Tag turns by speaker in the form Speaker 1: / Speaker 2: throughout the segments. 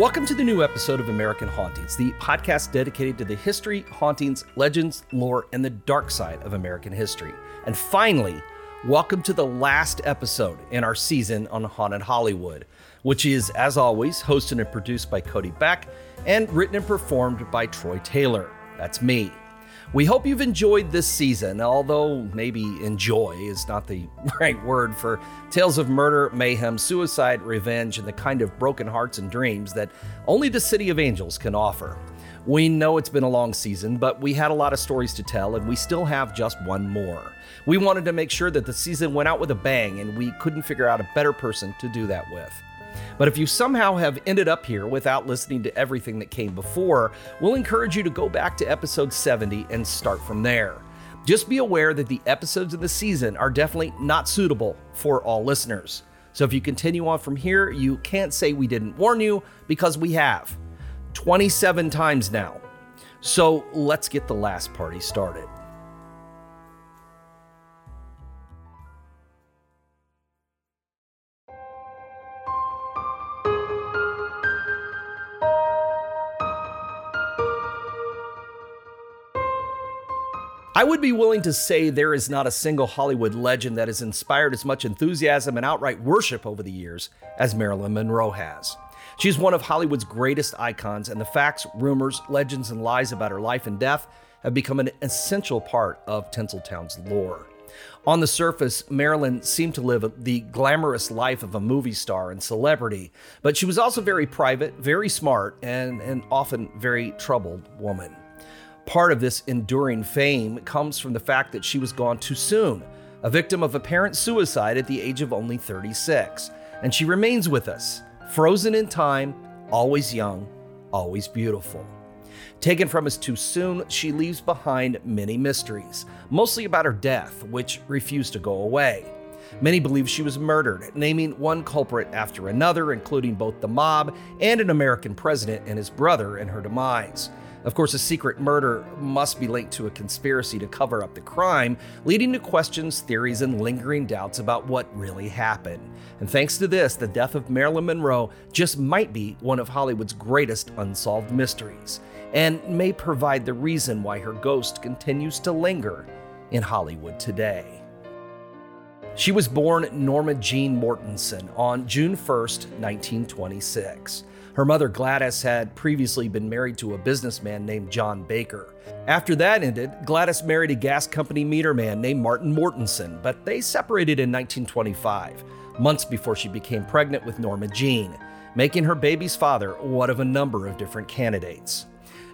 Speaker 1: Welcome to the new episode of American Hauntings, the podcast dedicated to the history, hauntings, legends, lore, and the dark side of American history. And finally, welcome to the last episode in our season on Haunted Hollywood, which is, as always, hosted and produced by Cody Beck and written and performed by Troy Taylor. That's me. We hope you've enjoyed this season, although maybe enjoy is not the right word for tales of murder, mayhem, suicide, revenge, and the kind of broken hearts and dreams that only the City of Angels can offer. We know it's been a long season, but we had a lot of stories to tell, and we still have just one more. We wanted to make sure that the season went out with a bang, and we couldn't figure out a better person to do that with. But if you somehow have ended up here without listening to everything that came before, we'll encourage you to go back to episode 70 and start from there. Just be aware that the episodes of the season are definitely not suitable for all listeners. So if you continue on from here, you can't say we didn't warn you because we have 27 times now. So let's get the last party started. I would be willing to say there is not a single Hollywood legend that has inspired as much enthusiasm and outright worship over the years as Marilyn Monroe has. She's one of Hollywood's greatest icons, and the facts, rumors, legends, and lies about her life and death have become an essential part of Tinseltown's lore. On the surface, Marilyn seemed to live the glamorous life of a movie star and celebrity, but she was also very private, very smart, and an often very troubled woman. Part of this enduring fame comes from the fact that she was gone too soon, a victim of apparent suicide at the age of only 36. And she remains with us, frozen in time, always young, always beautiful. Taken from us too soon, she leaves behind many mysteries, mostly about her death, which refused to go away. Many believe she was murdered, naming one culprit after another, including both the mob and an American president and his brother in her demise. Of course, a secret murder must be linked to a conspiracy to cover up the crime, leading to questions, theories, and lingering doubts about what really happened. And thanks to this, the death of Marilyn Monroe just might be one of Hollywood's greatest unsolved mysteries, and may provide the reason why her ghost continues to linger in Hollywood today. She was born Norma Jean Mortensen on June 1, 1926. Her mother, Gladys, had previously been married to a businessman named John Baker. After that ended, Gladys married a gas company meter man named Martin Mortensen, but they separated in 1925, months before she became pregnant with Norma Jean, making her baby's father one of a number of different candidates.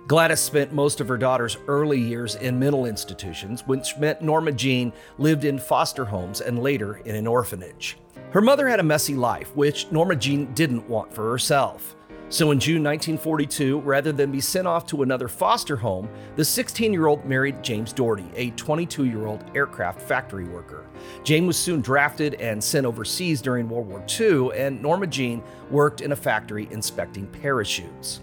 Speaker 1: Gladys spent most of her daughter's early years in mental institutions, which meant Norma Jean lived in foster homes and later in an orphanage. Her mother had a messy life, which Norma Jean didn't want for herself. So in June 1942, rather than be sent off to another foster home, the 16 year old married James Dougherty, a 22 year old aircraft factory worker. Jane was soon drafted and sent overseas during World War II, and Norma Jean worked in a factory inspecting parachutes.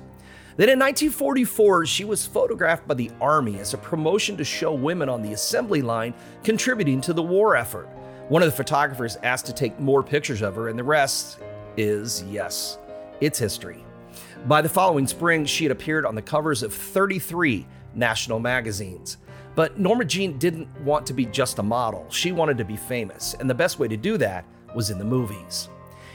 Speaker 1: Then in 1944, she was photographed by the Army as a promotion to show women on the assembly line contributing to the war effort. One of the photographers asked to take more pictures of her, and the rest is, yes, it's history. By the following spring, she had appeared on the covers of 33 national magazines. But Norma Jean didn't want to be just a model, she wanted to be famous, and the best way to do that was in the movies.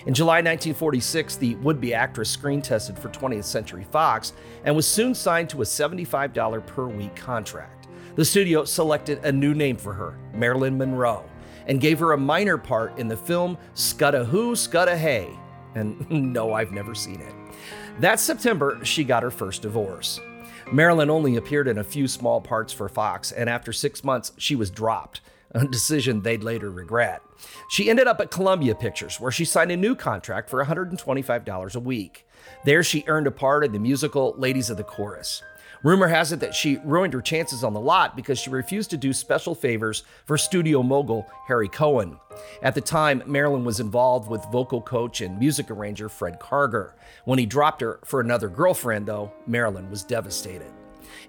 Speaker 1: In July 1946, the would be actress screen tested for 20th Century Fox and was soon signed to a $75 per week contract. The studio selected a new name for her, Marilyn Monroe, and gave her a minor part in the film Scudda Hoo, Scudda Hay. And no, I've never seen it. That September, she got her first divorce. Marilyn only appeared in a few small parts for Fox, and after six months, she was dropped, a decision they'd later regret. She ended up at Columbia Pictures, where she signed a new contract for $125 a week. There, she earned a part in the musical Ladies of the Chorus. Rumor has it that she ruined her chances on the lot because she refused to do special favors for studio mogul Harry Cohn. At the time, Marilyn was involved with vocal coach and music arranger Fred Karger. When he dropped her for another girlfriend, though, Marilyn was devastated.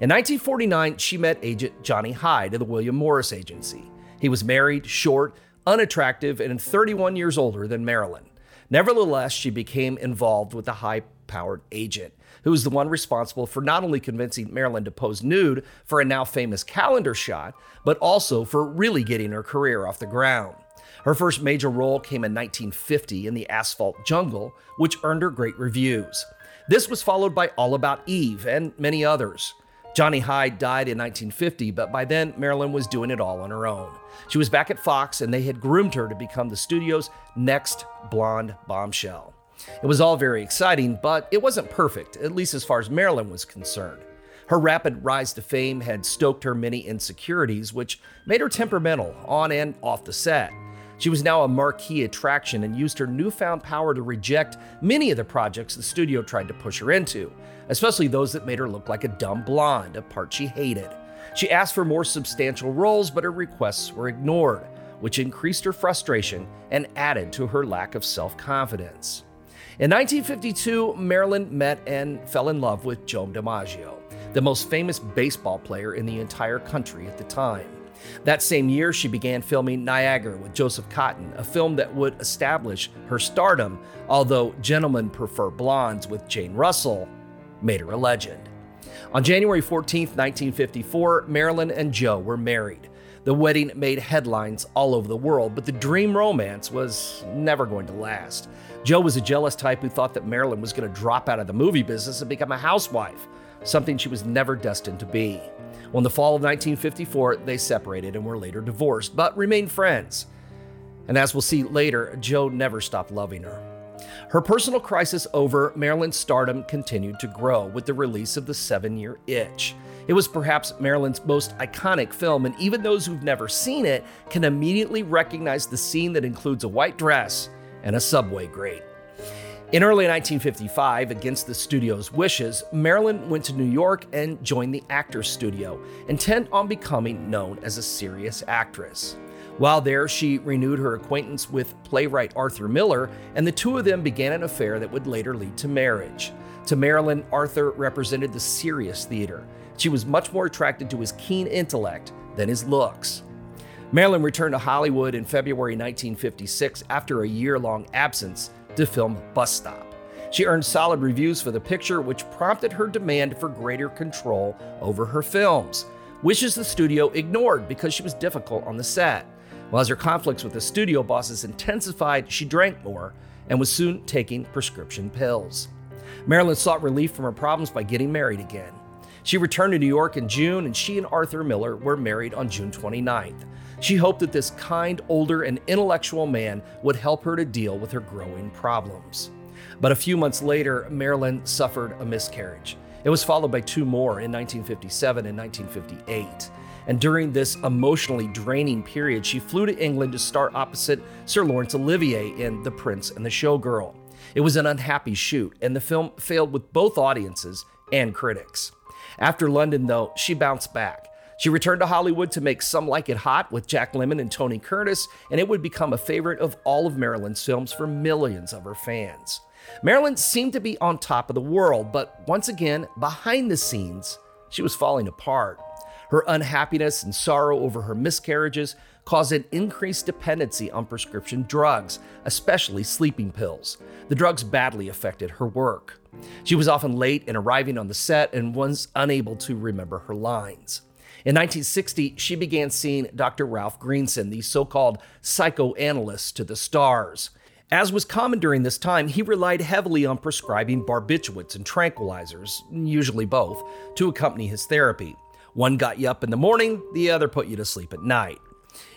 Speaker 1: In 1949, she met agent Johnny Hyde of the William Morris Agency. He was married, short, unattractive, and 31 years older than Marilyn. Nevertheless, she became involved with the high powered agent, who was the one responsible for not only convincing Marilyn to pose nude for a now famous calendar shot, but also for really getting her career off the ground. Her first major role came in 1950 in The Asphalt Jungle, which earned her great reviews. This was followed by All About Eve and many others. Johnny Hyde died in 1950, but by then Marilyn was doing it all on her own. She was back at Fox, and they had groomed her to become the studio's next blonde bombshell. It was all very exciting, but it wasn't perfect, at least as far as Marilyn was concerned. Her rapid rise to fame had stoked her many insecurities, which made her temperamental on and off the set. She was now a marquee attraction and used her newfound power to reject many of the projects the studio tried to push her into, especially those that made her look like a dumb blonde, a part she hated. She asked for more substantial roles, but her requests were ignored, which increased her frustration and added to her lack of self confidence. In 1952, Marilyn met and fell in love with Joe DiMaggio, the most famous baseball player in the entire country at the time. That same year, she began filming Niagara with Joseph Cotten, a film that would establish her stardom, although Gentlemen Prefer Blondes with Jane Russell made her a legend. On January 14, 1954, Marilyn and Joe were married. The wedding made headlines all over the world, but the dream romance was never going to last. Joe was a jealous type who thought that Marilyn was going to drop out of the movie business and become a housewife, something she was never destined to be. Well, in the fall of 1954, they separated and were later divorced, but remained friends. And as we'll see later, Joe never stopped loving her. Her personal crisis over, Marilyn's stardom continued to grow with the release of The Seven Year Itch. It was perhaps Marilyn's most iconic film, and even those who've never seen it can immediately recognize the scene that includes a white dress and a subway grate. In early 1955, against the studio's wishes, Marilyn went to New York and joined the Actors Studio, intent on becoming known as a serious actress. While there, she renewed her acquaintance with playwright Arthur Miller, and the two of them began an affair that would later lead to marriage. To Marilyn, Arthur represented the serious theater. She was much more attracted to his keen intellect than his looks. Marilyn returned to Hollywood in February 1956 after a year long absence to film Bus Stop. She earned solid reviews for the picture, which prompted her demand for greater control over her films, wishes the studio ignored because she was difficult on the set. As her conflicts with the studio bosses intensified, she drank more and was soon taking prescription pills. Marilyn sought relief from her problems by getting married again. She returned to New York in June, and she and Arthur Miller were married on June 29th. She hoped that this kind, older, and intellectual man would help her to deal with her growing problems. But a few months later, Marilyn suffered a miscarriage. It was followed by two more in 1957 and 1958. And during this emotionally draining period, she flew to England to star opposite Sir Laurence Olivier in The Prince and the Showgirl. It was an unhappy shoot, and the film failed with both audiences and critics. After London, though, she bounced back. She returned to Hollywood to make Some Like It Hot with Jack Lemmon and Tony Curtis, and it would become a favorite of all of Marilyn's films for millions of her fans. Marilyn seemed to be on top of the world, but once again, behind the scenes, she was falling apart. Her unhappiness and sorrow over her miscarriages caused an increased dependency on prescription drugs, especially sleeping pills. The drugs badly affected her work. She was often late in arriving on the set and was unable to remember her lines. In 1960, she began seeing Dr. Ralph Greenson, the so called psychoanalyst to the stars. As was common during this time, he relied heavily on prescribing barbiturates and tranquilizers, usually both, to accompany his therapy. One got you up in the morning, the other put you to sleep at night.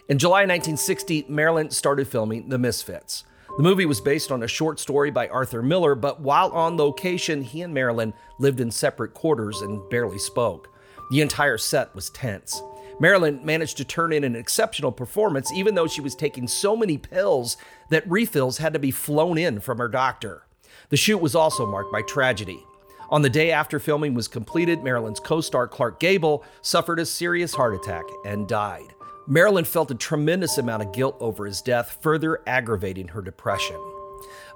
Speaker 1: In July 1960, Marilyn started filming The Misfits. The movie was based on a short story by Arthur Miller, but while on location, he and Marilyn lived in separate quarters and barely spoke. The entire set was tense. Marilyn managed to turn in an exceptional performance, even though she was taking so many pills that refills had to be flown in from her doctor. The shoot was also marked by tragedy. On the day after filming was completed, Marilyn's co star Clark Gable suffered a serious heart attack and died. Marilyn felt a tremendous amount of guilt over his death, further aggravating her depression.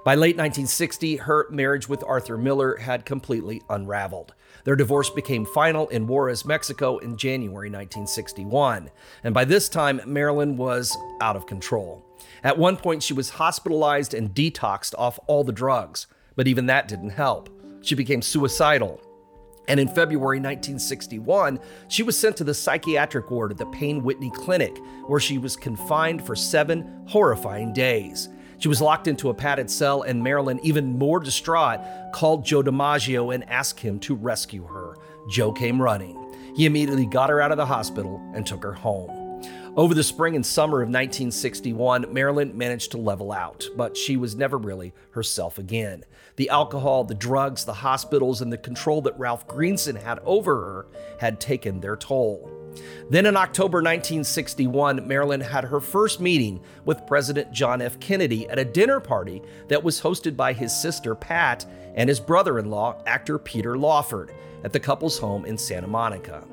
Speaker 1: By late 1960, her marriage with Arthur Miller had completely unraveled. Their divorce became final in Juarez, Mexico in January 1961. And by this time, Marilyn was out of control. At one point, she was hospitalized and detoxed off all the drugs, but even that didn't help. she became suicidal. And in February 1961, she was sent to the psychiatric ward at the Payne Whitney Clinic, where she was confined for seven horrifying days. She was locked into a padded cell, and Marilyn, even more distraught, called Joe DiMaggio and asked him to rescue her. Joe came running. He immediately got her out of the hospital and took her home. Over the spring and summer of 1961, Marilyn managed to level out, but she was never really herself again. The alcohol, the drugs, the hospitals, and the control that Ralph Greenson had over her had taken their toll. Then in October 1961, Marilyn had her first meeting with President John F. Kennedy at a dinner party that was hosted by his sister Pat and his brother in law, actor Peter Lawford, at the couple's home in Santa Monica.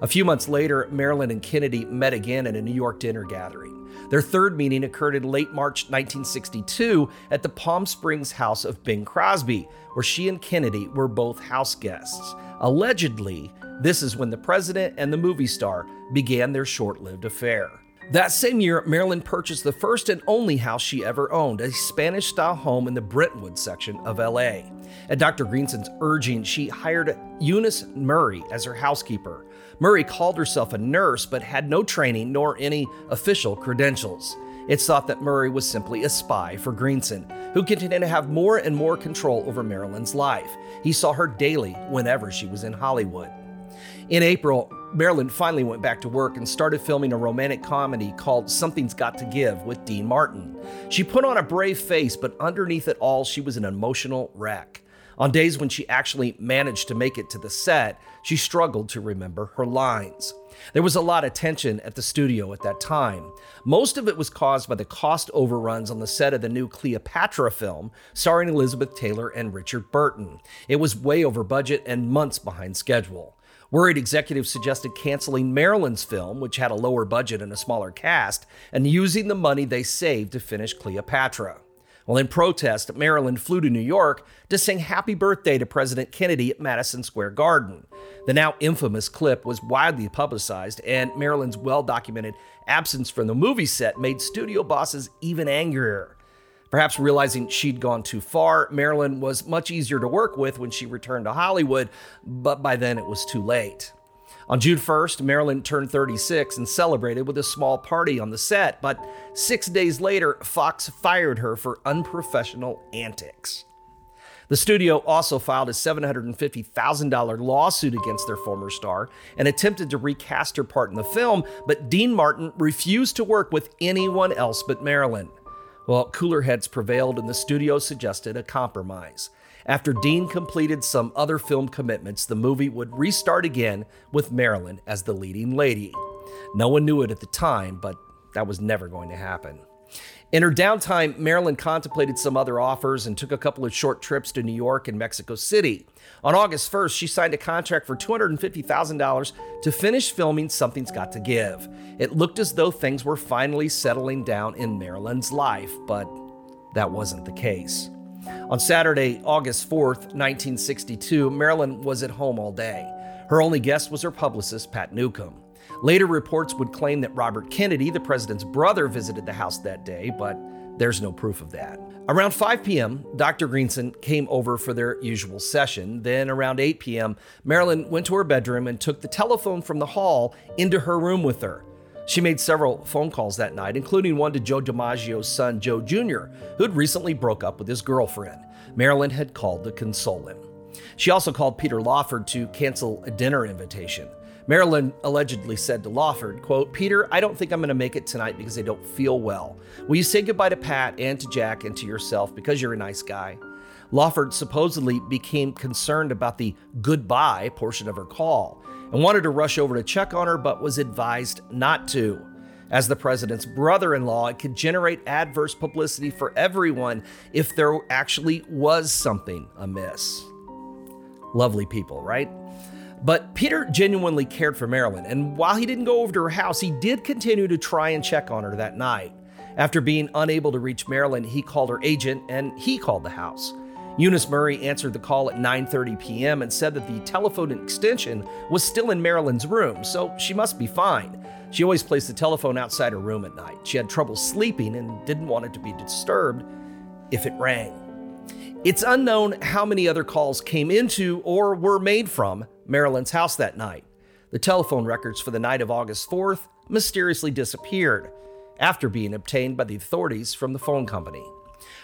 Speaker 1: A few months later, Marilyn and Kennedy met again at a New York dinner gathering. Their third meeting occurred in late March 1962 at the Palm Springs house of Bing Crosby, where she and Kennedy were both house guests. Allegedly, this is when the president and the movie star began their short lived affair. That same year, Marilyn purchased the first and only house she ever owned, a Spanish style home in the Brentwood section of LA. At Dr. Greenson's urging, she hired Eunice Murray as her housekeeper. Murray called herself a nurse but had no training nor any official credentials. It's thought that Murray was simply a spy for Greenson, who continued to have more and more control over Marilyn's life. He saw her daily whenever she was in Hollywood. In April, Marilyn finally went back to work and started filming a romantic comedy called Something's Got to Give with Dean Martin. She put on a brave face, but underneath it all, she was an emotional wreck. On days when she actually managed to make it to the set, she struggled to remember her lines. There was a lot of tension at the studio at that time. Most of it was caused by the cost overruns on the set of the new Cleopatra film, starring Elizabeth Taylor and Richard Burton. It was way over budget and months behind schedule. Worried executives suggested canceling Marilyn's film, which had a lower budget and a smaller cast, and using the money they saved to finish Cleopatra. Well, in protest, Marilyn flew to New York to sing happy birthday to President Kennedy at Madison Square Garden. The now infamous clip was widely publicized, and Marilyn's well documented absence from the movie set made studio bosses even angrier. Perhaps realizing she'd gone too far, Marilyn was much easier to work with when she returned to Hollywood, but by then it was too late. On June 1st, Marilyn turned 36 and celebrated with a small party on the set, but six days later, Fox fired her for unprofessional antics. The studio also filed a $750,000 lawsuit against their former star and attempted to recast her part in the film, but Dean Martin refused to work with anyone else but Marilyn. Well, cooler heads prevailed and the studio suggested a compromise. After Dean completed some other film commitments, the movie would restart again with Marilyn as the leading lady. No one knew it at the time, but that was never going to happen. In her downtime, Marilyn contemplated some other offers and took a couple of short trips to New York and Mexico City. On August 1st, she signed a contract for $250,000 to finish filming Something's Got to Give. It looked as though things were finally settling down in Marilyn's life, but that wasn't the case. On Saturday, August 4th, 1962, Marilyn was at home all day. Her only guest was her publicist, Pat Newcomb. Later reports would claim that Robert Kennedy, the president's brother, visited the house that day, but there's no proof of that. Around 5 p.m., Dr. Greenson came over for their usual session. Then, around 8 p.m., Marilyn went to her bedroom and took the telephone from the hall into her room with her. She made several phone calls that night, including one to Joe DiMaggio's son, Joe Jr., who'd recently broke up with his girlfriend. Marilyn had called to console him. She also called Peter Lawford to cancel a dinner invitation. Marilyn allegedly said to Lawford, quote, Peter, I don't think I'm going to make it tonight because I don't feel well. Will you say goodbye to Pat and to Jack and to yourself because you're a nice guy? Lawford supposedly became concerned about the goodbye portion of her call and wanted to rush over to check on her, but was advised not to. As the president's brother in law, it could generate adverse publicity for everyone if there actually was something amiss. Lovely people, right? But Peter genuinely cared for Marilyn, and while he didn't go over to her house, he did continue to try and check on her that night. After being unable to reach Marilyn, he called her agent and he called the house. Eunice Murray answered the call at 9:30 p.m. and said that the telephone extension was still in Marilyn's room, so she must be fine. She always placed the telephone outside her room at night. She had trouble sleeping and didn't want it to be disturbed if it rang. It's unknown how many other calls came into or were made from Marilyn's house that night. The telephone records for the night of August 4th mysteriously disappeared after being obtained by the authorities from the phone company.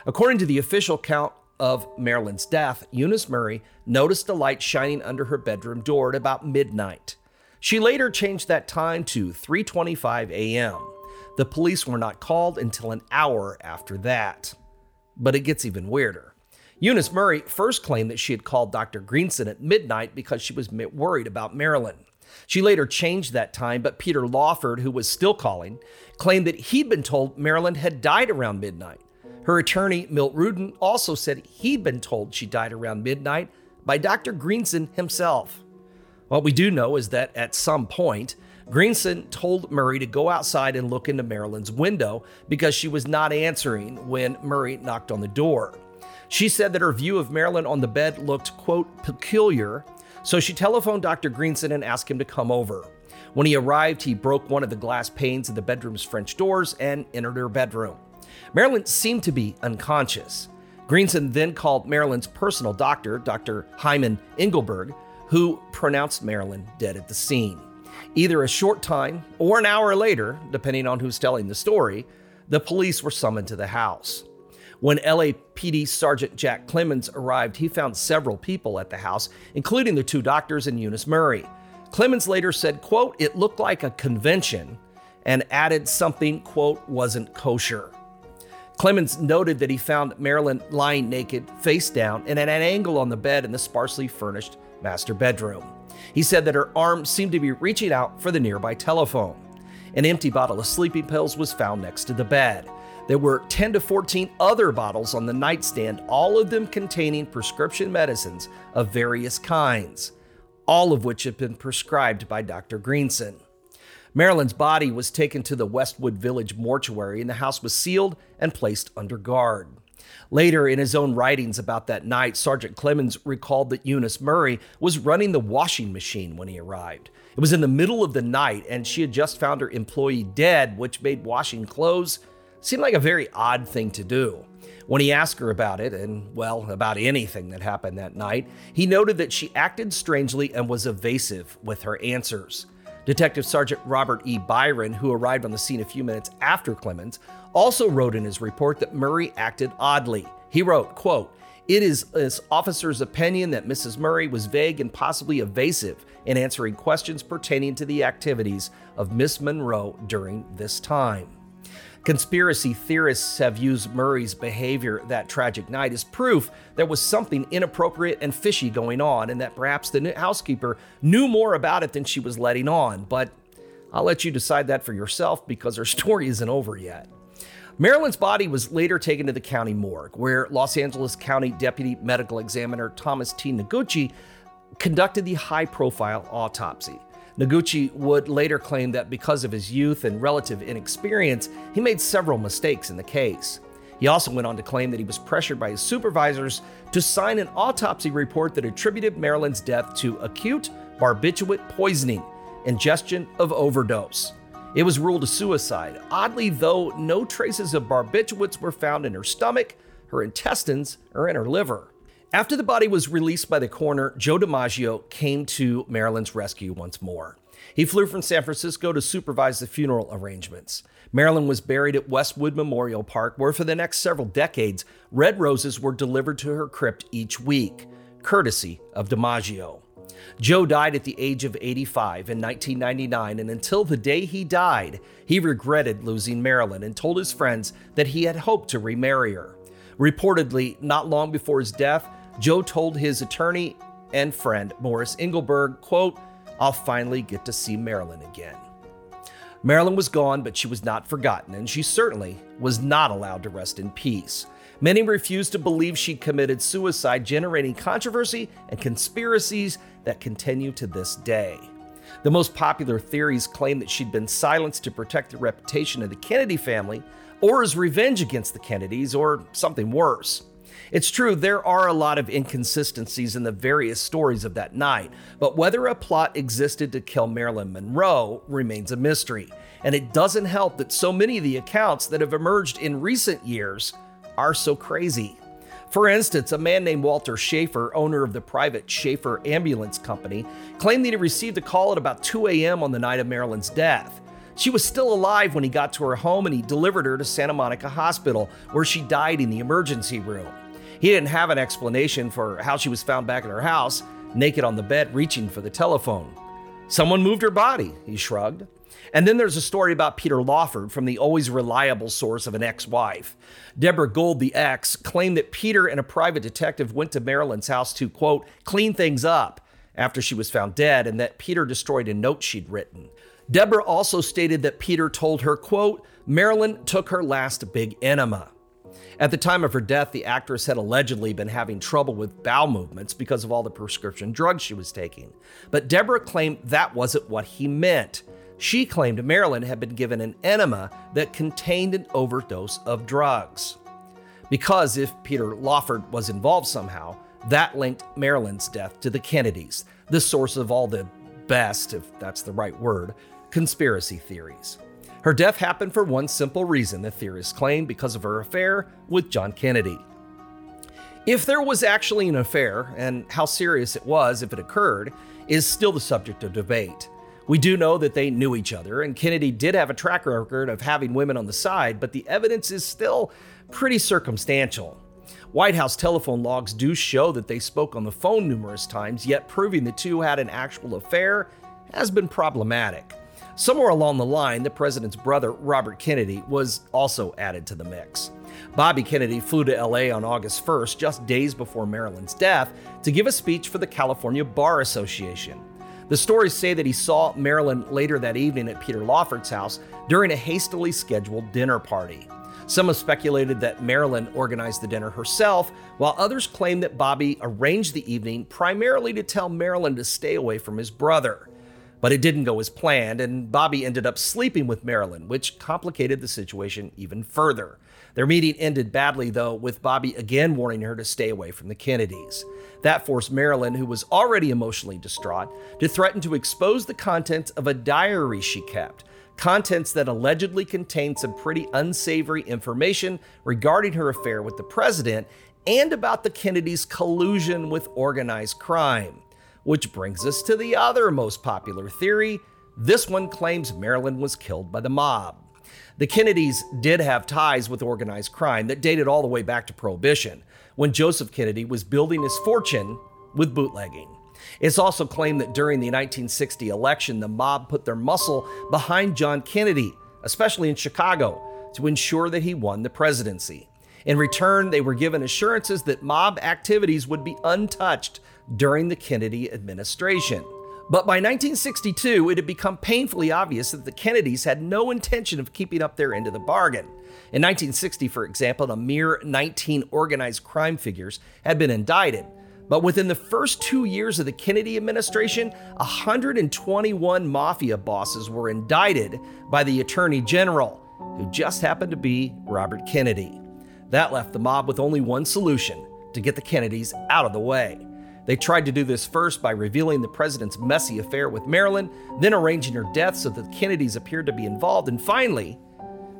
Speaker 1: According to the official count of Marilyn's death, Eunice Murray noticed a light shining under her bedroom door at about midnight. She later changed that time to 3:25 a.m. The police were not called until an hour after that. But it gets even weirder. Eunice Murray first claimed that she had called Dr. Greenson at midnight because she was worried about Marilyn. She later changed that time, but Peter Lawford, who was still calling, claimed that he'd been told Marilyn had died around midnight. Her attorney, Milt Rudin, also said he'd been told she died around midnight by Dr. Greenson himself. What we do know is that at some point, Greenson told Murray to go outside and look into Marilyn's window because she was not answering when Murray knocked on the door. She said that her view of Marilyn on the bed looked, quote, peculiar, so she telephoned Dr. Greenson and asked him to come over. When he arrived, he broke one of the glass panes of the bedroom's French doors and entered her bedroom. Marilyn seemed to be unconscious. Greenson then called Marilyn's personal doctor, Dr. Hyman Engelberg, who pronounced Marilyn dead at the scene. Either a short time or an hour later, depending on who's telling the story, the police were summoned to the house. When LAPD Sergeant Jack Clemmons arrived, he found several people at the house, including the two doctors and Eunice Murray. Clemmons later said, quote, it looked like a convention and added something, quote, wasn't kosher. Clemmons noted that he found Marilyn lying naked, face down, and at an angle on the bed in the sparsely furnished master bedroom. He said that her arm seemed to be reaching out for the nearby telephone. An empty bottle of sleeping pills was found next to the bed. There were 10 to 14 other bottles on the nightstand, all of them containing prescription medicines of various kinds, all of which had been prescribed by Dr. Greenson. Marilyn's body was taken to the Westwood Village mortuary and the house was sealed and placed under guard. Later, in his own writings about that night, Sergeant Clemmons recalled that Eunice Murray was running the washing machine when he arrived. It was in the middle of the night, and she had just found her employee dead, which made washing clothes seem like a very odd thing to do. When he asked her about it, and well, about anything that happened that night, he noted that she acted strangely and was evasive with her answers. Detective Sergeant Robert E. Byron, who arrived on the scene a few minutes after Clemmons, also wrote in his report that Murray acted oddly. He wrote, quote, it is this officer's opinion that Mrs. Murray was vague and possibly evasive in answering questions pertaining to the activities of Miss Monroe during this time. Conspiracy theorists have used Murray's behavior that tragic night as proof there was something inappropriate and fishy going on, and that perhaps the housekeeper knew more about it than she was letting on. But I'll let you decide that for yourself because her story isn't over yet. Marilyn's body was later taken to the county morgue, where Los Angeles County Deputy Medical Examiner Thomas T. Noguchi conducted the high profile autopsy. Noguchi would later claim that because of his youth and relative inexperience, he made several mistakes in the case. He also went on to claim that he was pressured by his supervisors to sign an autopsy report that attributed Marilyn's death to acute barbiturate poisoning, ingestion of overdose. It was ruled a suicide. Oddly, though, no traces of barbiturates were found in her stomach, her intestines, or in her liver. After the body was released by the coroner, Joe DiMaggio came to Marilyn's rescue once more. He flew from San Francisco to supervise the funeral arrangements. Marilyn was buried at Westwood Memorial Park, where for the next several decades, red roses were delivered to her crypt each week, courtesy of DiMaggio. Joe died at the age of 85 in 1999, and until the day he died, he regretted losing Marilyn and told his friends that he had hoped to remarry her. Reportedly, not long before his death, Joe told his attorney and friend, Morris Engelberg, quote, I'll finally get to see Marilyn again. Marilyn was gone, but she was not forgotten, and she certainly was not allowed to rest in peace. Many refused to believe she committed suicide, generating controversy and conspiracies that continue to this day. The most popular theories claim that she'd been silenced to protect the reputation of the Kennedy family, or as revenge against the Kennedys, or something worse. It's true, there are a lot of inconsistencies in the various stories of that night, but whether a plot existed to kill Marilyn Monroe remains a mystery. And it doesn't help that so many of the accounts that have emerged in recent years are so crazy. For instance, a man named Walter Schaefer, owner of the private Schaefer Ambulance Company, claimed that he received a call at about 2 a.m. on the night of Marilyn's death. She was still alive when he got to her home and he delivered her to Santa Monica Hospital, where she died in the emergency room. He didn't have an explanation for how she was found back at her house, naked on the bed, reaching for the telephone. Someone moved her body, he shrugged. And then there's a story about Peter Lawford from the always reliable source of an ex wife. Deborah Gould, the ex, claimed that Peter and a private detective went to Marilyn's house to, quote, clean things up after she was found dead, and that Peter destroyed a note she'd written. Deborah also stated that Peter told her, quote, Marilyn took her last big enema. At the time of her death, the actress had allegedly been having trouble with bowel movements because of all the prescription drugs she was taking. But Deborah claimed that wasn't what he meant. She claimed Marilyn had been given an enema that contained an overdose of drugs. Because if Peter Lawford was involved somehow, that linked Marilyn's death to the Kennedys, the source of all the best, if that's the right word, conspiracy theories. Her death happened for one simple reason, the theorists claim, because of her affair with John Kennedy. If there was actually an affair, and how serious it was if it occurred, is still the subject of debate. We do know that they knew each other, and Kennedy did have a track record of having women on the side, but the evidence is still pretty circumstantial. White House telephone logs do show that they spoke on the phone numerous times, yet proving the two had an actual affair has been problematic. Somewhere along the line, the president's brother, Robert Kennedy, was also added to the mix. Bobby Kennedy flew to LA on August 1st, just days before Marilyn's death, to give a speech for the California Bar Association. The stories say that he saw Marilyn later that evening at Peter Lawford's house during a hastily scheduled dinner party. Some have speculated that Marilyn organized the dinner herself, while others claim that Bobby arranged the evening primarily to tell Marilyn to stay away from his brother. But it didn't go as planned, and Bobby ended up sleeping with Marilyn, which complicated the situation even further. Their meeting ended badly, though, with Bobby again warning her to stay away from the Kennedys. That forced Marilyn, who was already emotionally distraught, to threaten to expose the contents of a diary she kept, contents that allegedly contained some pretty unsavory information regarding her affair with the president and about the Kennedys' collusion with organized crime. Which brings us to the other most popular theory. This one claims Marilyn was killed by the mob. The Kennedys did have ties with organized crime that dated all the way back to Prohibition, when Joseph Kennedy was building his fortune with bootlegging. It's also claimed that during the 1960 election, the mob put their muscle behind John Kennedy, especially in Chicago, to ensure that he won the presidency. In return, they were given assurances that mob activities would be untouched during the Kennedy administration. But by 1962, it had become painfully obvious that the Kennedys had no intention of keeping up their end of the bargain. In 1960, for example, a mere 19 organized crime figures had been indicted. But within the first two years of the Kennedy administration, 121 mafia bosses were indicted by the Attorney General, who just happened to be Robert Kennedy. That left the mob with only one solution to get the Kennedys out of the way. They tried to do this first by revealing the president's messy affair with Marilyn, then arranging her death so that the Kennedys appeared to be involved, and finally,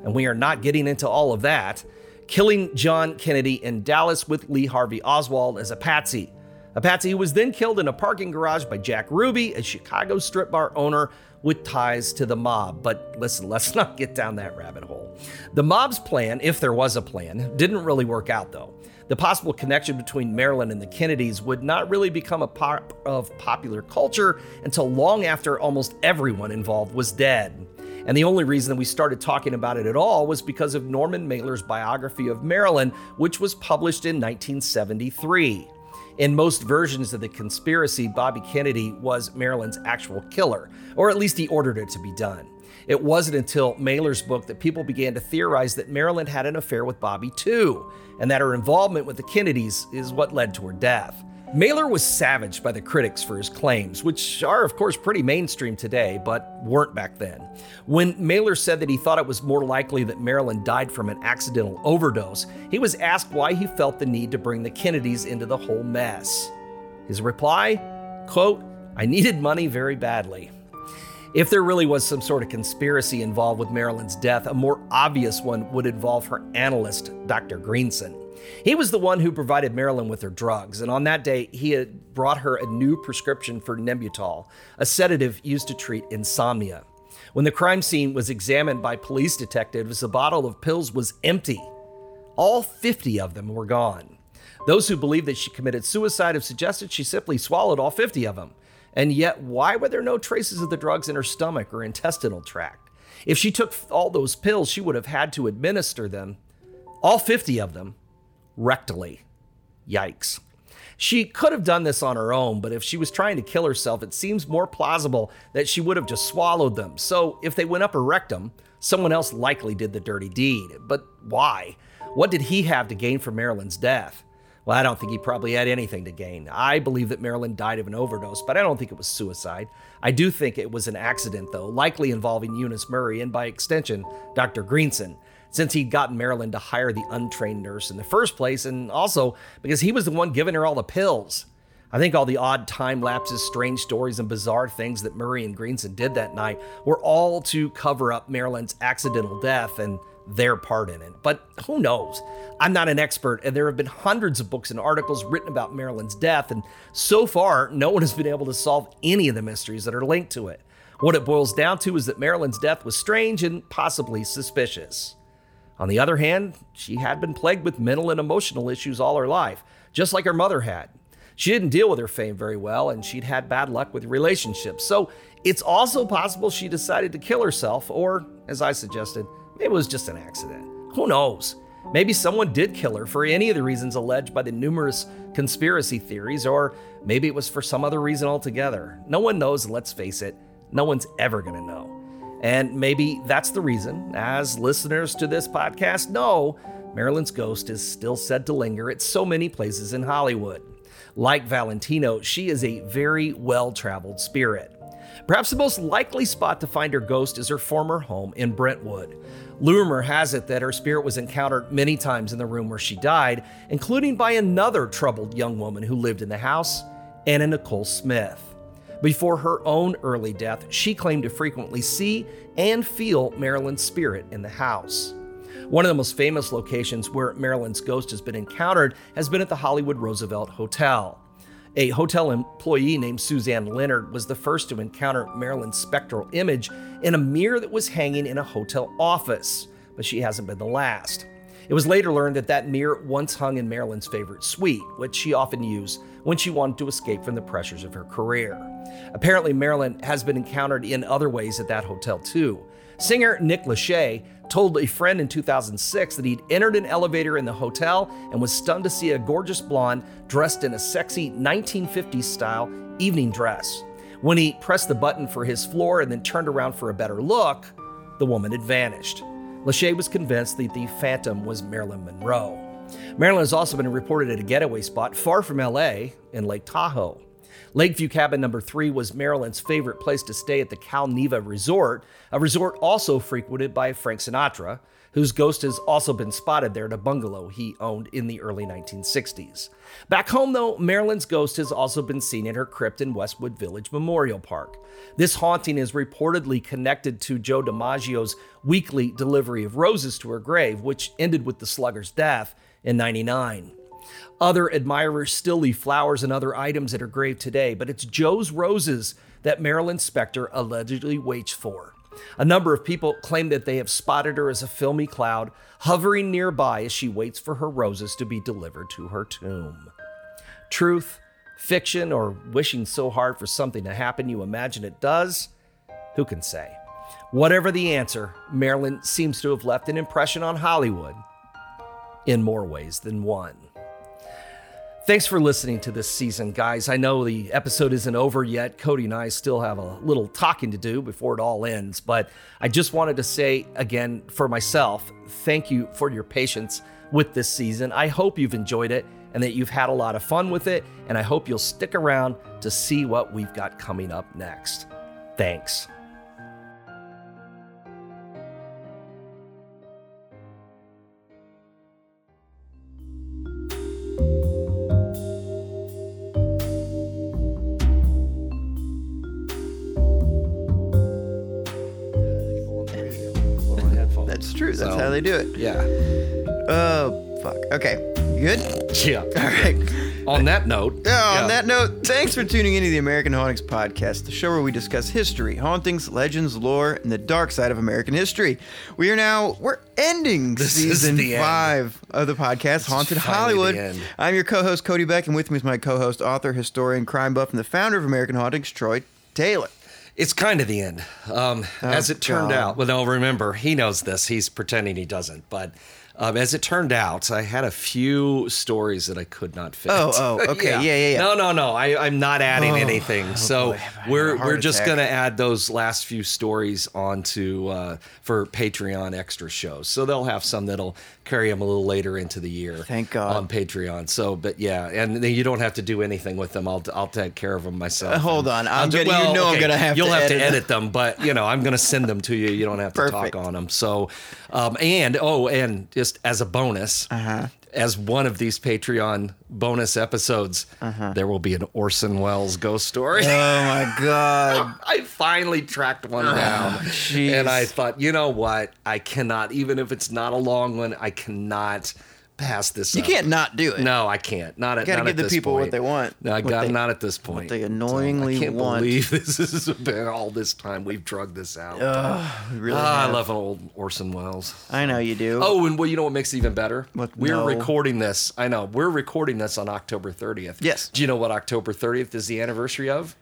Speaker 1: and we are not getting into all of that, killing John Kennedy in Dallas with Lee Harvey Oswald as a patsy. A patsy who was then killed in a parking garage by Jack Ruby, a Chicago strip bar owner with ties to the mob. But listen, let's not get down that rabbit hole. The mob's plan, if there was a plan, didn't really work out though the possible connection between Marilyn and the Kennedys would not really become a part of popular culture until long after almost everyone involved was dead. And the only reason we started talking about it at all was because of Norman Mailer's biography of Marilyn, which was published in 1973. In most versions of the conspiracy, Bobby Kennedy was Marilyn's actual killer, or at least he ordered it to be done. It wasn't until Mailer's book that people began to theorize that Marilyn had an affair with Bobby too, and that her involvement with the Kennedys is what led to her death. Mailer was savaged by the critics for his claims, which are, of course, pretty mainstream today, but weren't back then. When Mailer said that he thought it was more likely that Marilyn died from an accidental overdose, he was asked why he felt the need to bring the Kennedys into the whole mess. His reply, quote, I needed money very badly. If there really was some sort of conspiracy involved with Marilyn's death, a more obvious one would involve her analyst, Dr. Greenson. He was the one who provided Marilyn with her drugs, and on that day, he had brought her a new prescription for Nembutal, a sedative used to treat insomnia. When the crime scene was examined by police detectives, the bottle of pills was empty. All 50 of them were gone. Those who believe that she committed suicide have suggested she simply swallowed all 50 of them. And yet, why were there no traces of the drugs in her stomach or intestinal tract? If she took all those pills, she would have had to administer them, all 50 of them, rectally. Yikes. She could have done this on her own, but if she was trying to kill herself, it seems more plausible that she would have just swallowed them. So if they went up her rectum, someone else likely did the dirty deed. But why? What did he have to gain from Marilyn's death? Well, I don't think he probably had anything to gain. I believe that Marilyn died of an overdose, but I don't think it was suicide. I do think it was an accident, though, likely involving Eunice Murray and by extension, Dr. Greenson since he'd gotten Marilyn to hire the untrained nurse in the first place, and also because he was the one giving her all the pills. I think all the odd time lapses, strange stories, and bizarre things that Murray and Greenson did that night were all to cover up Marilyn's accidental death and their part in it. But who knows? I'm not an expert, and there have been hundreds of books and articles written about Marilyn's death, and so far, no one has been able to solve any of the mysteries that are linked to it. What it boils down to is that Marilyn's death was strange and possibly suspicious. On the other hand, she had been plagued with mental and emotional issues all her life, just like her mother had. She didn't deal with her fame very well, and she'd had bad luck with relationships. So it's also possible she decided to kill herself, or, as I suggested, maybe it was just an accident. Who knows? Maybe someone did kill her for any of the reasons alleged by the numerous conspiracy theories, or maybe it was for some other reason altogether. No one knows, let's face it, no one's ever gonna know. And maybe that's the reason, as listeners to this podcast know, Marilyn's ghost is still said to linger at so many places in Hollywood. Like Valentino, she is a very well traveled spirit. Perhaps the most likely spot to find her ghost is her former home in Brentwood. Rumor has it that her spirit was encountered many times in the room where she died, including by another troubled young woman who lived in the house, Anna Nicole Smith. Before her own early death, she claimed to frequently see and feel Marilyn's spirit in the house. One of the most famous locations where Marilyn's ghost has been encountered has been at the Hollywood Roosevelt Hotel. A hotel employee named Suzanne Leonard was the first to encounter Marilyn's spectral image in a mirror that was hanging in a hotel office, but she hasn't been the last. It was later learned that that mirror once hung in Marilyn's favorite suite, which she often used when she wanted to escape from the pressures of her career. Apparently, Marilyn has been encountered in other ways at that hotel too. Singer Nick Lachey told a friend in 2006 that he'd entered an elevator in the hotel and was stunned to see a gorgeous blonde dressed in a sexy 1950s style evening dress. When he pressed the button for his floor and then turned around for a better look, the woman had vanished. Lachey was convinced that the phantom was Marilyn Monroe. Marilyn has also been reported at a getaway spot far from LA in Lake Tahoe. Lakeview Cabin number three was Marilyn's favorite place to stay at the Cal Neva Resort, a resort also frequented by Frank Sinatra, whose ghost has also been spotted there at a bungalow he owned in the early 1960s. Back home, though, Marilyn's ghost has also been seen in her crypt in Westwood Village Memorial Park. This haunting is reportedly connected to Joe DiMaggio's weekly delivery of roses to her grave, which ended with the slugger's death in 99. Other admirers still leave flowers and other items at her grave today, but it's Joe's roses that Marilyn specter allegedly waits for. A number of people claim that they have spotted her as a filmy cloud hovering nearby as she waits for her roses to be delivered to her tomb. Truth, fiction, or wishing so hard for something to happen you imagine it does? Who can say? Whatever the answer, Marilyn seems to have left an impression on Hollywood in more ways than one. Thanks for listening to this season, guys. I know the episode isn't over yet. Cody and I still have a little talking to do before it all ends, but I just wanted to say again for myself, thank you for your patience with this season. I hope you've enjoyed it and that you've had a lot of fun with it, and I hope you'll stick around to see what we've got coming up next. Thanks.
Speaker 2: True. That's
Speaker 1: So-
Speaker 2: how they do it.
Speaker 1: Yeah.
Speaker 2: Oh, fuck. Okay. good?
Speaker 1: Yeah.
Speaker 2: All right.
Speaker 1: On that note.
Speaker 2: Yeah, on that note, thanks for tuning into the American Hauntings Podcast, the show where we discuss history, hauntings, legends, lore, and the dark side of American history. We are now we're ending
Speaker 1: This
Speaker 2: season
Speaker 1: the end.
Speaker 2: five of the podcast, Haunted Hollywood. I'm your co-host Cody Beck, and with me is my co-host, author, historian, crime buff, and the founder of American Hauntings, Troy Taylor.
Speaker 1: It's kind of the end. Um, as it turned
Speaker 2: Oh, God.
Speaker 1: out, well, no, remember, he knows this. He's pretending he doesn't. But um, as it turned out, I had a few stories that I could not fit.
Speaker 2: Oh, oh, okay. Yeah, yeah, yeah.
Speaker 1: No, no, no. I, I'm not adding anything. so
Speaker 2: boy, I had a
Speaker 1: we're we're just
Speaker 2: attack.
Speaker 1: gonna add those last few stories onto uh, for Patreon extra shows. So they'll have some that'll carry them a little later into the year.
Speaker 2: Thank God.
Speaker 1: on Patreon. So, but yeah, and then you don't have to do anything with them. I'll I'll take care of them myself.
Speaker 2: Uh, hold on. I'm gonna- you know I'm gonna have
Speaker 1: You'll
Speaker 2: to
Speaker 1: have to
Speaker 2: edit
Speaker 1: edit them, but you know I'm gonna send them to you. You don't have to
Speaker 2: Perfect.
Speaker 1: talk on them. So, um, and oh, and just as a bonus,
Speaker 2: Uh-huh.
Speaker 1: As one of these Patreon bonus episodes, uh-huh. there will be an Orson Welles ghost story.
Speaker 2: Oh my God.
Speaker 1: I finally tracked one ah, down.
Speaker 2: jeez.
Speaker 1: And I thought, you know what? I cannot, even if it's not a long one, I cannot pass this
Speaker 2: You
Speaker 1: up.
Speaker 2: can't not do it.
Speaker 1: No, I can't. Not at
Speaker 2: gotta
Speaker 1: not
Speaker 2: give the
Speaker 1: this
Speaker 2: people
Speaker 1: point.
Speaker 2: what they want.
Speaker 1: No, I got
Speaker 2: they-
Speaker 1: not at this point.
Speaker 2: they
Speaker 1: So,
Speaker 2: annoyingly
Speaker 1: I can't
Speaker 2: want.
Speaker 1: believe this has been all this time we've drugged this out.
Speaker 2: We really
Speaker 1: Ah, I love an old Orson Welles.
Speaker 2: I know you do.
Speaker 1: Oh, and well, you know what makes it even better?
Speaker 2: What?
Speaker 1: We're
Speaker 2: No.
Speaker 1: recording this. I know. We're recording this on October 30th.
Speaker 2: Yes.
Speaker 1: Do you know what October 30th is the anniversary of?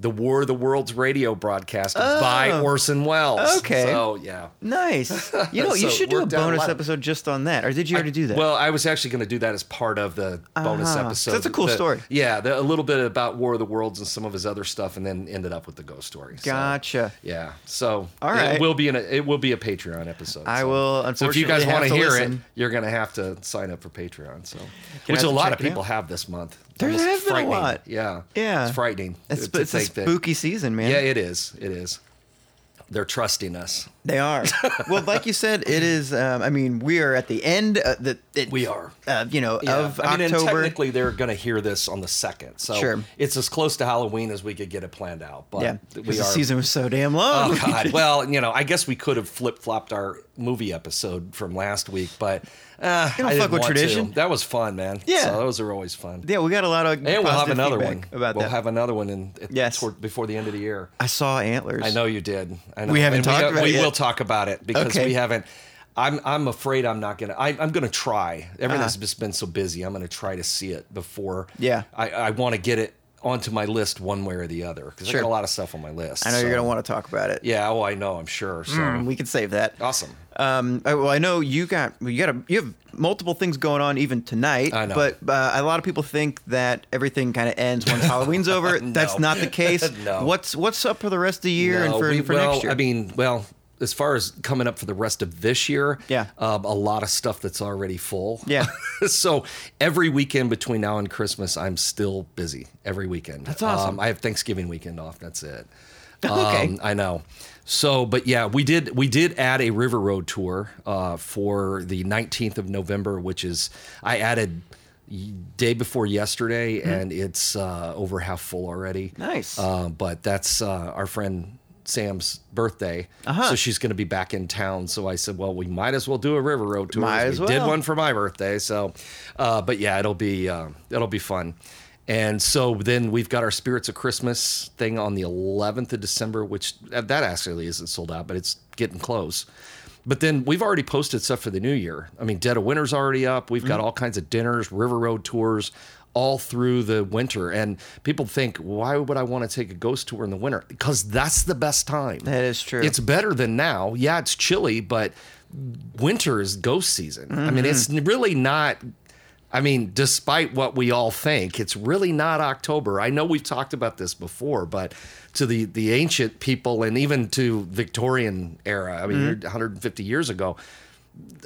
Speaker 1: The War of the Worlds radio broadcast by Orson Welles.
Speaker 2: Oh. Okay.
Speaker 1: So, yeah.
Speaker 2: Nice. You know, you should do a
Speaker 1: a
Speaker 2: bonus
Speaker 1: lot.
Speaker 2: episode just on that. Or did you already do that?
Speaker 1: Well, I was actually going to do that as part of the bonus
Speaker 2: Uh-huh.
Speaker 1: episode.
Speaker 2: That's a cool
Speaker 1: The-
Speaker 2: story.
Speaker 1: Yeah, the, a little bit about War of the Worlds and some of his other stuff, and then ended up with the ghost story. So,
Speaker 2: gotcha.
Speaker 1: yeah. So
Speaker 2: all right, it
Speaker 1: will be in a it will be a Patreon episode.
Speaker 2: I
Speaker 1: so.
Speaker 2: will,
Speaker 1: So if you guys
Speaker 2: unfortunately,
Speaker 1: want to hear
Speaker 2: listen.
Speaker 1: it, you're going to have to sign up for Patreon. So,
Speaker 2: I
Speaker 1: which a lot of people have this month.
Speaker 2: There has been a lot.
Speaker 1: Yeah.
Speaker 2: Yeah.
Speaker 1: It's frightening.
Speaker 2: It's,
Speaker 1: to
Speaker 2: it's a
Speaker 1: that-
Speaker 2: spooky season, man.
Speaker 1: Yeah, it is. It is. They're trusting us.
Speaker 2: They are. well, like you said, it is. Um, I mean, we are at the end. Uh, the, it,
Speaker 1: We are.
Speaker 2: Uh, you know,
Speaker 1: Yeah.
Speaker 2: of
Speaker 1: I mean,
Speaker 2: October.
Speaker 1: technically, they're going to hear this on the second, so
Speaker 2: Sure.
Speaker 1: it's as close to Halloween as we could get it planned out. But
Speaker 2: yeah,
Speaker 1: we are.
Speaker 2: the season was so damn long.
Speaker 1: Oh God! Well, you know, I guess we could have flip flopped our movie episode from last week, but uh,
Speaker 2: You don't
Speaker 1: I
Speaker 2: fuck with
Speaker 1: want to.
Speaker 2: tradition.
Speaker 1: That was fun, man.
Speaker 2: Yeah.
Speaker 1: so those are always fun.
Speaker 2: yeah, we got a lot of.
Speaker 1: And we'll have another one
Speaker 2: about
Speaker 1: We'll
Speaker 2: that.
Speaker 1: have another one in
Speaker 2: Yes.
Speaker 1: toward, before the end of the year.
Speaker 2: I saw antlers.
Speaker 1: I know you did. I know.
Speaker 2: We haven't
Speaker 1: And
Speaker 2: talked
Speaker 1: we,
Speaker 2: about
Speaker 1: We
Speaker 2: it yet.
Speaker 1: will talk about it because
Speaker 2: Okay.
Speaker 1: we haven't. I'm I'm afraid I'm not gonna. I, I'm gonna try. Everything's
Speaker 2: Uh-huh.
Speaker 1: just been so busy. I'm gonna try to see it before.
Speaker 2: Yeah.
Speaker 1: I, I want to get it onto my list one way or the other because
Speaker 2: Sure.
Speaker 1: I got a lot of stuff on my list.
Speaker 2: I know you're gonna want to talk about it.
Speaker 1: Yeah. Oh, I know. I'm sure. So
Speaker 2: Mm, we can save that.
Speaker 1: awesome.
Speaker 2: Um, well, I know you got well, you got a, you have multiple things going on even tonight.
Speaker 1: I know.
Speaker 2: But uh, a lot of people think that everything kind of ends once Halloween's over. That's not the case.
Speaker 1: No.
Speaker 2: What's what's up for the rest of the year and for,
Speaker 1: we-
Speaker 2: for
Speaker 1: well,
Speaker 2: next year?
Speaker 1: I mean, well, as far as coming up for the rest of this year,
Speaker 2: Yeah.
Speaker 1: um, a lot of stuff that's already full.
Speaker 2: Yeah.
Speaker 1: so every weekend between now and Christmas, I'm still busy. Every weekend.
Speaker 2: That's awesome.
Speaker 1: Um, I have Thanksgiving weekend off. That's it.
Speaker 2: Okay.
Speaker 1: Um, I know. So, but yeah, we did we did add a River Road tour uh, for the 19th of November, which is I added day before yesterday, and it's uh, over half full already.
Speaker 2: Mm-hmm. Nice.
Speaker 1: Uh, but that's uh, our friend Sam's birthday,
Speaker 2: Uh-huh.
Speaker 1: so she's going to be back in town. So I said, well, we might as well do a River Road tour.
Speaker 2: Might
Speaker 1: as we did one for my birthday. So, uh, but yeah, it'll be uh, it'll be fun. And so then we've got our Spirits of Christmas thing on the 11th of December, which uh, that actually isn't sold out, but it's getting close. But then we've already posted stuff for the new year. I mean, Dead of Winter's already up. We've
Speaker 2: Mm-hmm.
Speaker 1: got all kinds of dinners, River Road tours, all through the winter. And people think, why would I want to take a ghost tour in the winter? Because that's the best time.
Speaker 2: that is true.
Speaker 1: It's better than now. Yeah, it's chilly, but winter is ghost season. I mean, it's
Speaker 2: Mm-hmm.
Speaker 1: really not. I mean, despite what we all think, it's really not October. I know we've talked about this before, but to the the ancient people and even to Victorian era, I mean,
Speaker 2: Mm-hmm.
Speaker 1: 150 years ago,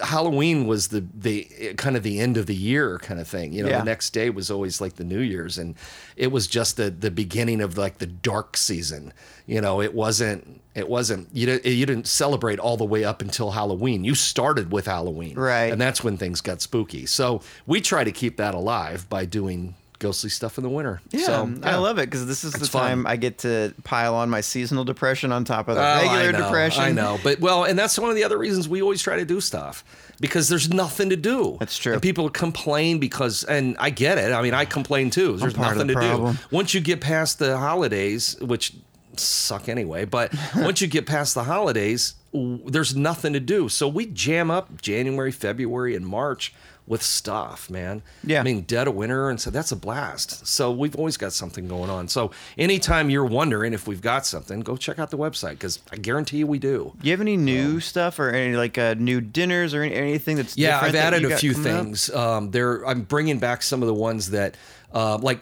Speaker 1: Halloween was the the kind of the end of the year kind of thing. You know,
Speaker 2: Yeah.
Speaker 1: the next day was always like the New Year's, and it was just the the beginning of like the dark season. You know, it wasn't it wasn't you didn't you didn't celebrate all the way up until Halloween. You started with Halloween,
Speaker 2: Right.
Speaker 1: And that's when things got spooky. So we try to keep that alive by doing ghostly stuff in the winter.
Speaker 2: Yeah,
Speaker 1: so,
Speaker 2: I love it because this is the
Speaker 1: It's fun.
Speaker 2: time I get to pile on my seasonal depression on top of the
Speaker 1: Oh, I
Speaker 2: regular
Speaker 1: know,
Speaker 2: depression.
Speaker 1: I know, but well, and that's one of the other reasons we always try to do stuff because there's nothing to do.
Speaker 2: That's true.
Speaker 1: And people complain because, and I get it. I mean, I complain too. There's nothing
Speaker 2: the
Speaker 1: to
Speaker 2: problem.
Speaker 1: do. Once you get past the holidays, which suck anyway, but once you get past the holidays, there's nothing to do. So we jam up January, February, and March with stuff, man.
Speaker 2: Yeah.
Speaker 1: I mean, dead of winter, and so that's a blast. So we've always got something going on. So anytime you're wondering if we've got something, go check out the website because I guarantee you we do.
Speaker 2: Do you have any new stuff or any like uh, new dinners or any, anything that's
Speaker 1: Yeah, I've added a few things. Um, there, I'm bringing back some of the ones that, uh, like,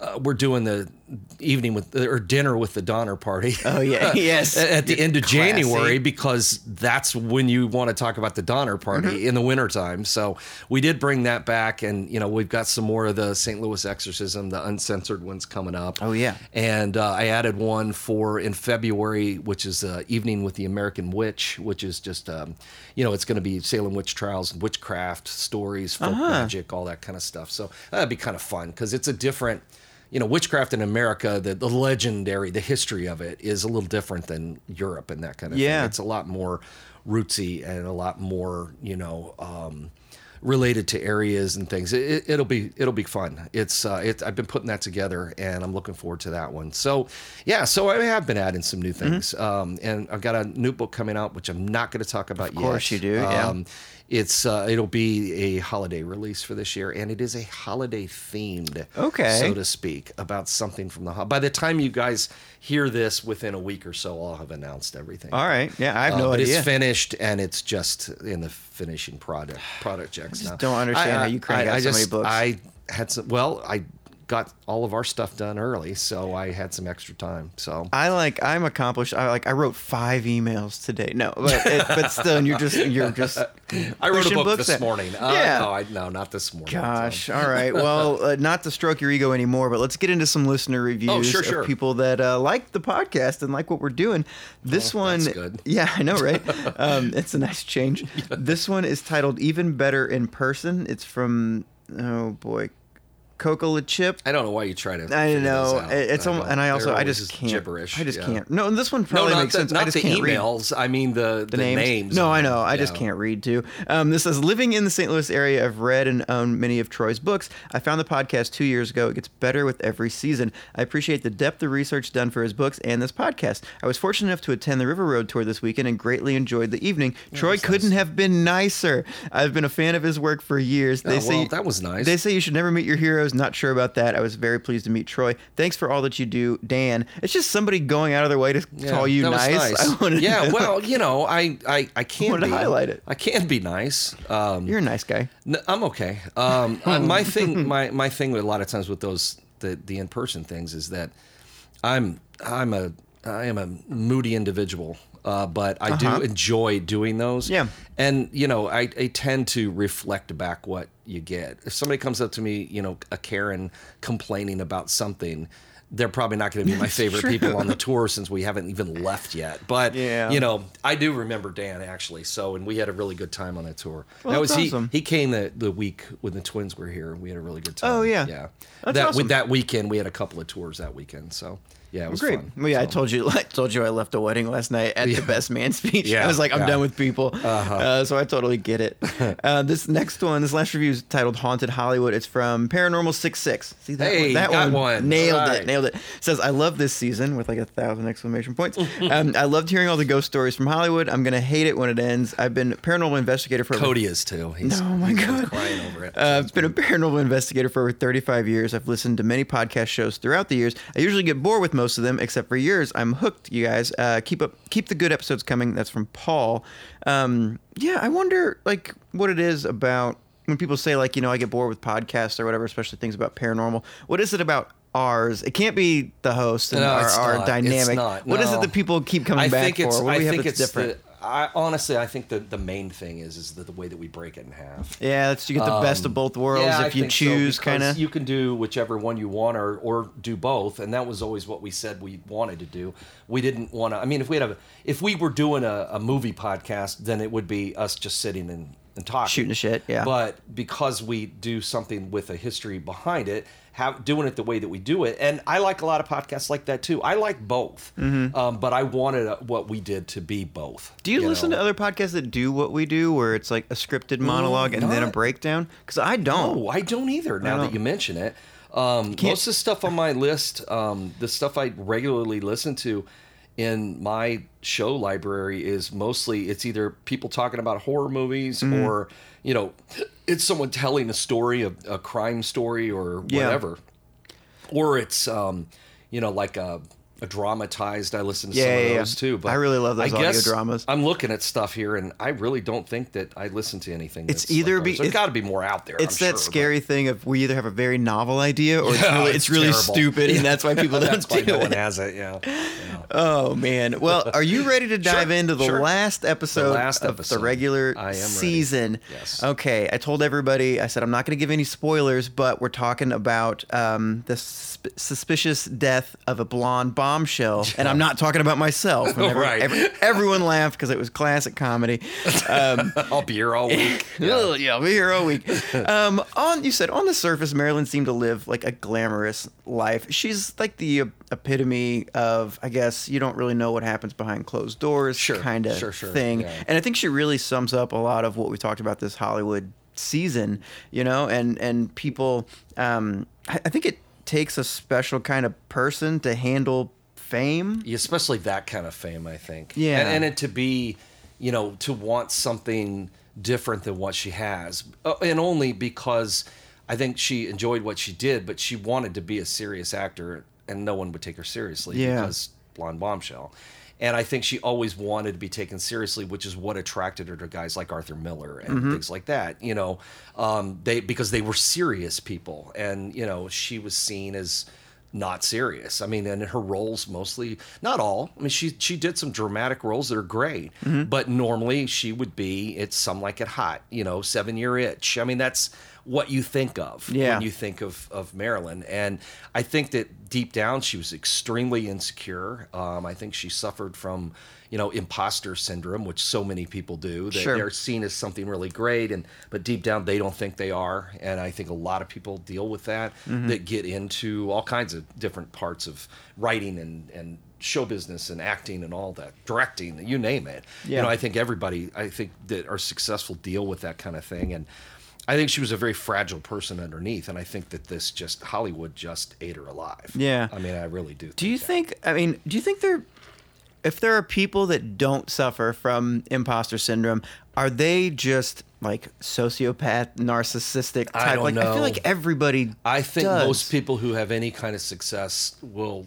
Speaker 1: uh, we're doing the evening with or dinner with the Donner Party.
Speaker 2: Oh yeah, yes.
Speaker 1: at the end of
Speaker 2: Classy.
Speaker 1: January because that's when you want to talk about the Donner Party
Speaker 2: Mm-hmm.
Speaker 1: in the wintertime. So we did bring that back, and you know we've got some more of the St. Louis Exorcism, the uncensored ones coming up.
Speaker 2: Oh, yeah.
Speaker 1: and uh, I added one for in February, which is uh, Evening with the American Witch, which is just um, you know it's going to be Salem witch trials, and witchcraft stories, folk
Speaker 2: Uh-huh.
Speaker 1: magic, all that kind of stuff. So that'd be kind of fun because it's a different you know, witchcraft in America, the, the legendary, the history of it is a little different than Europe and that kind of
Speaker 2: Yeah.
Speaker 1: thing. It's a lot more rootsy and a lot more, you know, um, related to areas and things. It, it, will be it'll be fun. It's uh, it, I've been putting that together and I'm looking forward to that one. So yeah, so I have been adding some new
Speaker 2: Mm-hmm.
Speaker 1: things, um, and I've got a new book coming out which I'm not going to talk about yet. Of
Speaker 2: course you do, yeah.
Speaker 1: It's uh, it'll be a holiday release for this year, and it is a holiday themed,
Speaker 2: Okay.
Speaker 1: so to speak, about something from the. ho- By the time you guys hear this, within a week or so, I'll have announced everything.
Speaker 2: All right. Yeah, I have
Speaker 1: Uh,
Speaker 2: no
Speaker 1: but
Speaker 2: idea.
Speaker 1: it's finished, and it's just in the finishing product projects now.
Speaker 2: Just don't understand how you crank out so many books.
Speaker 1: I had some. Well, I got all of our stuff done early, so I had some extra time. So
Speaker 2: I like I'm accomplished. I like I wrote five emails today. No, but it, but still, you're just you're just.
Speaker 1: I wrote a book
Speaker 2: books
Speaker 1: this
Speaker 2: out.
Speaker 1: morning. Uh,
Speaker 2: yeah.
Speaker 1: No, I, no, not this morning.
Speaker 2: Gosh.
Speaker 1: So-
Speaker 2: All right. Well, uh, not to stroke your ego anymore, but let's get into some listener reviews
Speaker 1: Oh, sure,
Speaker 2: of people that uh, like the podcast and like what we're doing. This
Speaker 1: Oh,
Speaker 2: one, yeah, I know, right? um, it's a nice change. This one is titled "Even Better in Person." It's from oh boy, Coca Chip.
Speaker 1: I don't know why you try to.
Speaker 2: I know it's
Speaker 1: I
Speaker 2: and I also I just can't
Speaker 1: gibberish.
Speaker 2: I just
Speaker 1: yeah.
Speaker 2: can't. No, this one probably
Speaker 1: not
Speaker 2: makes
Speaker 1: the,
Speaker 2: sense.
Speaker 1: not
Speaker 2: I just
Speaker 1: the
Speaker 2: can't read
Speaker 1: emails. I mean the the, names.
Speaker 2: No, I know. I just
Speaker 1: Yeah.
Speaker 2: can't read too. Um, this says living in the St. Louis area. I've read and owned many of Troy's books. I found the podcast two years ago. It gets better with every season. I appreciate the depth of research done for his books and this podcast. I was fortunate enough to attend the River Road tour this weekend and greatly enjoyed the evening. Troy couldn't
Speaker 1: nice.
Speaker 2: have been nicer. I've been a fan of his work for years. They
Speaker 1: Oh,
Speaker 2: say
Speaker 1: well, that was nice.
Speaker 2: They say you should never meet your heroes. Not sure about that. I was very pleased to meet Troy. Thanks for all that you do, Dan. It's just somebody going out of their way to
Speaker 1: Yeah,
Speaker 2: call you nice. Wanted
Speaker 1: yeah, well, you know, I I, I can't be,
Speaker 2: highlight it.
Speaker 1: I can be nice. Um,
Speaker 2: You're a nice guy.
Speaker 1: I'm okay. Um, my thing, my my thing with a lot of times with those the the in person things is that I'm I'm a I am a moody individual. Uh, but I
Speaker 2: Uh-huh.
Speaker 1: do enjoy doing those.
Speaker 2: Yeah.
Speaker 1: And, you know, I, I tend to reflect back what you get. If somebody comes up to me, you know, a Karen complaining about something, they're probably not going to be my favorite
Speaker 2: true.
Speaker 1: people on the tour since we haven't even left yet. But,
Speaker 2: Yeah.
Speaker 1: you know, I do remember Dan actually. So, and we had a really good time on that tour.
Speaker 2: Well,
Speaker 1: that was
Speaker 2: that's
Speaker 1: he.
Speaker 2: awesome.
Speaker 1: He came the, the week when the twins were here. We had a really good time.
Speaker 2: Oh, yeah.
Speaker 1: yeah.
Speaker 2: That's
Speaker 1: that
Speaker 2: awesome.
Speaker 1: with that weekend, we had a couple of tours that weekend. So, yeah, it was
Speaker 2: Great.
Speaker 1: fun.
Speaker 2: Well, yeah, I told you. I told you I left a wedding last night at the best man speech.
Speaker 1: Yeah,
Speaker 2: I was like, I'm
Speaker 1: yeah.
Speaker 2: done with people. uh so I totally get it. uh, this next one, this last review is titled "Haunted Hollywood." It's from Paranormal Six Six. See that
Speaker 1: Hey,
Speaker 2: one? That one,
Speaker 1: one.
Speaker 2: nailed
Speaker 1: All
Speaker 2: it.
Speaker 1: right.
Speaker 2: Nailed it. Says I love this season with like a thousand exclamation points. um, I loved hearing all the ghost stories from Hollywood. I'm gonna hate it when it ends. I've been a paranormal investigator for over
Speaker 1: Cody is too. He's,
Speaker 2: Oh my God.
Speaker 1: crying over it.
Speaker 2: uh, I've been a paranormal investigator for over 35 years. I've listened to many podcast shows throughout the years. I usually get bored with most of them, except for yours. I'm hooked, you guys. Uh, keep up, keep the good episodes coming. That's from Paul. Um, yeah, I wonder like what it is about when people say like you know I get bored with podcasts or whatever, especially things about paranormal. What is it about? Ours. It can't be the host and
Speaker 1: No,
Speaker 2: our, our dynamic.
Speaker 1: not.
Speaker 2: What is it that people keep coming
Speaker 1: I
Speaker 2: back for? What do
Speaker 1: I
Speaker 2: we have
Speaker 1: think
Speaker 2: that's
Speaker 1: it's
Speaker 2: different?
Speaker 1: The, I honestly, I think the the main thing is is the, the way that we break it in half.
Speaker 2: yeah, that's you get the best of both worlds
Speaker 1: Um, Yeah, I
Speaker 2: if you
Speaker 1: think so,
Speaker 2: choose, kind of.
Speaker 1: You can do whichever one you want, or or do both, and that was always what we said we wanted to do. We didn't want to. I mean, if we had a, if we were doing a, a movie podcast, then it would be us just sitting and, and talking,
Speaker 2: Shooting the shit, yeah.
Speaker 1: But because we do something with a history behind it, have doing it the way that we do it. And I like a lot of podcasts like that too. I like both, um, but I wanted uh, what we did to be both.
Speaker 2: Mm-hmm. Do you, listen
Speaker 1: know?
Speaker 2: to other podcasts that do what we do, where it's like a scripted monologue and then a breakdown? Because I don't.
Speaker 1: No, I don't either. Now
Speaker 2: don't.
Speaker 1: that you mention it, um, most of the stuff on my list, um, the stuff I regularly listen to in my show library is mostly it's either people talking about horror movies
Speaker 2: Mm-hmm.
Speaker 1: or you know it's someone telling a story of a crime story or
Speaker 2: Yeah.
Speaker 1: whatever or it's um, you know like a, a dramatized i listen to some
Speaker 2: Yeah,
Speaker 1: of
Speaker 2: yeah, yeah.
Speaker 1: those too but
Speaker 2: I really love those
Speaker 1: I
Speaker 2: audio
Speaker 1: guess
Speaker 2: dramas.
Speaker 1: i'm looking at stuff here and i really don't think that i listen to anything
Speaker 2: It's either
Speaker 1: like
Speaker 2: be-
Speaker 1: those. there's got to be more out there
Speaker 2: It's
Speaker 1: I'm
Speaker 2: that
Speaker 1: sure, but-
Speaker 2: scary thing of we either have a very novel idea or it's really,
Speaker 1: it's
Speaker 2: it's really stupid, and that's why people don't
Speaker 1: That's why
Speaker 2: do
Speaker 1: no one has it. Yeah. Yeah.
Speaker 2: Oh man! Well, are you ready to dive
Speaker 1: Sure,
Speaker 2: into the
Speaker 1: sure.
Speaker 2: last episode The
Speaker 1: last
Speaker 2: of
Speaker 1: episode.
Speaker 2: the regular
Speaker 1: I am ready.
Speaker 2: season?
Speaker 1: Yes.
Speaker 2: Okay. I told everybody. I said I'm not going to give any spoilers, but we're talking about um, the sus- suspicious death of a blonde bombshell, and I'm not talking about myself. Every-
Speaker 1: Right.
Speaker 2: every- everyone laughed because it was classic comedy. Um,
Speaker 1: I'll be here all week.
Speaker 2: Ugh, yeah, I'll be here all week. Um, on you said on the surface, Marilyn seemed to live like a glamorous life. She's like the epitome of, I guess, you don't really know what happens behind closed doors,
Speaker 1: Sure,
Speaker 2: kind of
Speaker 1: sure, sure,
Speaker 2: thing.
Speaker 1: yeah.
Speaker 2: And I think she really sums up a lot of what we talked about this Hollywood season. You know, and and people, um, I, I think it takes a special kind of person to handle fame.
Speaker 1: especially that kind of fame. I think.
Speaker 2: Yeah.
Speaker 1: and, and it to be, you know, to want something different than what she has, uh, and only because I think she enjoyed what she did, but she wanted to be a serious actor, and no one would take her seriously
Speaker 2: Yeah.
Speaker 1: because blonde bombshell. And I think she always wanted to be taken seriously, which is what attracted her to guys like Arthur Miller and
Speaker 2: Mm-hmm.
Speaker 1: things like that. You know, um, they because they were serious people, and you know she was seen as not serious. I mean, and her roles mostly, not all. I mean, she she did some dramatic roles that are great,
Speaker 2: Mm-hmm.
Speaker 1: but normally she would be it's some like it hot, you know, seven year itch. I mean, that's what you think of
Speaker 2: Yeah.
Speaker 1: when you think of of Marilyn, and I think that deep down she was extremely insecure. Um, I think she suffered from you know imposter syndrome, which so many people do. That
Speaker 2: Sure.
Speaker 1: they're seen as something really great, and but deep down they don't think they are. And I think a lot of people deal with that
Speaker 2: Mm-hmm.
Speaker 1: that get into all kinds of different parts of writing and and show business and acting and all that directing you name it
Speaker 2: Yeah.
Speaker 1: you know i think everybody i think that are successful deal with that kind of thing and i think she was a very fragile person underneath and i think that this just hollywood just ate her alive
Speaker 2: Yeah.
Speaker 1: i mean i really do
Speaker 2: Do you think? I mean, do you think there, if there are people that don't suffer from imposter syndrome, are they just like sociopath, narcissistic type?
Speaker 1: I don't
Speaker 2: like I feel like everybody.
Speaker 1: I think
Speaker 2: does.
Speaker 1: most people who have any kind of success will.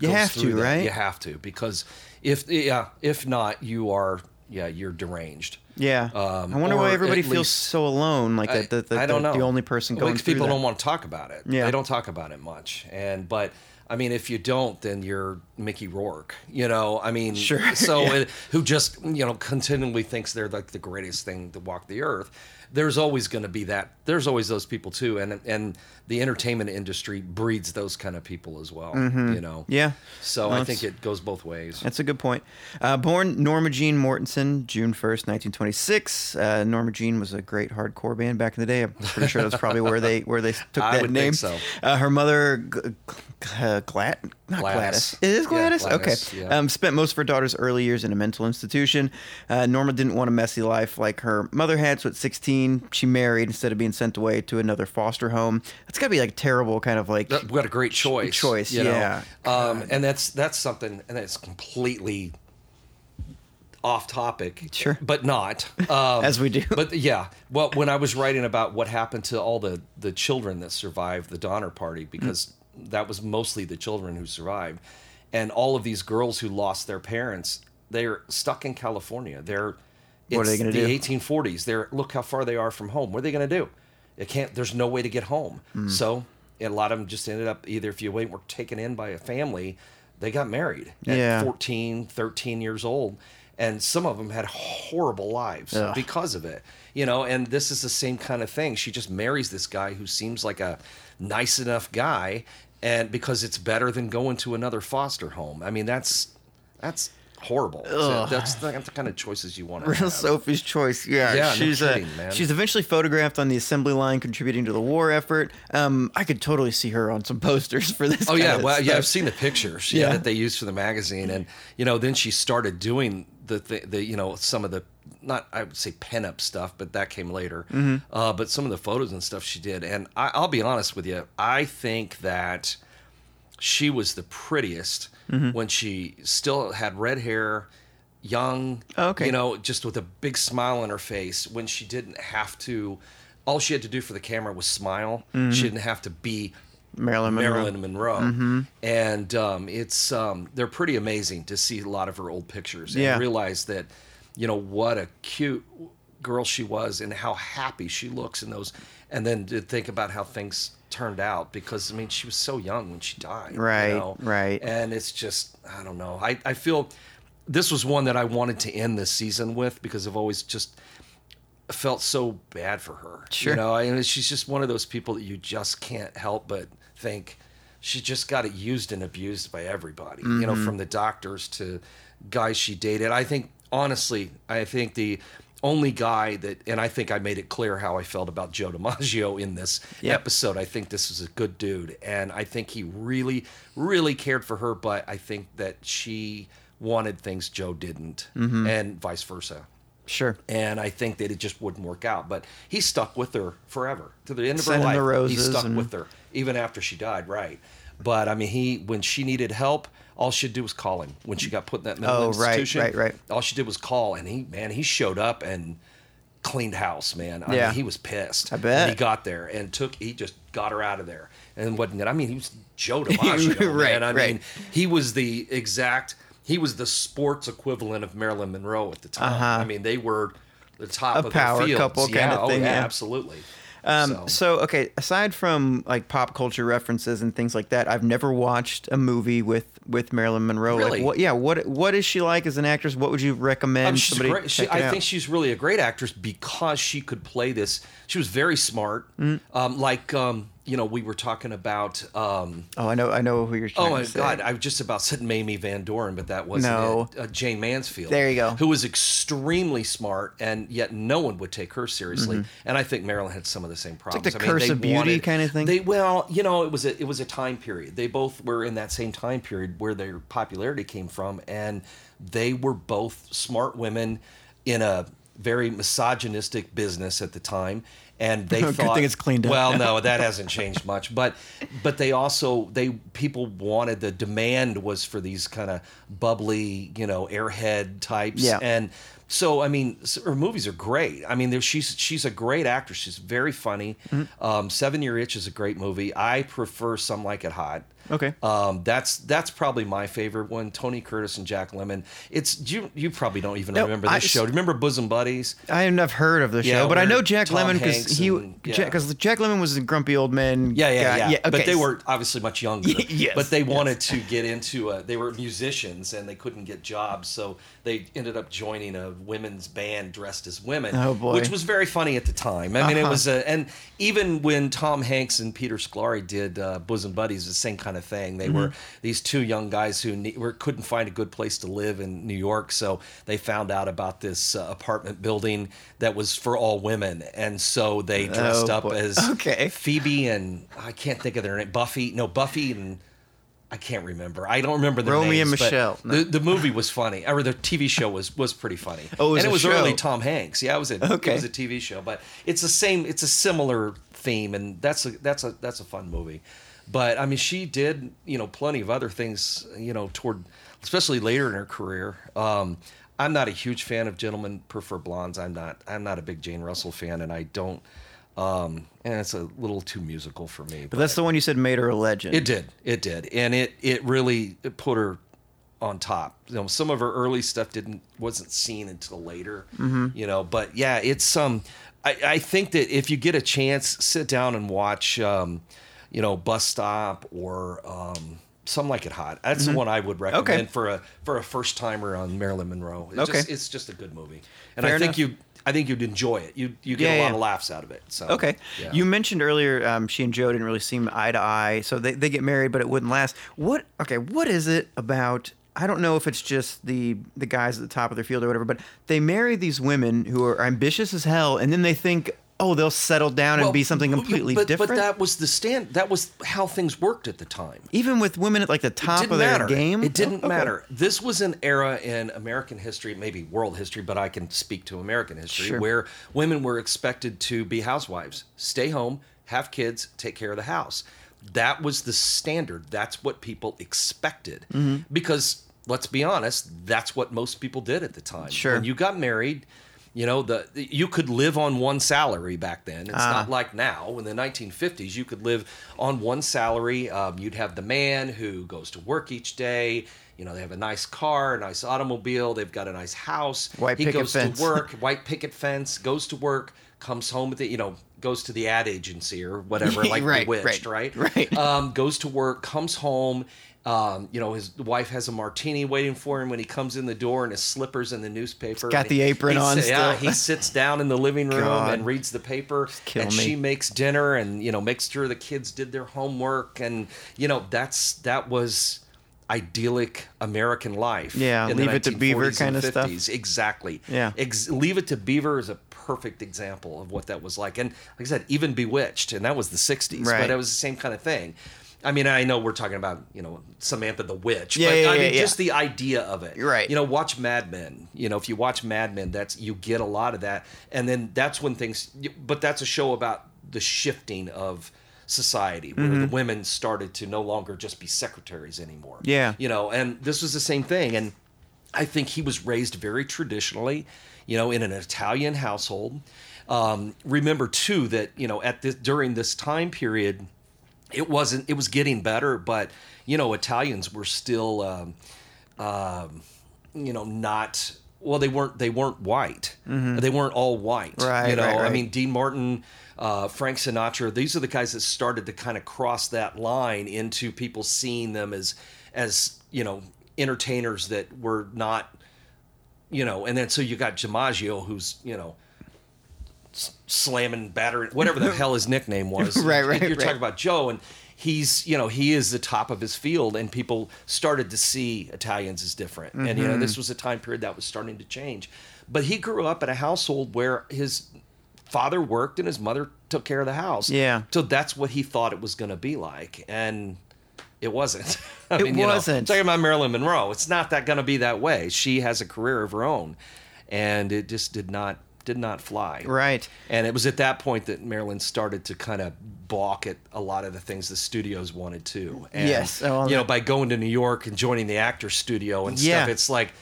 Speaker 2: You have to,
Speaker 1: that.
Speaker 2: right?
Speaker 1: You have to because if yeah, if not, you are yeah, you're deranged.
Speaker 2: Yeah.
Speaker 1: Um,
Speaker 2: I wonder why everybody feels
Speaker 1: least-
Speaker 2: so alone. Like
Speaker 1: I,
Speaker 2: that, that, that
Speaker 1: I don't know.
Speaker 2: the only person
Speaker 1: Well,
Speaker 2: going
Speaker 1: because
Speaker 2: through
Speaker 1: people
Speaker 2: that.
Speaker 1: don't want to talk about it.
Speaker 2: Yeah.
Speaker 1: They don't talk about it much. And but I mean, if you don't, then you're Mickey Rourke. You know, I mean,
Speaker 2: Sure,
Speaker 1: So
Speaker 2: yeah.
Speaker 1: it, who just you know continually thinks they're like the greatest thing to walk the earth. There's always going to be that. There's always those people too, and and the entertainment industry breeds those kind of people as well. You know.
Speaker 2: Mm-hmm. Yeah.
Speaker 1: So
Speaker 2: No,
Speaker 1: I think it goes both ways.
Speaker 2: That's a good point. Uh, born Norma Jean Mortensen, June 1st, 1926. Uh, Norma Jean was a great hardcore band back in the day. I'm pretty sure that's probably where they where they took that name.
Speaker 1: think so.
Speaker 2: Uh, her mother, G- G- uh, Glad, not
Speaker 1: Gladys.
Speaker 2: Gladys. It is
Speaker 1: Yeah,
Speaker 2: Gladys.
Speaker 1: Gladys,
Speaker 2: okay.
Speaker 1: yeah.
Speaker 2: Um, spent most of her daughter's early years in a mental institution. Uh, Norma didn't want a messy life like her mother had, so at 16 she married instead of being sent away to another foster home. That's got to be like terrible, kind of like.
Speaker 1: That- what a great choice.
Speaker 2: choice,
Speaker 1: you know?
Speaker 2: yeah.
Speaker 1: Um, and that's that's something, and it's completely off topic.
Speaker 2: Sure.
Speaker 1: but not um,
Speaker 2: As we do.
Speaker 1: But yeah, well, when I was writing about what happened to all the the children that survived the Donner Party, because that was mostly the children who survived, and all of these girls who lost their parents, they're stuck in California. They're
Speaker 2: What are they gonna
Speaker 1: the
Speaker 2: do?
Speaker 1: 1840s. They're look how far they are from home. What are they going to do? It can't. There's no way to get home.
Speaker 2: Hmm.
Speaker 1: So a lot of them just ended up either if you wait were taken in by a family, they got married at
Speaker 2: Yeah.
Speaker 1: 14, 13 years old, and some of them had horrible lives
Speaker 2: Ugh.
Speaker 1: because of it. You know, and this is the same kind of thing. She just marries this guy who seems like a nice enough guy, and because it's better than going to another foster home. I mean, that's that's horrible. So that's the, that's the kind of choices you want to
Speaker 2: Real
Speaker 1: have.
Speaker 2: Sophie's choice. Yeah,
Speaker 1: Yeah, no
Speaker 2: she's
Speaker 1: kidding,
Speaker 2: uh,
Speaker 1: man.
Speaker 2: she's eventually photographed on the assembly line, contributing to the war effort. Um, I could totally see her on some posters for this.
Speaker 1: Oh
Speaker 2: kind
Speaker 1: yeah,
Speaker 2: of
Speaker 1: well yeah. I've seen the pictures yeah.
Speaker 2: Yeah.
Speaker 1: that they used for the magazine, and you know then she started doing the the, the you know some of the not I would say pen up stuff, but that came later.
Speaker 2: Mm-hmm.
Speaker 1: Uh, but some of the photos and stuff she did, and I, I'll be honest with you, I think that she was the prettiest
Speaker 2: Mm-hmm.
Speaker 1: when she still had red hair, young.
Speaker 2: Oh, okay.
Speaker 1: You know, just with a big smile on her face when she didn't have to. All she had to do for the camera was smile.
Speaker 2: Mm-hmm.
Speaker 1: She didn't have to be
Speaker 2: Marilyn Monroe.
Speaker 1: Marilyn Monroe,
Speaker 2: Mm-hmm.
Speaker 1: and um, it's um, they're pretty amazing to see a lot of her old pictures and
Speaker 2: Yeah.
Speaker 1: realize that you know what a cute girl she was and how happy she looks in those, and then to think about how things turned out because I mean she was so young when she died, you
Speaker 2: Right,
Speaker 1: know?
Speaker 2: right.
Speaker 1: and it's just I don't know I I feel this was one that I wanted to end this season with because I've always just felt so bad for her.
Speaker 2: Sure.
Speaker 1: You know, and she's just one of those people that you just can't help but think she just got it used and abused by everybody. You know,
Speaker 2: Mm-hmm.
Speaker 1: from the doctors to guys she dated. I think honestly, I think the only guy that and I think I made it clear how I felt about Joe DiMaggio in this
Speaker 2: Yep.
Speaker 1: episode. I think this is a good dude and I think he really really cared for her, but I think that she wanted things Joe didn't
Speaker 2: Mm-hmm.
Speaker 1: and vice versa
Speaker 2: Sure.
Speaker 1: and I think that it just wouldn't work out. But he stuck with her forever to the end of
Speaker 2: Sent
Speaker 1: her life. he stuck
Speaker 2: and-
Speaker 1: with her even after she died, right? But I mean, he when she needed help, all she did was call him. When she got put in that mental
Speaker 2: Oh, right,
Speaker 1: institution,
Speaker 2: right, right.
Speaker 1: All she did was call, and he man, he showed up and cleaned house, man. I
Speaker 2: Yeah.
Speaker 1: mean, he was pissed.
Speaker 2: I bet.
Speaker 1: he got there and took. He just got her out of there, and wasn't it? I mean, he was Joe DiMaggio,
Speaker 2: Right,
Speaker 1: man. I
Speaker 2: right.
Speaker 1: mean, he was the exact. He was the sports equivalent of Marilyn Monroe at the time.
Speaker 2: Uh-huh.
Speaker 1: I mean, they were the top
Speaker 2: A
Speaker 1: of
Speaker 2: power
Speaker 1: their fields.
Speaker 2: couple
Speaker 1: yeah,
Speaker 2: kinda
Speaker 1: oh,
Speaker 2: thing,
Speaker 1: yeah,
Speaker 2: yeah.
Speaker 1: absolutely.
Speaker 2: Um,
Speaker 1: so,
Speaker 2: so. okay, aside from like pop culture references and things like that, I've never watched a movie with with Marilyn Monroe.
Speaker 1: Really?
Speaker 2: Like, what? Yeah. What What is she like as an actress? What would you recommend
Speaker 1: um,
Speaker 2: somebody
Speaker 1: great, she, I
Speaker 2: out?
Speaker 1: think she's really a great actress because she could play this. She was very smart.
Speaker 2: Mm-hmm.
Speaker 1: Um, like um, you know, we were talking about. Um,
Speaker 2: oh, I know. I know who you're. Trying
Speaker 1: Oh my. God! I was just about said Mamie Van Doren, but that wasn't
Speaker 2: No.
Speaker 1: it. Uh, Jayne Mansfield.
Speaker 2: There you go.
Speaker 1: Who was extremely smart, and yet no one would take her seriously. And I think Marilyn had some of the same problems.
Speaker 2: Mm-hmm. the
Speaker 1: I mean,
Speaker 2: curse
Speaker 1: they
Speaker 2: of beauty kind of thing?
Speaker 1: They well, you know, it was a it was a time period. They both were in that same time period where their popularity came from, and they were both smart women in a very misogynistic business at the time. And they thought,
Speaker 2: thing it's cleaned up
Speaker 1: Well, no, that hasn't changed much. But but they also they people wanted the demand was for these kind of bubbly, you know, airhead types.
Speaker 2: Yeah.
Speaker 1: And so I mean, her movies are great. I mean, she's she's a great actress. She's very funny.
Speaker 2: Mm-hmm.
Speaker 1: Um, Seven Year Itch is a great movie. I prefer Some Like It Hot.
Speaker 2: Okay.
Speaker 1: Um, that's that's probably my favorite one. Tony Curtis and Jack Lemmon. It's you. You probably don't even
Speaker 2: No,
Speaker 1: remember
Speaker 2: I
Speaker 1: this
Speaker 2: s-
Speaker 1: show. Remember Bosom Buddies?
Speaker 2: I have not heard of the show,
Speaker 1: Yeah,
Speaker 2: but I know Jack
Speaker 1: Tom
Speaker 2: Lemmon because he
Speaker 1: and- yeah.
Speaker 2: because Jack Lemmon was a grumpy old man.
Speaker 1: Yeah, yeah,
Speaker 2: guy.
Speaker 1: yeah.
Speaker 2: okay.
Speaker 1: But they were obviously much younger.
Speaker 2: Yes,
Speaker 1: But they
Speaker 2: yes.
Speaker 1: wanted to get into. A, they were musicians and they couldn't get jobs, so they ended up joining a women's band dressed as women.
Speaker 2: Oh, boy.
Speaker 1: Which was very funny at the time. I mean, it
Speaker 2: Uh-huh.
Speaker 1: was a, and even when Tom Hanks and Peter Scolari did uh, Bosom Buddies, the same kind of thing. They were
Speaker 2: Mm-hmm.
Speaker 1: these two young guys who ne- were, couldn't find a good place to live in New York, so they found out about this uh, apartment building that was for all women, and so they dressed
Speaker 2: Oh,
Speaker 1: up as
Speaker 2: Okay.
Speaker 1: Phoebe and I can't think of their name. Buffy, no Buffy and I can't remember. I don't remember the names.
Speaker 2: and Michelle. No.
Speaker 1: The, the movie was funny, or the TV show was was pretty funny.
Speaker 2: Oh, it was
Speaker 1: and it was
Speaker 2: show.
Speaker 1: early Tom Hanks. Yeah, it was a
Speaker 2: Okay.
Speaker 1: it was a TV show, but it's the same. It's a similar theme, and that's a that's a that's a fun movie. But I mean, she did you know plenty of other things you know toward especially later in her career. Um, I'm not a huge fan of Gentlemen Prefer Blondes. I'm not. I'm not a big Jane Russell fan, and I don't. Um, and it's a little too musical for me.
Speaker 2: But that's the one you said made her a legend.
Speaker 1: It did. It did. And it it really put her on top. You know, some of her early stuff didn't wasn't seen until later.
Speaker 2: Mm-hmm.
Speaker 1: You know, but yeah, it's um I, I think that if you get a chance, sit down and watch um, you know, Bus Stop or um Some Like It Hot. That's the one I would recommend
Speaker 2: Mm-hmm. Okay.
Speaker 1: for a for a first timer on Marilyn Monroe. It's
Speaker 2: Okay.
Speaker 1: just, it's just a good movie. And
Speaker 2: Fair
Speaker 1: I think
Speaker 2: enough.
Speaker 1: you I think you'd enjoy it. You you get
Speaker 2: Yeah,
Speaker 1: a lot
Speaker 2: yeah.
Speaker 1: of laughs out of it. So
Speaker 2: Okay.
Speaker 1: yeah.
Speaker 2: You mentioned earlier um, she and Joe didn't really seem eye to eye, so they, they get married, but it wouldn't last. What? Okay, what is it about I don't know if it's just the the guys at the top of their field or whatever, but they marry these women who are ambitious as hell, and then they think, oh, they'll settle down and be something completely
Speaker 1: but,
Speaker 2: different.
Speaker 1: But that was the stand. That was how things worked at the time.
Speaker 2: Even with women at like the top of their
Speaker 1: matter.
Speaker 2: game,
Speaker 1: It didn't
Speaker 2: Oh, okay.
Speaker 1: matter. This was an era in American history, maybe world history, but I can speak to American history,
Speaker 2: Sure.
Speaker 1: where women were expected to be housewives, stay home, have kids, take care of the house. That was the standard. That's what people expected.
Speaker 2: Mm-hmm.
Speaker 1: Because let's be honest, that's what most people did at the time.
Speaker 2: Sure.
Speaker 1: When you got married, you know, the you could live on one salary back then. It's
Speaker 2: Ah.
Speaker 1: not like now. In the 1950s, you could live on one salary. Um, you'd have the man who goes to work each day. You know, they have a nice car, a nice automobile. They've got a nice house.
Speaker 2: White
Speaker 1: he
Speaker 2: picket
Speaker 1: goes
Speaker 2: fence.
Speaker 1: to work, white picket fence, goes to work, comes home with the, you know, goes to the ad agency or whatever, like
Speaker 2: Right,
Speaker 1: Bewitched,
Speaker 2: right,
Speaker 1: right?
Speaker 2: right.
Speaker 1: Um, goes to work, comes home. Um, you know, his wife has a martini waiting for him when he comes in the door in his slippers and the newspaper.
Speaker 2: got
Speaker 1: And
Speaker 2: the apron
Speaker 1: he
Speaker 2: on
Speaker 1: sa- Yeah, he sits down in the living room
Speaker 2: God.
Speaker 1: and reads the paper,
Speaker 2: kill
Speaker 1: and
Speaker 2: me.
Speaker 1: she makes dinner and you know makes sure the kids did their homework, and you know that's that was idyllic American life.
Speaker 2: Yeah, Leave It to Beaver
Speaker 1: 1940s
Speaker 2: kinda stuff.
Speaker 1: 50s. Exactly.
Speaker 2: Yeah.
Speaker 1: Ex- Leave It to Beaver is a perfect example of what that was like, and like I said, even Bewitched, and that was the '60s,
Speaker 2: Right.
Speaker 1: but it was the same kind of thing. I mean, I know we're talking about you know Samantha the Witch,
Speaker 2: Yeah,
Speaker 1: but
Speaker 2: yeah,
Speaker 1: I mean
Speaker 2: yeah.
Speaker 1: just the idea of it.
Speaker 2: You're Right.
Speaker 1: You know, watch Mad Men. You know, if you watch Mad Men, that's you get a lot of that, and then that's when things. But that's a show about the shifting of society where
Speaker 2: Mm-hmm.
Speaker 1: the women started to no longer just be secretaries anymore.
Speaker 2: Yeah.
Speaker 1: You know, and this was the same thing, and I think he was raised very traditionally, you know, in an Italian household. Um, remember too that you know at this during this time period, it wasn't. It was getting better, but you know, Italians were still, um, um, you know, not. Well, they weren't. They weren't white. They weren't all white.
Speaker 2: Mm-hmm. Right,
Speaker 1: You know,
Speaker 2: right,
Speaker 1: I mean, Dean Martin, uh, Frank Sinatra. These are the guys that started to kind of cross that line into people seeing them as, as you know, entertainers that were not, you know. And then so you got DiMaggio, who's you know slamming, battering, whatever the hell his nickname was.
Speaker 2: Right, right,
Speaker 1: You're
Speaker 2: right.
Speaker 1: talking about Joe, and he's, you know, he is the top of his field, and people started to see Italians as different. And, you know,
Speaker 2: Mm-hmm.
Speaker 1: this was a time period that was starting to change. But he grew up in a household where his father worked and his mother took care of the house.
Speaker 2: Yeah.
Speaker 1: So that's what he thought it was going to be like. And it wasn't. I
Speaker 2: It
Speaker 1: mean, you
Speaker 2: wasn't.
Speaker 1: talking about Marilyn Monroe, it's not that going to be that way. She has a career of her own, and it just did not did not fly.
Speaker 2: Right.
Speaker 1: And it was at that point that Marilyn started to kind of balk at a lot of the things the studios wanted to. And,
Speaker 2: Yes. Oh,
Speaker 1: you know, by going to New York and joining the actor studio and
Speaker 2: Yeah.
Speaker 1: stuff, it's like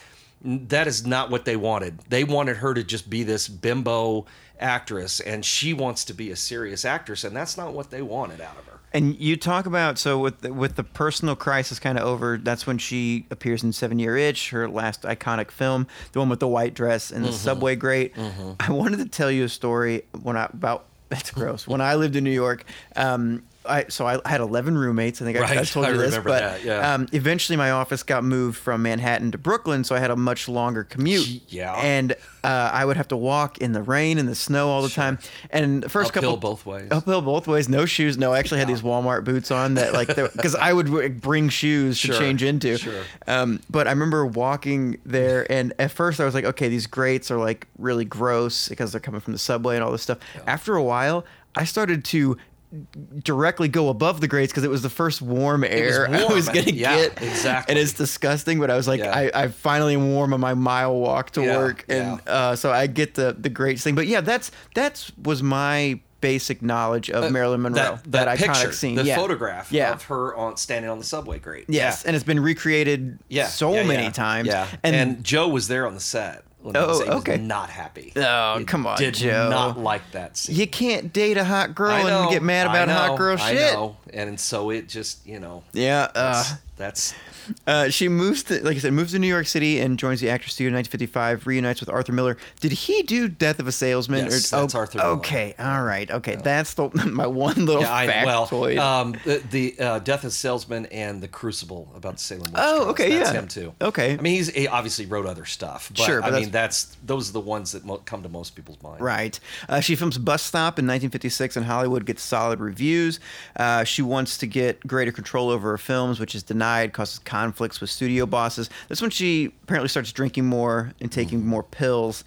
Speaker 1: that is not what they wanted. They wanted her to just be this bimbo actress, and she wants to be a serious actress, and that's not what they wanted out of her.
Speaker 2: And you talk about so with the, with the personal crisis kind of over. That's when she appears in Seven Year Itch, her last iconic film, the one with the white dress and the
Speaker 1: Mm-hmm.
Speaker 2: subway grate. I wanted to tell you a story when I about that's gross. when I lived in New York, um, I so I had eleven roommates. I think I, I
Speaker 1: Right,
Speaker 2: told
Speaker 1: I
Speaker 2: you this, but
Speaker 1: that, yeah.
Speaker 2: um, eventually my office got moved from Manhattan to Brooklyn, so I had a much longer commute.
Speaker 1: Yeah.
Speaker 2: and uh, I would have to walk in the rain and the snow all the time. And the first
Speaker 1: Uphill
Speaker 2: couple
Speaker 1: both ways.
Speaker 2: uphill both ways. No shoes. No, I actually had these Walmart boots on that like because I would bring shoes to change into.
Speaker 1: sure.
Speaker 2: Um, but I remember walking there, and at first I was like, okay, these grates are like really gross because they're coming from the subway and all this stuff. After a while, I started to directly go above the grates because it was the first warm air I
Speaker 1: warm.
Speaker 2: was gonna
Speaker 1: Yeah,
Speaker 2: get.
Speaker 1: exactly.
Speaker 2: And it's disgusting, but I was like,
Speaker 1: Yeah.
Speaker 2: I, I finally am warm on my mile walk to
Speaker 1: Yeah,
Speaker 2: work, and uh, so I get the the grates thing. But yeah, that's that's was my basic knowledge of Marilyn Monroe.
Speaker 1: That, that,
Speaker 2: iconic
Speaker 1: picture,
Speaker 2: scene,
Speaker 1: the
Speaker 2: yeah.
Speaker 1: photograph
Speaker 2: Yeah.
Speaker 1: of her on standing on the subway grate.
Speaker 2: Yes,
Speaker 1: Yeah.
Speaker 2: and it's been recreated so many times.
Speaker 1: Yeah,
Speaker 2: and,
Speaker 1: and, Joe was there on the set.
Speaker 2: Oh,
Speaker 1: was
Speaker 2: okay.
Speaker 1: not happy.
Speaker 2: Oh,
Speaker 1: He
Speaker 2: come on,
Speaker 1: did
Speaker 2: Joe.
Speaker 1: not like that scene.
Speaker 2: you can't date a hot girl
Speaker 1: know,
Speaker 2: and get mad about
Speaker 1: know,
Speaker 2: hot girl
Speaker 1: I
Speaker 2: shit.
Speaker 1: know. and so it just you know
Speaker 2: Yeah, uh,
Speaker 1: that's, that's
Speaker 2: uh, she moves to, like I said, moves to New York City and joins the Actors Studio in 1955. Reunites with Arthur Miller. Did he do Death of a Salesman?
Speaker 1: Yes,
Speaker 2: oh,
Speaker 1: that's Arthur Miller.
Speaker 2: Okay, all right, okay. That's the my one little
Speaker 1: yeah, I, well,
Speaker 2: factoid.
Speaker 1: um, the, the uh, Death of a Salesman and the Crucible about Salem witch
Speaker 2: Oh, okay,
Speaker 1: that's
Speaker 2: yeah.
Speaker 1: him too.
Speaker 2: Okay.
Speaker 1: I mean he's he obviously wrote other stuff, but
Speaker 2: Sure, but
Speaker 1: I
Speaker 2: that's-
Speaker 1: mean that's those are the ones that mo- come to most people's mind.
Speaker 2: Right. Uh, she films Bus Stop in 1956 in Hollywood, gets solid reviews. Uh, she wants to get greater control over her films, which is denied denied, causes conflicts with studio bosses. That's when she apparently starts drinking more and taking mm. more pills.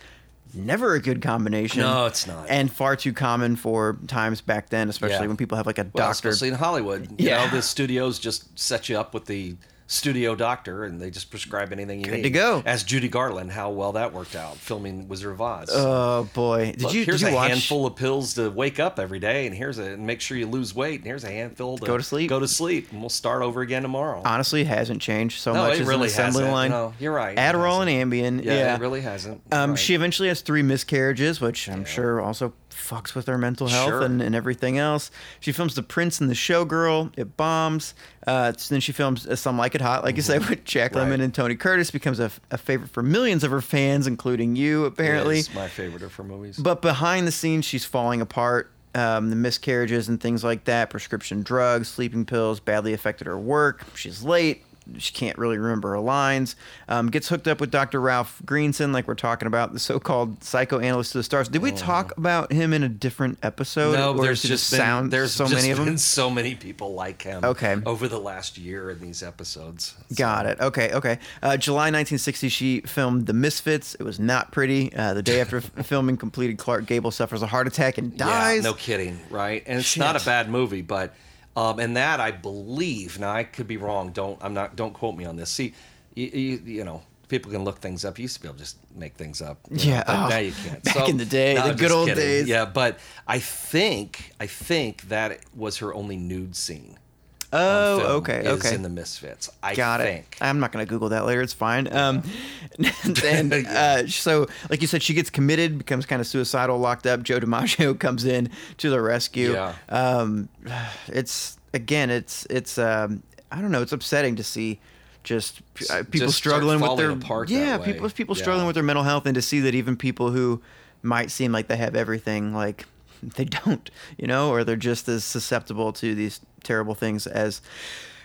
Speaker 2: Never a good combination.
Speaker 1: No, it's not.
Speaker 2: And far too common for times back then, especially
Speaker 1: Yeah.
Speaker 2: when people have like a
Speaker 1: Well,
Speaker 2: doctor.
Speaker 1: especially in Hollywood. You
Speaker 2: Yeah.
Speaker 1: know, the studios just set you up with the studio doctor and they just prescribe anything you
Speaker 2: Good
Speaker 1: need.
Speaker 2: to go.
Speaker 1: As Judy Garland, how well that worked out filming Wizard of Oz.
Speaker 2: Oh boy! Did
Speaker 1: Look,
Speaker 2: you
Speaker 1: here's
Speaker 2: did you
Speaker 1: a
Speaker 2: watch?
Speaker 1: handful of pills to wake up every day, and here's a and make sure you lose weight, and here's a handful to
Speaker 2: Go to sleep.
Speaker 1: Go to sleep, and we'll start over again tomorrow.
Speaker 2: Honestly, hasn't changed so
Speaker 1: No,
Speaker 2: much
Speaker 1: it
Speaker 2: as
Speaker 1: really
Speaker 2: an assembly
Speaker 1: hasn't.
Speaker 2: line.
Speaker 1: No, you're right.
Speaker 2: Adderall and Ambien.
Speaker 1: yeah,
Speaker 2: Yeah,
Speaker 1: it really hasn't.
Speaker 2: Um,
Speaker 1: right.
Speaker 2: She eventually has three miscarriages, which I'm
Speaker 1: Yeah.
Speaker 2: sure also fucks with her mental health
Speaker 1: Sure.
Speaker 2: and, and everything else. She films The Prince and the Showgirl. It bombs. Uh, then she films Some Like It Hot, like you said, with Jack
Speaker 1: Mm-hmm. Right.
Speaker 2: Lemmon and Tony Curtis. Becomes a, a favorite for millions of her fans, including you, apparently.
Speaker 1: My favorite of her movies.
Speaker 2: But behind the scenes, she's falling apart. Um, the miscarriages and things like that, prescription drugs, sleeping pills, badly affected her work. She's late. She can't really remember her lines. Um, gets hooked up with Dr. Ralph Greenson, like we're talking about, the so-called psychoanalyst to the stars. Did we talk about him in a different episode?
Speaker 1: Oh. no,
Speaker 2: or
Speaker 1: there's just been,
Speaker 2: sound
Speaker 1: there's
Speaker 2: so many of them.
Speaker 1: so many people like him.
Speaker 2: Okay.
Speaker 1: over the last year in these episodes.
Speaker 2: Got it. Okay, okay. Uh, July 1960, she filmed The Misfits. It was not pretty. Uh, the day after filming completed, Clark Gable suffers a heart attack and dies.
Speaker 1: Yeah, no kidding, right? And it's not a bad movie, but um, and that I believe. Now I could be wrong. Don't I'm not. Don't quote me on this. See, you, you, you know. People can look things up. You used to be able to just make things up.
Speaker 2: Yeah,
Speaker 1: but
Speaker 2: oh,
Speaker 1: now you can't.
Speaker 2: back in the day, the
Speaker 1: I'm
Speaker 2: good old
Speaker 1: kidding.
Speaker 2: days.
Speaker 1: Yeah, but I think I think that was her only nude scene.
Speaker 2: Oh, okay,
Speaker 1: is
Speaker 2: okay.
Speaker 1: In the Misfits, I
Speaker 2: Got
Speaker 1: think.
Speaker 2: it. I'm not going to Google that later. It's fine. Um, and uh, so, like you said, she gets committed, becomes kind of suicidal, locked up. Joe DiMaggio comes in to the rescue.
Speaker 1: Yeah.
Speaker 2: Um, it's again, it's it's um, I don't know. It's upsetting to see just uh, people
Speaker 1: Just
Speaker 2: struggling with their yeah, people people
Speaker 1: Yeah.
Speaker 2: struggling with their mental health, and to see that even people who might seem like they have everything, like they don't, you know, or they're just as susceptible to these terrible things as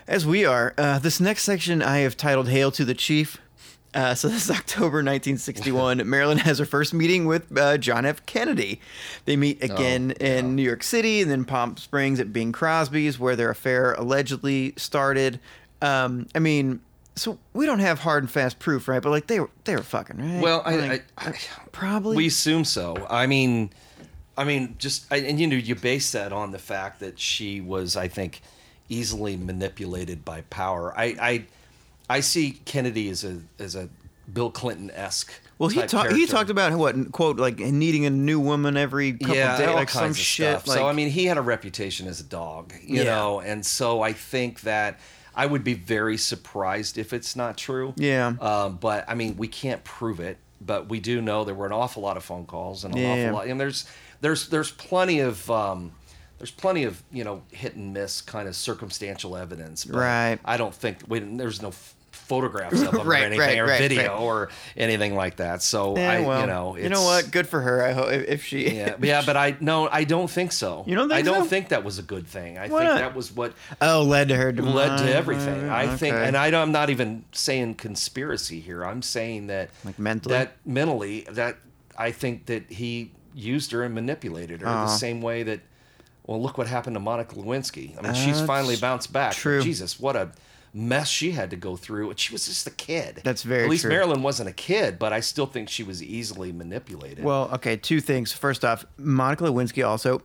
Speaker 2: as we are. Uh, this next section I have titled "Hail to the Chief." Uh, so this is October 1961. Marilyn has her first meeting with uh, John F. Kennedy. They meet again
Speaker 1: Oh,
Speaker 2: in New York City and then Palm Springs at Bing Crosby's, where their affair allegedly started. Um, I mean, so we don't have hard and fast proof, right? But like they were, they were fucking right.
Speaker 1: Well, I,
Speaker 2: Like,
Speaker 1: I, I
Speaker 2: probably.
Speaker 1: We assume so. I mean, I mean, just I, and you know, you base that on the fact that she was, I think, easily manipulated by power. I, I, I see Kennedy as a as a Bill Clinton esque.
Speaker 2: well, he talked. He talked about what quote like needing a new woman every couple
Speaker 1: yeah,
Speaker 2: days,
Speaker 1: all
Speaker 2: like
Speaker 1: kinds
Speaker 2: some
Speaker 1: of
Speaker 2: shit.
Speaker 1: stuff.
Speaker 2: Like,
Speaker 1: so I mean, he had a reputation as a dog, you
Speaker 2: Yeah.
Speaker 1: know, and so I think that I would be very surprised if it's not true.
Speaker 2: Yeah.
Speaker 1: Um, but I mean, we can't prove it, but we do know there were an awful lot of phone calls and an
Speaker 2: Yeah.
Speaker 1: awful lot, and there's there's there's plenty of. Um, there's plenty of you know hit and miss kind of circumstantial evidence,
Speaker 2: Right.
Speaker 1: I don't think we, there's no f- photographs of them
Speaker 2: Right,
Speaker 1: or anything
Speaker 2: right,
Speaker 1: or
Speaker 2: right,
Speaker 1: video or anything like that. So
Speaker 2: Yeah,
Speaker 1: I,
Speaker 2: well,
Speaker 1: you know,
Speaker 2: you know what? Good for her. I hope if, she.
Speaker 1: yeah, but yeah, but I no, I don't think so.
Speaker 2: You don't think
Speaker 1: I don't
Speaker 2: so?
Speaker 1: think that was a good thing. I
Speaker 2: Why
Speaker 1: think
Speaker 2: not?
Speaker 1: that was what
Speaker 2: Oh, led to her
Speaker 1: led
Speaker 2: demise.
Speaker 1: to everything. I think,
Speaker 2: Okay.
Speaker 1: and I, am not even saying conspiracy here. I'm saying that
Speaker 2: Like mentally?
Speaker 1: that mentally, that I think that he used her and manipulated her the same way that. Well, look what happened to Monica Lewinsky. I mean, she's finally bounced back.
Speaker 2: true.
Speaker 1: Jesus, what a mess she had to go through. And she was just a kid.
Speaker 2: That's very
Speaker 1: At least
Speaker 2: true.
Speaker 1: Marilyn wasn't a kid, but I still think she was easily manipulated.
Speaker 2: Well, okay, two things. First off, Monica Lewinsky also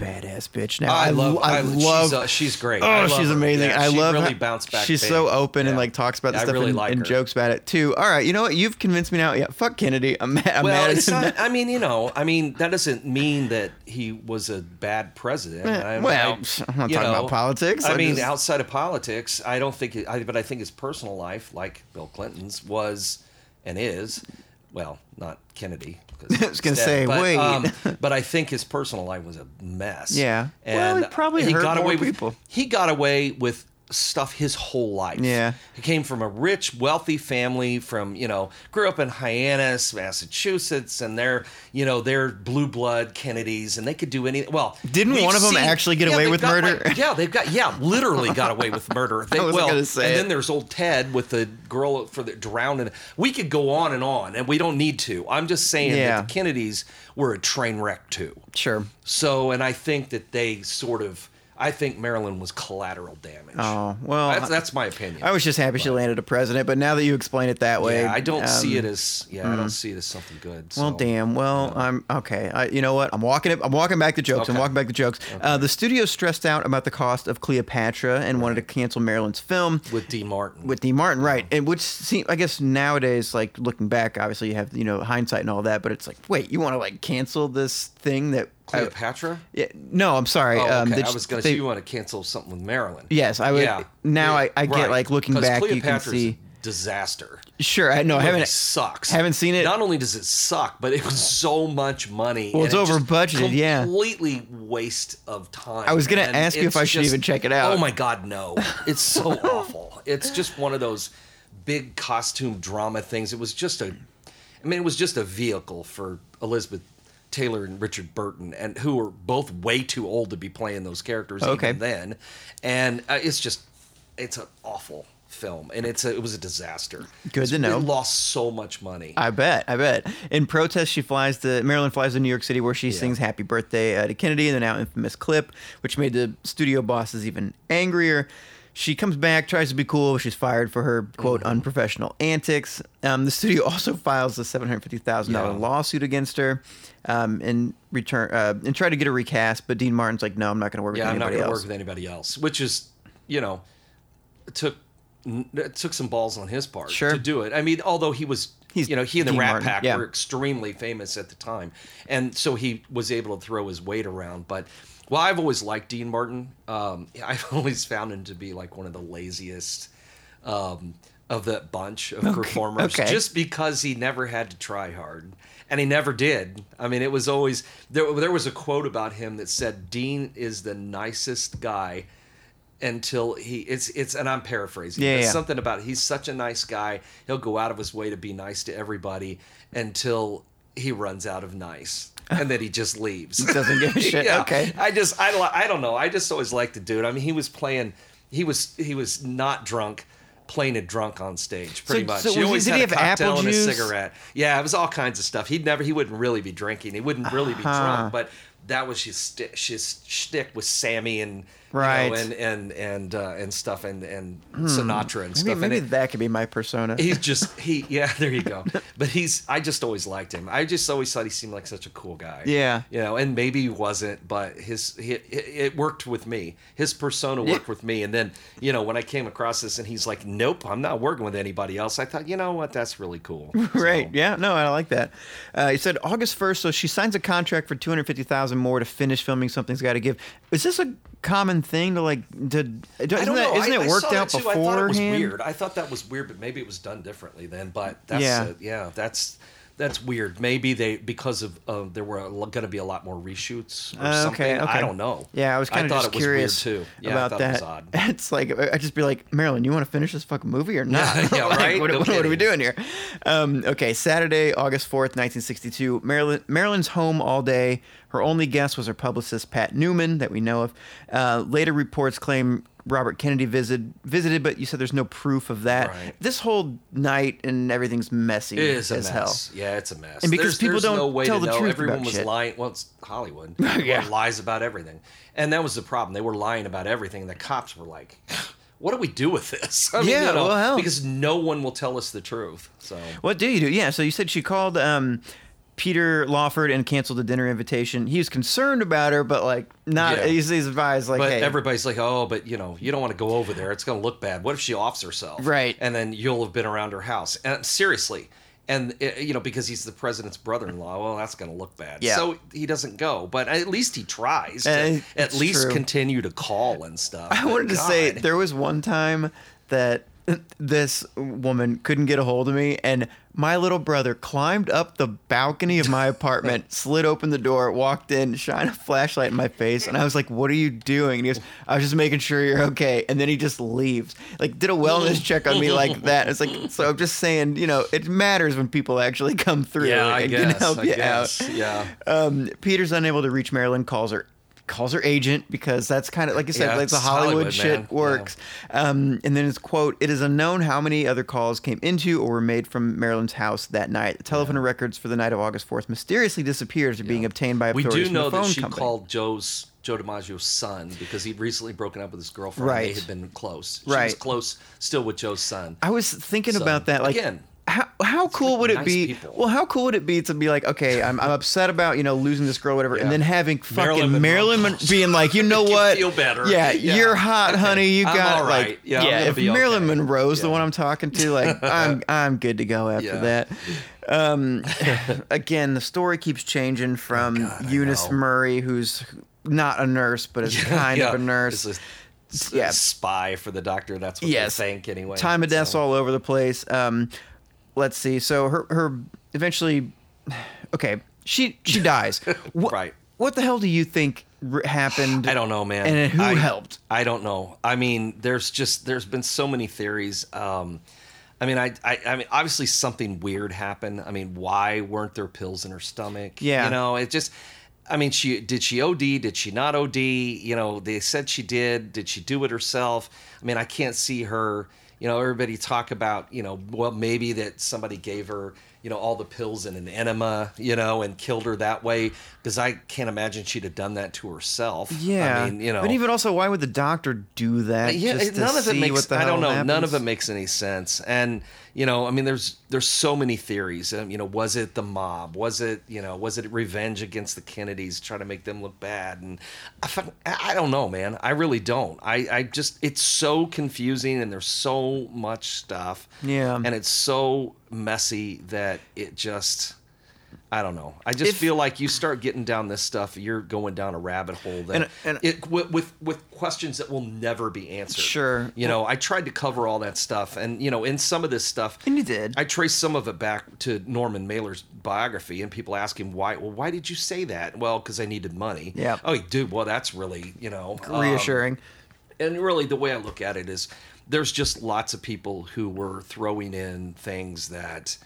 Speaker 2: badass bitch. Now
Speaker 1: I
Speaker 2: I,
Speaker 1: love.
Speaker 2: I,
Speaker 1: I,
Speaker 2: love.
Speaker 1: She's, uh, she's great.
Speaker 2: Oh, she's
Speaker 1: her.
Speaker 2: amazing.
Speaker 1: Yeah,
Speaker 2: I
Speaker 1: she
Speaker 2: love
Speaker 1: really bounced back.
Speaker 2: She's
Speaker 1: big.
Speaker 2: so open and like talks about
Speaker 1: Yeah,
Speaker 2: stuff
Speaker 1: really
Speaker 2: and,
Speaker 1: like
Speaker 2: and jokes about it too. All right, you know what? You've convinced me now. Yeah, fuck Kennedy. I'm mad. I'm
Speaker 1: Well,
Speaker 2: mad
Speaker 1: it's not. I mean, you know, I mean, that doesn't mean that he was a bad president.
Speaker 2: Eh,
Speaker 1: I-
Speaker 2: well,
Speaker 1: I-
Speaker 2: I'm not talking about politics.
Speaker 1: I,
Speaker 2: I
Speaker 1: mean,
Speaker 2: just-
Speaker 1: outside of politics, I don't think. It, I, but I think his personal life, like Bill Clinton's, was and is. Well, not Kennedy.
Speaker 2: I was gonna say,
Speaker 1: but,
Speaker 2: wait.
Speaker 1: um, but I think his personal life was a mess.
Speaker 2: Yeah.
Speaker 1: and
Speaker 2: Well, he probably hurt
Speaker 1: got
Speaker 2: more
Speaker 1: away
Speaker 2: people.
Speaker 1: With, he got away with stuff his whole life.
Speaker 2: Yeah.
Speaker 1: He came from a rich, wealthy family from, you know, grew up in Hyannis, Massachusetts, and they're, you know, they're blue blood Kennedys, and they could do anything. Well,
Speaker 2: Didn't one of them actually get away with murder?
Speaker 1: like- yeah, they've got, yeah, literally got away with murder. They,
Speaker 2: I wasn't
Speaker 1: well,
Speaker 2: gonna say
Speaker 1: and
Speaker 2: it.
Speaker 1: then there's old Ted with the girl for the drowned. And we could go on and on, and we don't need to. I'm just saying
Speaker 2: Yeah.
Speaker 1: that the Kennedys were a train wreck too.
Speaker 2: sure.
Speaker 1: So, and I think that they sort of, I think Marilyn was collateral damage.
Speaker 2: Oh well,
Speaker 1: that's, that's my opinion.
Speaker 2: I was just happy she landed a president, but now that you explain it that way,
Speaker 1: yeah, I don't see
Speaker 2: um,
Speaker 1: it as yeah, I don't see it as something good.
Speaker 2: Well, damn. Well, I'm okay. I, you know what? I'm walking it. I'm walking back the jokes. I'm walking back the jokes. Uh, the studio stressed out about the cost of Cleopatra and wanted to cancel Marilyn's film
Speaker 1: with D. Martin.
Speaker 2: with Dean Martin, right? And which seem, I guess nowadays, like looking back, obviously you have you know hindsight and all that, but it's like, wait, you want to like cancel this thing that?
Speaker 1: Cleopatra.
Speaker 2: yeah, no, I'm sorry.
Speaker 1: Oh, okay.
Speaker 2: um,
Speaker 1: I was going to say you want to cancel something with Marilyn.
Speaker 2: Yes, I would.
Speaker 1: Yeah.
Speaker 2: Now
Speaker 1: Yeah,
Speaker 2: I, I get
Speaker 1: right.
Speaker 2: like looking back, you can
Speaker 1: Cleopatra's
Speaker 2: see.
Speaker 1: disaster.
Speaker 2: Sure, I know. I
Speaker 1: It
Speaker 2: haven't.
Speaker 1: sucks.
Speaker 2: haven't seen it.
Speaker 1: Not only does it suck, but it was so much money.
Speaker 2: Well, it's
Speaker 1: it just
Speaker 2: over budgeted, yeah.
Speaker 1: Completely waste of time.
Speaker 2: I was gonna
Speaker 1: And
Speaker 2: ask you if I should even check it out.
Speaker 1: Oh my god, no! It's so awful. It's just one of those big costume drama things. It was just a, I mean, it was just a vehicle for Elizabeth Taylor and Richard Burton, and who were both way too old to be playing those characters
Speaker 2: Okay.
Speaker 1: even then. And uh, it's just, it's an awful film, and it's a, it was a disaster.
Speaker 2: Good to
Speaker 1: It
Speaker 2: know.
Speaker 1: lost so much money.
Speaker 2: I bet. I bet. In protest, she flies to Marilyn, flies to New York City, where she sings "Happy Birthday" uh, to Kennedy in the now infamous clip, which made the studio bosses even angrier. She comes back, tries to be cool. She's fired for her quote
Speaker 1: Mm-hmm.
Speaker 2: unprofessional antics. Um, the studio also files a seven hundred fifty thousand
Speaker 1: Yeah.
Speaker 2: dollar lawsuit against her, um, in return uh, and try to get a recast. But Dean Martin's like, no, I'm not going to work with anybody else.
Speaker 1: yeah,
Speaker 2: with
Speaker 1: I'm not
Speaker 2: anybody
Speaker 1: going to
Speaker 2: else.
Speaker 1: work with anybody else, which is, you know, it took it took some balls on his part
Speaker 2: Sure.
Speaker 1: to do it. I mean, although he was,
Speaker 2: He's
Speaker 1: you know, he and the
Speaker 2: Dean
Speaker 1: Rat
Speaker 2: Martin,
Speaker 1: Pack
Speaker 2: yeah.
Speaker 1: were extremely famous at the time, and so he was able to throw his weight around. But well, I've always liked Dean Martin. Um, I've always found him to be like one of the laziest. Um, of that bunch of performers,
Speaker 2: okay.
Speaker 1: just because he never had to try hard, and he never did. I mean, it was always there. There was a quote about him that said, "Dean is the nicest guy." until he it's it's and I'm paraphrasing.
Speaker 2: Yeah, yeah.
Speaker 1: something about he's such a nice guy. He'll go out of his way to be nice to everybody until he runs out of nice. And then he just leaves.
Speaker 2: Doesn't give a shit.
Speaker 1: Yeah.
Speaker 2: Okay.
Speaker 1: I just I I don't know. I just always liked the dude. I mean, he was playing. He was he was not drunk. Playing a drunk on stage, pretty
Speaker 2: So-
Speaker 1: much.
Speaker 2: so
Speaker 1: he always
Speaker 2: did
Speaker 1: had
Speaker 2: he
Speaker 1: a
Speaker 2: have apple
Speaker 1: cocktail and a cigarette. Yeah, it was all kinds of stuff. He'd never, he wouldn't really be drinking. He wouldn't really be
Speaker 2: Uh-huh.
Speaker 1: drunk, but that was his sti- his shtick with Sammy and you know,
Speaker 2: Right.
Speaker 1: and and and uh, and stuff and and Sinatra and
Speaker 2: Maybe,
Speaker 1: stuff.
Speaker 2: maybe
Speaker 1: and it,
Speaker 2: that could be my persona.
Speaker 1: he's just he yeah there you go. But he's I just always liked him. I just always thought he seemed like such a cool guy.
Speaker 2: Yeah.
Speaker 1: you know, and maybe he wasn't, but his he, it, worked with me. His persona worked with me. And then you know when I came across this and he's like, nope, I'm not working with anybody else. I thought you know what that's really cool.
Speaker 2: Right.
Speaker 1: So-
Speaker 2: Yeah. No, I like that. Uh, he said August first, so she signs a contract for two hundred fifty thousand more to finish filming. Something's got to give. Is this a common thing to like? To, isn't
Speaker 1: I don't know.
Speaker 2: Isn't
Speaker 1: I,
Speaker 2: it
Speaker 1: I
Speaker 2: worked
Speaker 1: saw
Speaker 2: out
Speaker 1: that
Speaker 2: beforehand?
Speaker 1: I thought it was weird. I thought that was weird, but maybe it was done differently then. But that's
Speaker 2: Yeah.
Speaker 1: yeah, yeah that's that's weird. Maybe they because of uh, there were going to be a lot more reshoots or
Speaker 2: Uh,
Speaker 1: something.
Speaker 2: okay, okay.
Speaker 1: I don't know.
Speaker 2: Yeah, I was kind of curious
Speaker 1: weird too. Yeah,
Speaker 2: about
Speaker 1: I
Speaker 2: that.
Speaker 1: It was odd.
Speaker 2: It's like I'd just be like, Marilyn, you want to finish this fucking movie or not?
Speaker 1: Yeah, yeah,
Speaker 2: Like,
Speaker 1: right?
Speaker 2: What,
Speaker 1: No
Speaker 2: what- what are we doing here? Um, okay, Saturday, August fourth, nineteen sixty-two. Marilyn, Marilyn's home all day. Her only guest was her publicist Pat Newcomb, that we know of. Uh, later reports claim Robert Kennedy visited, visited, but you said there's no proof of that.
Speaker 1: Right.
Speaker 2: This whole night and everything's messy
Speaker 1: It is a
Speaker 2: as
Speaker 1: mess.
Speaker 2: hell.
Speaker 1: Yeah, it's a mess.
Speaker 2: And because
Speaker 1: there's,
Speaker 2: people
Speaker 1: there's
Speaker 2: don't
Speaker 1: no way
Speaker 2: tell
Speaker 1: to
Speaker 2: the
Speaker 1: know.
Speaker 2: truth
Speaker 1: Everyone
Speaker 2: about
Speaker 1: was
Speaker 2: shit.
Speaker 1: lying. Well, it's Hollywood.
Speaker 2: Yeah.
Speaker 1: Lies about everything, and that was the problem. They were lying about everything. The cops were like, "What do we do with this?" I mean,
Speaker 2: Yeah,
Speaker 1: you know,
Speaker 2: well, hell.
Speaker 1: because no one will tell us the truth. So
Speaker 2: What do you do? Yeah, so you said she called um, Peter Lawford and canceled the dinner invitation. He was concerned about her, but like not.
Speaker 1: Yeah.
Speaker 2: He's, he's advised like,
Speaker 1: But
Speaker 2: hey,
Speaker 1: everybody's like, oh, but you know, you don't want to go over there. It's going to look bad. What if she offs herself?
Speaker 2: Right.
Speaker 1: And then you'll have been around her house. And seriously. And uh, you know, because he's the president's brother-in-law, well, that's going to look bad.
Speaker 2: Yeah.
Speaker 1: So he doesn't go, but at least he tries to
Speaker 2: Uh,
Speaker 1: at least
Speaker 2: true.
Speaker 1: continue to call and stuff.
Speaker 2: I
Speaker 1: But
Speaker 2: wanted to say there was one time that this woman couldn't get a hold of me, and my little brother climbed up the balcony of my apartment, slid open the door, walked in, shined a flashlight in my face, and I was like, "What are you doing?" And he goes, "I was just making sure you're okay." And then he just leaves, like did a wellness check on me like that. It's like, so I'm just saying, you know, it matters when people actually come through
Speaker 1: yeah, I
Speaker 2: and
Speaker 1: guess,
Speaker 2: can help
Speaker 1: I
Speaker 2: you
Speaker 1: guess.
Speaker 2: out.
Speaker 1: Yeah.
Speaker 2: Um, Peter's unable to reach Marilyn, calls her calls her agent because that's kind of like you said,
Speaker 1: Yeah,
Speaker 2: like the Hollywood,
Speaker 1: Hollywood,
Speaker 2: shit
Speaker 1: man.
Speaker 2: works. Um, and then it's quote: "It is unknown how many other calls came into or were made from Marilyn's house that night. The telephone records for the night of August fourth mysteriously disappeared after being obtained by
Speaker 1: We
Speaker 2: authorities
Speaker 1: do know that she
Speaker 2: company.
Speaker 1: called Joe's Joe DiMaggio's son because he'd recently broken up with his girlfriend.
Speaker 2: Right.
Speaker 1: They had been close. She
Speaker 2: Right.
Speaker 1: was close still with Joe's son.
Speaker 2: I was thinking
Speaker 1: So,
Speaker 2: about that. Like,
Speaker 1: again,
Speaker 2: how how cool would it be?
Speaker 1: people.
Speaker 2: Well, how cool would it be to be like, okay, I'm, I'm upset about you know losing this girl, whatever, and then having fucking
Speaker 1: Marilyn
Speaker 2: Marilyn,
Speaker 1: Monroe
Speaker 2: Mon- being like, you know
Speaker 1: Make you
Speaker 2: what?
Speaker 1: feel better.
Speaker 2: Yeah,
Speaker 1: Yeah.
Speaker 2: you're hot,
Speaker 1: Okay.
Speaker 2: honey. You
Speaker 1: I'm
Speaker 2: got it.
Speaker 1: right.
Speaker 2: Like,
Speaker 1: Yeah, I'm
Speaker 2: if Marilyn
Speaker 1: okay.
Speaker 2: Monroe's the one I'm talking to, like, I'm I'm good to go after
Speaker 1: Yeah.
Speaker 2: that. Um, again, the story keeps changing from
Speaker 1: Oh, God,
Speaker 2: Eunice. Murray, who's not a nurse but is kind
Speaker 1: Yeah.
Speaker 2: of a nurse.
Speaker 1: It's a s-
Speaker 2: Yeah.
Speaker 1: spy for the doctor. That's what
Speaker 2: Yes.
Speaker 1: they think anyway.
Speaker 2: Time of death's
Speaker 1: So-
Speaker 2: all over the place. Um, let's see. So her her eventually, okay, she she dies. What,
Speaker 1: Right.
Speaker 2: What the hell do you think r- happened?
Speaker 1: I don't know, man.
Speaker 2: And who
Speaker 1: I-
Speaker 2: helped?
Speaker 1: I don't know. I mean, there's just there's been so many theories. Um, I mean, I, I I mean, obviously something weird happened. I mean, why weren't there pills in her stomach?
Speaker 2: Yeah.
Speaker 1: you know, it just. I mean, she did she OD? Did she not OD? You know, they said she did. Did she do it herself? I mean, I can't see her. You know, everybody talk about you know, well, maybe that somebody gave her you know all the pills in an enema, you know, and killed her that way. Because I can't imagine she'd have done that to herself.
Speaker 2: Yeah,
Speaker 1: I mean, you know,
Speaker 2: But even also, why would the doctor do that?
Speaker 1: yeah,
Speaker 2: just
Speaker 1: it-
Speaker 2: to
Speaker 1: none of it makes. I don't know.
Speaker 2: hell
Speaker 1: None of it makes any sense. And you know, I mean, there's there's so many theories. Um, you know, was it the mob? Was it you know? Was it revenge against the Kennedys, trying to make them look bad? And I, I don't know, man. I really don't. I I just it's so confusing, and there's so much stuff.
Speaker 2: Yeah.
Speaker 1: and it's so messy that it just. I don't know. I just
Speaker 2: If-
Speaker 1: feel like you start getting down this stuff, you're going down a rabbit hole that
Speaker 2: And- and-
Speaker 1: it with, with with questions that will never be answered.
Speaker 2: Sure.
Speaker 1: You know, I tried to cover all that stuff, and you know, in some of this stuff,
Speaker 2: And you did.
Speaker 1: I traced some of it back to Norman Mailer's biography, and people ask him why. Well, why did you say that? Well, because I needed money.
Speaker 2: Yeah.
Speaker 1: Oh, dude. Well, that's really you know um,
Speaker 2: reassuring.
Speaker 1: and really, the way I look at it is, there's just lots of people who were throwing in things that,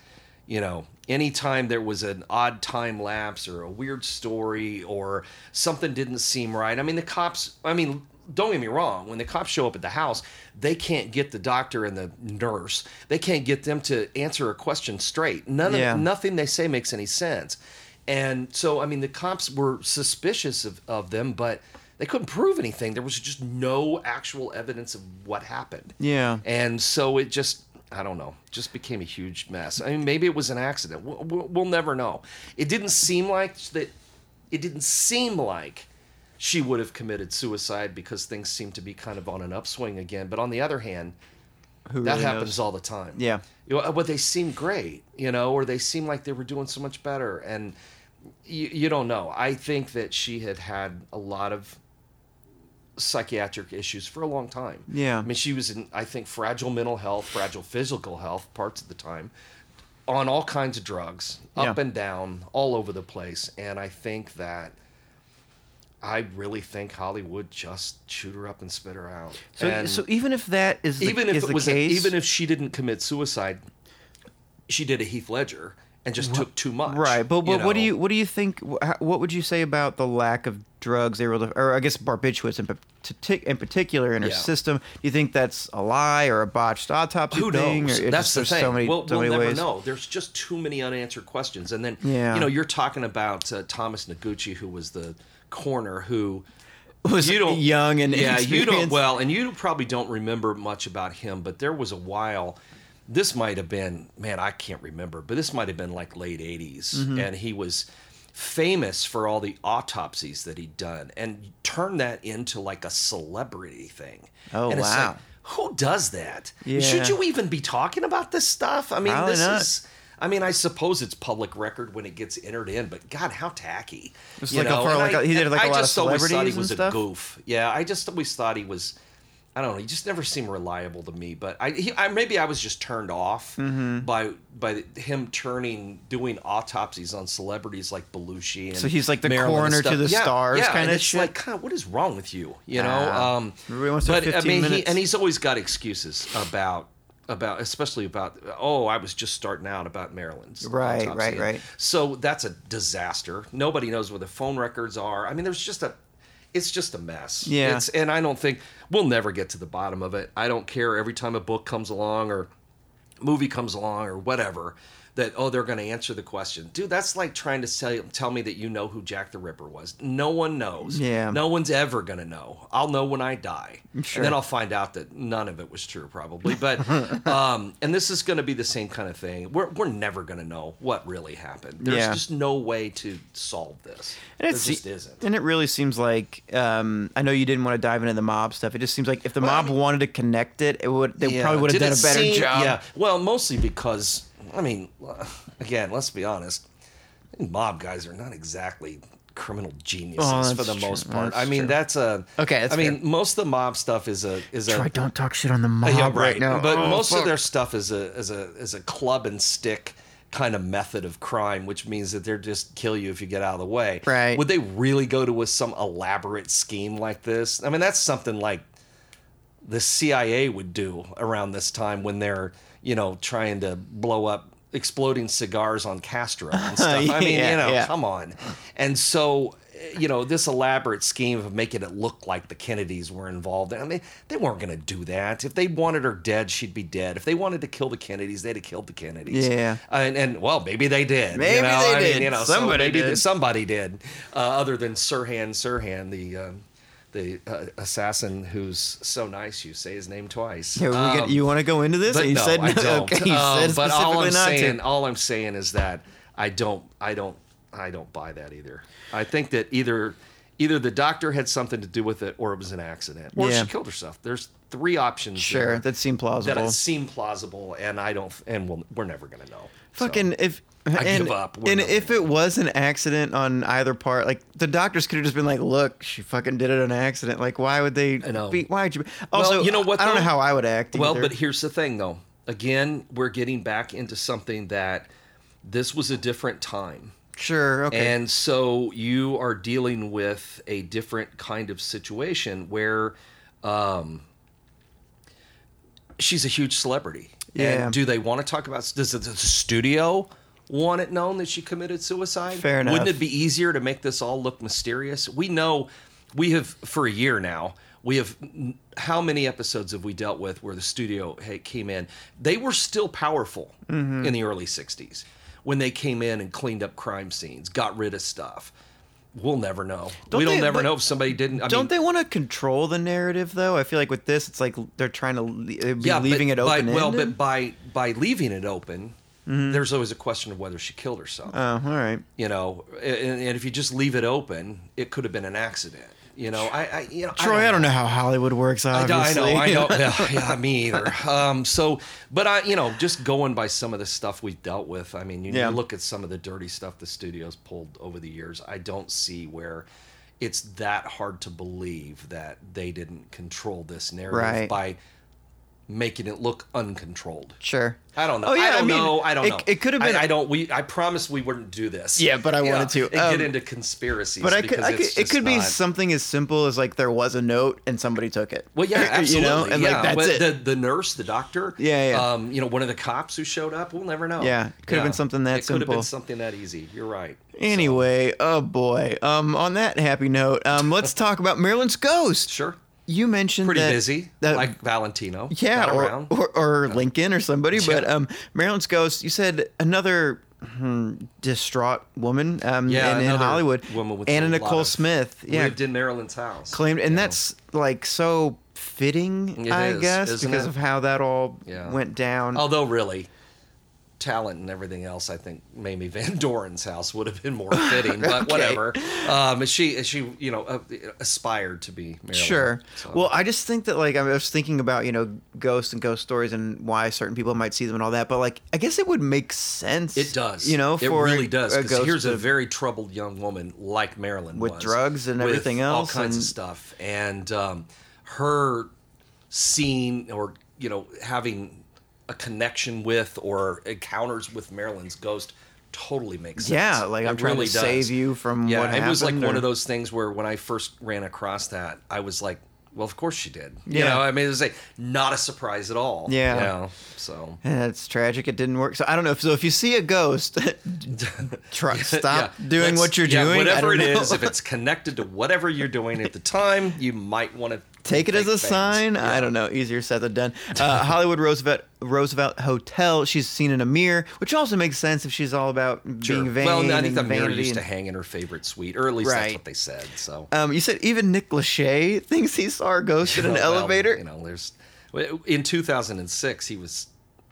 Speaker 1: you know, anytime there was an odd time lapse or a weird story or something didn't seem right. I mean, the cops. I mean, don't get me wrong. When the cops show up at the house, they can't get the doctor and the nurse. They can't get them to answer a question straight. None
Speaker 2: Yeah.
Speaker 1: of nothing they say makes any sense. And so, I mean, the cops were suspicious of, of them, but they couldn't prove anything. There was just no actual evidence of what happened.
Speaker 2: Yeah.
Speaker 1: And so it just, I don't know, just became a huge mess. I mean, maybe it was an accident. We'll, we'll, never know. It didn't seem like that, it didn't seem like she would have committed suicide because things seem to be kind of on an upswing again. But on the other hand,
Speaker 2: Who
Speaker 1: that
Speaker 2: really
Speaker 1: happens
Speaker 2: knows?
Speaker 1: all the time.
Speaker 2: Yeah.
Speaker 1: You know, but they seem great, you know, or they seem like they were doing so much better. And you, you don't know. I think that she had had a lot of psychiatric issues for a long time.
Speaker 2: Yeah.
Speaker 1: I mean, she was in, I think, fragile mental health, fragile physical health parts of the time, on all kinds of drugs, up
Speaker 2: Yeah.
Speaker 1: and down, all over the place. And I think that. I really think Hollywood just chewed her up and spit her out.
Speaker 2: So,
Speaker 1: And-
Speaker 2: so even if that is the,
Speaker 1: even if
Speaker 2: is
Speaker 1: it was a- even if she didn't commit suicide, she did a Heath Ledger and just took too much.
Speaker 2: Right, but, but what do you what do you think? What would you say about the lack of drugs they were, or I guess barbiturates in, in particular in her
Speaker 1: Yeah.
Speaker 2: system? Do you think that's a lie or a botched autopsy
Speaker 1: Who
Speaker 2: thing?
Speaker 1: knows?
Speaker 2: Or
Speaker 1: That's
Speaker 2: just-
Speaker 1: the thing.
Speaker 2: So many,
Speaker 1: we'll
Speaker 2: so
Speaker 1: we'll never
Speaker 2: ways.
Speaker 1: know. There's just too many unanswered questions. And then,
Speaker 2: Yeah.
Speaker 1: you know, you're talking about uh, Thomas Noguchi, who was the coroner who
Speaker 2: Was
Speaker 1: you don't
Speaker 2: young and
Speaker 1: yeah you don't well and you probably don't remember much about him but there was a while this might have been man i can't remember but this might have been like late 80s
Speaker 2: Mm-hmm.
Speaker 1: and he was famous for all the autopsies that he'd done and turned that into like a celebrity thing
Speaker 2: Oh,
Speaker 1: and it's
Speaker 2: wow.
Speaker 1: like who does that
Speaker 2: Yeah.
Speaker 1: should you even be talking about this stuff i mean
Speaker 2: Probably
Speaker 1: this
Speaker 2: not.
Speaker 1: is I mean, I suppose it's public record when it gets entered in, but God, how tacky!
Speaker 2: It's like a-
Speaker 1: know?
Speaker 2: like a- he did, like, a
Speaker 1: I
Speaker 2: lot of
Speaker 1: just always thought
Speaker 2: celebrities
Speaker 1: he was
Speaker 2: and
Speaker 1: a
Speaker 2: stuff?
Speaker 1: goof. Yeah, I just always thought he was. I don't know. He just never seemed reliable to me. But I, he, I maybe I was just turned off
Speaker 2: Mm-hmm.
Speaker 1: by by him turning doing autopsies on celebrities like Belushi. And
Speaker 2: So he's like the
Speaker 1: Marilyn
Speaker 2: coroner to the
Speaker 1: yeah,
Speaker 2: stars
Speaker 1: yeah, and it's
Speaker 2: shit?
Speaker 1: Like, God, what is wrong with you? You know.
Speaker 2: Ah.
Speaker 1: Um, but I mean, he, and he's always got excuses about about especially about oh I was just starting out about Marilyn's
Speaker 2: Right,
Speaker 1: autopsy.
Speaker 2: right, right.
Speaker 1: So that's a disaster. Nobody knows where the phone records are. I mean, there's just a it's just a mess.
Speaker 2: Yeah.
Speaker 1: It's, and I don't think we'll never get to the bottom of it. I don't care every time a book comes along or movie comes along or whatever that oh they're going to answer the question dude that's like trying to tell, tell me that you know who jack the ripper was no one knows
Speaker 2: Yeah.
Speaker 1: no one's ever going to know i'll know when i die
Speaker 2: Sure.
Speaker 1: and then i'll find out that none of it was true probably but um and this is going to be the same kind of thing we're, we're never going to know what really happened there's
Speaker 2: Yeah.
Speaker 1: just no way to solve this
Speaker 2: And it's-
Speaker 1: just isn't
Speaker 2: And it really seems like um, I know you didn't want to dive into the mob stuff. It just seems like if the
Speaker 1: Well, I
Speaker 2: mob
Speaker 1: mean-
Speaker 2: wanted to connect it, it would they
Speaker 1: Yeah.
Speaker 2: probably would have done a better
Speaker 1: seem-
Speaker 2: job.
Speaker 1: Yeah, well, mostly because I mean, again, let's be honest. Mob guys are not exactly criminal geniuses
Speaker 2: Oh,
Speaker 1: for the
Speaker 2: true.
Speaker 1: most part.
Speaker 2: That's
Speaker 1: I mean,
Speaker 2: true.
Speaker 1: that's a
Speaker 2: Okay, that's
Speaker 1: I mean, most of the mob stuff is a is a
Speaker 2: don't talk shit on the mob
Speaker 1: yeah,
Speaker 2: right, now.
Speaker 1: But
Speaker 2: Oh,
Speaker 1: most
Speaker 2: fuck.
Speaker 1: of their stuff is a is a is a club and stick kind of method of crime, which means that they're just kill you if you get out of the way.
Speaker 2: Right.
Speaker 1: Would they really go to a, some elaborate scheme like this? I mean, that's something like the CIA would do around this time when they're you know trying to blow up exploding cigars on Castro and stuff. I mean,
Speaker 2: Yeah,
Speaker 1: you know,
Speaker 2: yeah.
Speaker 1: come on. And so, you know, this elaborate scheme of making it look like the Kennedys were involved. I mean, they weren't going to do that. If they wanted her dead, she'd be dead. If they wanted to kill the Kennedys, they'd have killed the Kennedys.
Speaker 2: Yeah.
Speaker 1: And, and well, maybe they did.
Speaker 2: Maybe
Speaker 1: you know?
Speaker 2: they
Speaker 1: I mean,
Speaker 2: did.
Speaker 1: you know, so
Speaker 2: Somebody
Speaker 1: maybe
Speaker 2: did.
Speaker 1: somebody did. Uh, other than Sirhan Sirhan, the. Um, the uh, assassin who's so nice, you say his name twice.
Speaker 2: Yeah,
Speaker 1: Um,
Speaker 2: get, you want to go into this?
Speaker 1: but
Speaker 2: you
Speaker 1: no,
Speaker 2: said
Speaker 1: I don't.
Speaker 2: Okay,
Speaker 1: Um,
Speaker 2: said
Speaker 1: but all I'm
Speaker 2: not
Speaker 1: saying,
Speaker 2: to.
Speaker 1: all I'm saying is that I don't, I don't, I don't buy that either. I think that either, either the doctor had something to do with it, or it was an accident, or
Speaker 2: Yeah.
Speaker 1: she killed herself. There's three options.
Speaker 2: Sure,
Speaker 1: there
Speaker 2: that seemed
Speaker 1: that seem plausible, and I don't, and we'll, we're never gonna know. So,
Speaker 2: Fucking if
Speaker 1: I
Speaker 2: and,
Speaker 1: give up. We're
Speaker 2: and
Speaker 1: not-
Speaker 2: if it was an accident on either part, like the doctors could have just been like, "Look, she fucking did it on accident." Like, why would they?
Speaker 1: I know.
Speaker 2: Be, why'd you? Also,
Speaker 1: you know what,
Speaker 2: I don't know how I would act.
Speaker 1: Well,
Speaker 2: either.
Speaker 1: but here's the thing, though. Again, we're getting back into something that this was a different time.
Speaker 2: sure, okay,
Speaker 1: And so you are dealing with a different kind of situation where um, she's a huge celebrity.
Speaker 2: Yeah.
Speaker 1: And do they want to talk about? Does the studio want it known that she committed suicide?
Speaker 2: Fair enough.
Speaker 1: Wouldn't it be easier to make this all look mysterious? We know we have for a year now. We have how many episodes have we dealt with where the studio came in? They were still powerful
Speaker 2: Mm-hmm.
Speaker 1: in the early '60s when they came in and cleaned up crime scenes, got rid of stuff. We'll never know.
Speaker 2: Don't
Speaker 1: we never know if somebody didn't. I
Speaker 2: don't
Speaker 1: mean,
Speaker 2: they want to control the narrative though? I feel like with this, it's like they're trying to be
Speaker 1: yeah,
Speaker 2: leaving
Speaker 1: but
Speaker 2: it open.
Speaker 1: Well, but by by leaving it open, there's always a question of whether she killed herself.
Speaker 2: oh, all right.
Speaker 1: you know, and, and if you just leave it open, it could have been an accident. You know, I, I you know,
Speaker 2: Troy, I don't know how Hollywood works.
Speaker 1: I, know, I know, I know. Yeah, yeah, me either. Um, so, but I, you know, just going by some of the stuff we've dealt with. I mean, you,
Speaker 2: Yeah.
Speaker 1: you look at some of the dirty stuff the studios pulled over the years. I don't see where it's that hard to believe that they didn't control this narrative
Speaker 2: Right.
Speaker 1: by making it look uncontrolled.
Speaker 2: Sure.
Speaker 1: I don't know.
Speaker 2: Oh, yeah,
Speaker 1: I don't
Speaker 2: I mean,
Speaker 1: know. I don't
Speaker 2: it-
Speaker 1: know.
Speaker 2: it could have been-
Speaker 1: I, I don't. We. I promise we wouldn't do this.
Speaker 2: Yeah, but I wanted to. Um,
Speaker 1: get into conspiracies.
Speaker 2: But I could, I could it
Speaker 1: just
Speaker 2: could be something as simple as like there was a note and somebody took it.
Speaker 1: Well, yeah, absolutely.
Speaker 2: you know, and
Speaker 1: yeah.
Speaker 2: like that's
Speaker 1: But
Speaker 2: it.
Speaker 1: The, the nurse, the doctor.
Speaker 2: Yeah, yeah.
Speaker 1: Um, you know, one of the cops who showed up. We'll never know.
Speaker 2: Yeah, could have been something that
Speaker 1: it could have been something that easy. You're right.
Speaker 2: Anyway, oh boy. Um, on that happy note, um, let's talk about Marilyn's ghost.
Speaker 1: Sure.
Speaker 2: You mentioned
Speaker 1: Pretty
Speaker 2: that,
Speaker 1: busy,
Speaker 2: that-
Speaker 1: like Valentino.
Speaker 2: yeah, or,
Speaker 1: around.
Speaker 2: or or Lincoln or somebody. But um, Marilyn's ghost. You said another hmm, distraught woman. Um,
Speaker 1: yeah,
Speaker 2: in, in Hollywood.
Speaker 1: Woman with
Speaker 2: Anna Nicole Smith. Yeah,
Speaker 1: lived in Marilyn's house.
Speaker 2: claimed, and
Speaker 1: you know.
Speaker 2: that's like so fitting,
Speaker 1: It
Speaker 2: I
Speaker 1: is,
Speaker 2: guess, because
Speaker 1: it?
Speaker 2: of how that all
Speaker 1: Yeah.
Speaker 2: went down.
Speaker 1: Although really, talent and everything else, I think Mamie Van Doren's house would have been more fitting. But
Speaker 2: Okay.
Speaker 1: whatever. Um, she she you know uh, aspired to be Marilyn.
Speaker 2: Sure.
Speaker 1: so.
Speaker 2: Well, I just think that like I was thinking about you know ghosts and ghost stories and why certain people might see them and all that, but like I guess it would make sense.
Speaker 1: It does.
Speaker 2: You know,
Speaker 1: it really does. Because here's a very troubled young woman like Marilyn
Speaker 2: With
Speaker 1: was,
Speaker 2: drugs and everything else.
Speaker 1: all kinds
Speaker 2: and-
Speaker 1: of stuff, and um, her seeing or you know having a connection with or encounters with Marilyn's ghost totally makes sense.
Speaker 2: Yeah, like, I'm
Speaker 1: It
Speaker 2: trying to
Speaker 1: does.
Speaker 2: save you from
Speaker 1: yeah,
Speaker 2: what
Speaker 1: it was like
Speaker 2: happened,
Speaker 1: one of those things where when I first ran across that, I was like, well, of course she did. You know, I mean, it was like not a surprise at all.
Speaker 2: Yeah.
Speaker 1: You know, so.
Speaker 2: That's tragic. It didn't work. So I don't know. If, so if you see a ghost, try, stop
Speaker 1: Yeah,
Speaker 2: doing what you're
Speaker 1: yeah,
Speaker 2: doing.
Speaker 1: Whatever it
Speaker 2: know.
Speaker 1: is, if it's connected to whatever you're doing at the time, you might want to
Speaker 2: Take it as a sign. I don't know. Easier said than done. Uh, Hollywood Roosevelt Roosevelt Hotel. She's seen in a mirror, which also makes sense if she's all about being vain
Speaker 1: well, I think
Speaker 2: and
Speaker 1: the mirror used to hang in her favorite suite, or at least
Speaker 2: Right.
Speaker 1: that's what they said. So
Speaker 2: um, you said even Nick Lachey thinks he saw a ghost in an
Speaker 1: Well,
Speaker 2: elevator.
Speaker 1: You know, there's in 2006 he was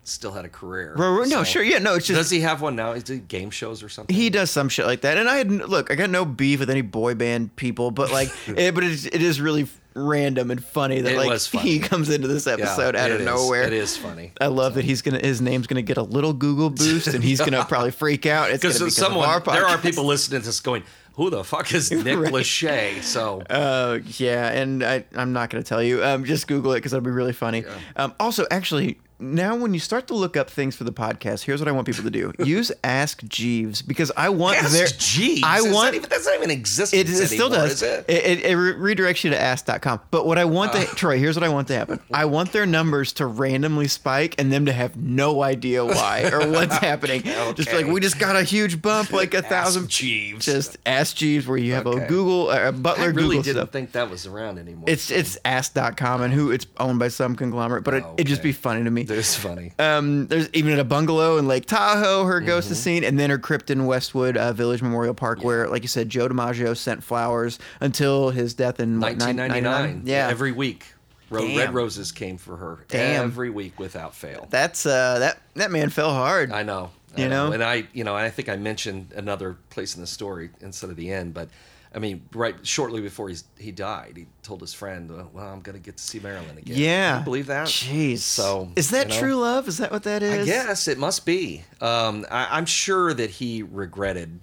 Speaker 1: still had a career.
Speaker 2: No,
Speaker 1: so-
Speaker 2: sure, yeah, no, it's just
Speaker 1: Does he have one now? Is it game shows or something?
Speaker 2: he does some shit like that. And I had look, I got no beef with any boy band people, but like, it, but it is really random and funny that
Speaker 1: It
Speaker 2: like
Speaker 1: funny.
Speaker 2: he comes into this
Speaker 1: Yeah,
Speaker 2: episode out of
Speaker 1: is.
Speaker 2: nowhere.
Speaker 1: It is funny.
Speaker 2: I love that he's gonna his name's gonna get a little Google boost and he's gonna probably freak out. It's gonna be
Speaker 1: someone,
Speaker 2: our
Speaker 1: there are people listening to this going, "Who the fuck is Nick
Speaker 2: Right.
Speaker 1: Lachey?" So
Speaker 2: Uh, yeah, and I, I'm not going to tell you. Um, just Google it because it'll be really funny. Um, also, actually, now when you start to look up things for the podcast, here's what I want people to do: use Ask Jeeves because I want
Speaker 1: Ask
Speaker 2: their.
Speaker 1: Jeeves.
Speaker 2: I want.
Speaker 1: even, that's not even existence
Speaker 2: It, it still
Speaker 1: anymore,
Speaker 2: does.
Speaker 1: Is it?
Speaker 2: It, it, it re- redirects you to ask.com. But what I want to, Troy, here's what I want to happen. I want their numbers to randomly spike and them to have no idea why or what's happening. Just like, we just got a huge bump, like a
Speaker 1: Ask
Speaker 2: thousand.
Speaker 1: Jeeves.
Speaker 2: Just Ask Jeeves, where you have a
Speaker 1: Okay.
Speaker 2: Google, uh, a
Speaker 1: I
Speaker 2: Butler
Speaker 1: really
Speaker 2: Google
Speaker 1: didn't
Speaker 2: stuff.
Speaker 1: think that was around anymore.
Speaker 2: It's it's ask.com and who it's owned by some conglomerate, but it,
Speaker 1: Oh,
Speaker 2: it'd just be funny to me.
Speaker 1: It's funny.
Speaker 2: Um, there's even at a bungalow in Lake Tahoe, her ghost
Speaker 1: Mm-hmm.
Speaker 2: is seen, and then her crypt in Westwood uh, Village Memorial Park, where, like you said, Joe DiMaggio sent flowers until his death in what,
Speaker 1: 1999.
Speaker 2: Yeah,
Speaker 1: Every week,
Speaker 2: Damn.
Speaker 1: Red Roses came for her.
Speaker 2: Damn.
Speaker 1: Every week without fail.
Speaker 2: that's uh, that that man fell hard.
Speaker 1: I know. I
Speaker 2: You know?
Speaker 1: and I, you know, I think I mentioned another place in the story instead of the end, but I mean, right shortly before he's, he died, he told his friend, "Uh, "Well, I'm gonna get to see Marilyn again."
Speaker 2: yeah,
Speaker 1: Can you believe that?
Speaker 2: Jeez.
Speaker 1: So
Speaker 2: is that
Speaker 1: you know,
Speaker 2: true love? Is that what that is?
Speaker 1: I guess it must be. Um, I, I'm sure that he regretted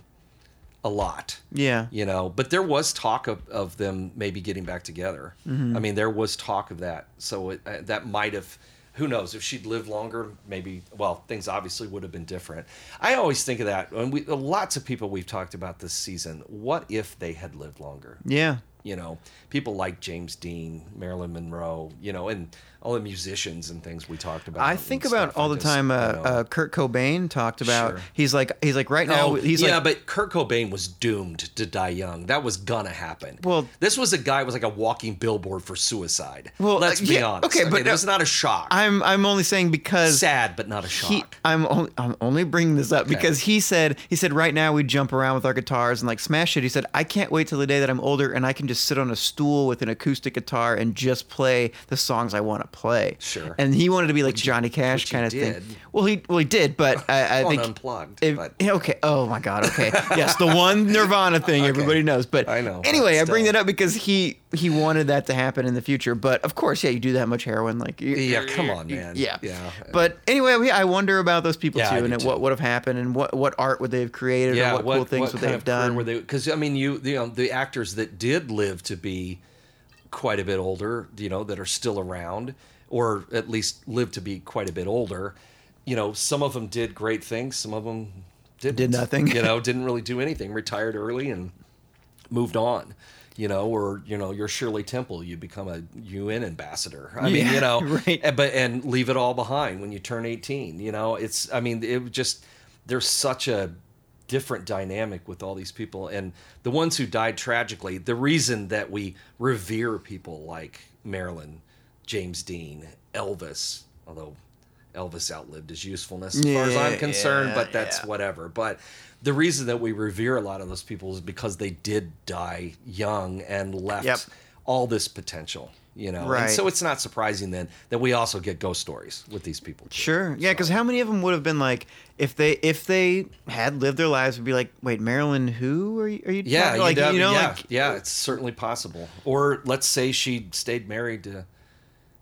Speaker 1: a lot.
Speaker 2: Yeah.
Speaker 1: You know, but there was talk of, of them maybe getting back together.
Speaker 2: Mm-hmm.
Speaker 1: I mean, there was talk of that. So it, uh, that might have, who knows, if she'd lived longer, maybe, well, things obviously would have been different. I always think of that. And we, lots of people we've talked about this season, what if they had lived longer?
Speaker 2: Yeah.
Speaker 1: You know, people like James Dean, Marilyn Monroe, you know, and all the musicians and things we talked about.
Speaker 2: I think about all
Speaker 1: I
Speaker 2: the
Speaker 1: just,
Speaker 2: time. Uh,
Speaker 1: you know.
Speaker 2: uh, Kurt Cobain talked about.
Speaker 1: Sure.
Speaker 2: He's like, he's like right now.
Speaker 1: Oh,
Speaker 2: he's
Speaker 1: yeah,
Speaker 2: like,
Speaker 1: but Kurt Cobain was doomed to die young. That was gonna happen.
Speaker 2: Well-
Speaker 1: this was a guy who was like a walking billboard for suicide.
Speaker 2: Well,
Speaker 1: let's
Speaker 2: uh,
Speaker 1: be
Speaker 2: yeah,
Speaker 1: honest.
Speaker 2: okay, but,
Speaker 1: it
Speaker 2: uh,
Speaker 1: was not a shock.
Speaker 2: I'm I'm only saying because
Speaker 1: Sad, but not a shock.
Speaker 2: he, I'm only I'm only bringing this up because he said he said right now we jump around with our guitars and like smash it. He said I can't wait till the day that I'm older and I can just sit on a stool with an acoustic guitar and just play the songs I want to play.
Speaker 1: Sure.
Speaker 2: And he wanted to be like Johnny Cash kind of thing. Well, he well he did, but I, I think
Speaker 1: Unplugged,
Speaker 2: if-
Speaker 1: but-
Speaker 2: okay. Oh my God. Okay. yes, the one Nirvana thing everybody knows. But
Speaker 1: I know, but
Speaker 2: Anyway, I bring that up because he he wanted that to happen in the future. But of course, yeah, you do that much heroin, like
Speaker 1: Yeah, come on, man.
Speaker 2: Yeah.
Speaker 1: Yeah.
Speaker 2: But anyway, we- I wonder about those people
Speaker 1: Yeah,
Speaker 2: too, and
Speaker 1: too.
Speaker 2: what would have happened, and what what art would they have created,
Speaker 1: yeah,
Speaker 2: or what, cool things would they have done?
Speaker 1: Were they? Because I mean, you you know the actors that did live to be quite a bit older, you know, that are still around, or at least live to be quite a bit older. You know, some of them did great things. Some of them didn't.
Speaker 2: Did nothing.
Speaker 1: You know, didn't really do anything. Retired early and moved on. You know, or you know, you're Shirley Temple. You become a UN ambassador. I mean, you know,
Speaker 2: right.
Speaker 1: and- but and leave it all behind when you turn 18. You know, it's. I mean, it just there's such a different dynamic with all these people and the ones who died tragically the reason that we revere people like marilyn james dean elvis although elvis outlived his usefulness as far as i'm concerned
Speaker 2: yeah,
Speaker 1: but that's
Speaker 2: yeah.
Speaker 1: whatever but the reason that we revere a lot of those people is because they did die young and left
Speaker 2: Yep.
Speaker 1: all this potential you know
Speaker 2: Right.
Speaker 1: and so it's not surprising then that we also get ghost stories with these people too.
Speaker 2: Sure. Yeah, because how many of them would have been like if they if they had lived their lives would be like, wait, Marilyn, who are you? Are you?
Speaker 1: Yeah,
Speaker 2: talking- like you know,
Speaker 1: yeah,
Speaker 2: like
Speaker 1: yeah, it's certainly possible. Or let's say she stayed married to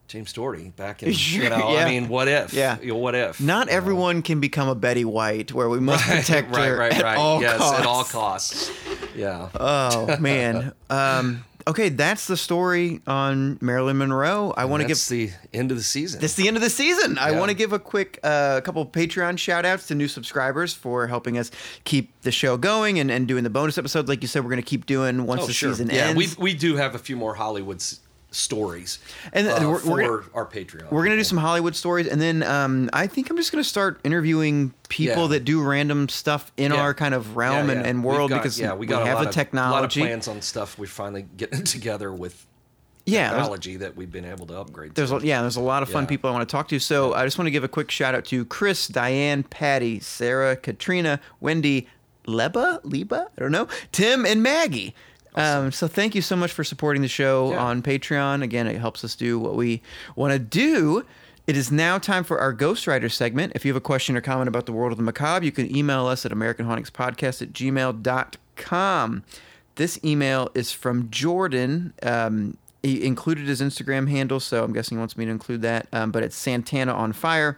Speaker 1: James Dougherty back in, you know,
Speaker 2: yeah.
Speaker 1: I mean, what if?
Speaker 2: Yeah.
Speaker 1: You know, what if?
Speaker 2: not
Speaker 1: you know?
Speaker 2: everyone can become a Betty White, where we must
Speaker 1: Right,
Speaker 2: protect
Speaker 1: right,
Speaker 2: her
Speaker 1: right,
Speaker 2: at
Speaker 1: right.
Speaker 2: all
Speaker 1: yes,
Speaker 2: costs.
Speaker 1: at all costs. Yeah.
Speaker 2: Oh man. Um, okay, that's the story on Marilyn Monroe. I want to give
Speaker 1: That's the end of the season.
Speaker 2: This is the end of the season. I want to give a quick uh, couple of Patreon shout outs to new subscribers for helping us keep the show going and, and doing the bonus episodes. Like you said, we're going to keep doing once
Speaker 1: oh,
Speaker 2: the
Speaker 1: sure.
Speaker 2: season
Speaker 1: yeah,
Speaker 2: ends.
Speaker 1: Yeah, we we do have a few more Hollywoods stories
Speaker 2: And,
Speaker 1: uh,
Speaker 2: we're-
Speaker 1: for
Speaker 2: we're gonna-
Speaker 1: our Patreon.
Speaker 2: We're gonna do some Hollywood stories, and then um, I think I'm just gonna start interviewing people
Speaker 1: Yeah.
Speaker 2: that do random stuff in
Speaker 1: Yeah.
Speaker 2: our kind of realm
Speaker 1: Yeah,
Speaker 2: and, and world
Speaker 1: got-
Speaker 2: because
Speaker 1: yeah, we got a
Speaker 2: have
Speaker 1: lot
Speaker 2: the
Speaker 1: of-
Speaker 2: technology.
Speaker 1: A lot of plans on stuff. We're finally getting together with
Speaker 2: yeah,
Speaker 1: technology that we've been able to upgrade.
Speaker 2: There's
Speaker 1: to.
Speaker 2: a, yeah, there's a lot of fun
Speaker 1: Yeah.
Speaker 2: people I want to talk to. So I just want to give a quick shout out to Chris, Diane, Patty, Sarah, Katrina, Wendy, Leba, Leba, I don't know, Tim, and Maggie. Um, so thank you so much for supporting the show
Speaker 1: Yeah.
Speaker 2: on Patreon. Again, it helps us do what we want to do. It is now time for our Ghostwriter segment. If you have a question or comment about the world of the macabre, you can email us at AmericanHauntingsPodcast at gmail.com. This email is from Jordan. Um, he included his Instagram handle, so I'm guessing he wants me to include that. Um, but it's Santana on Fire.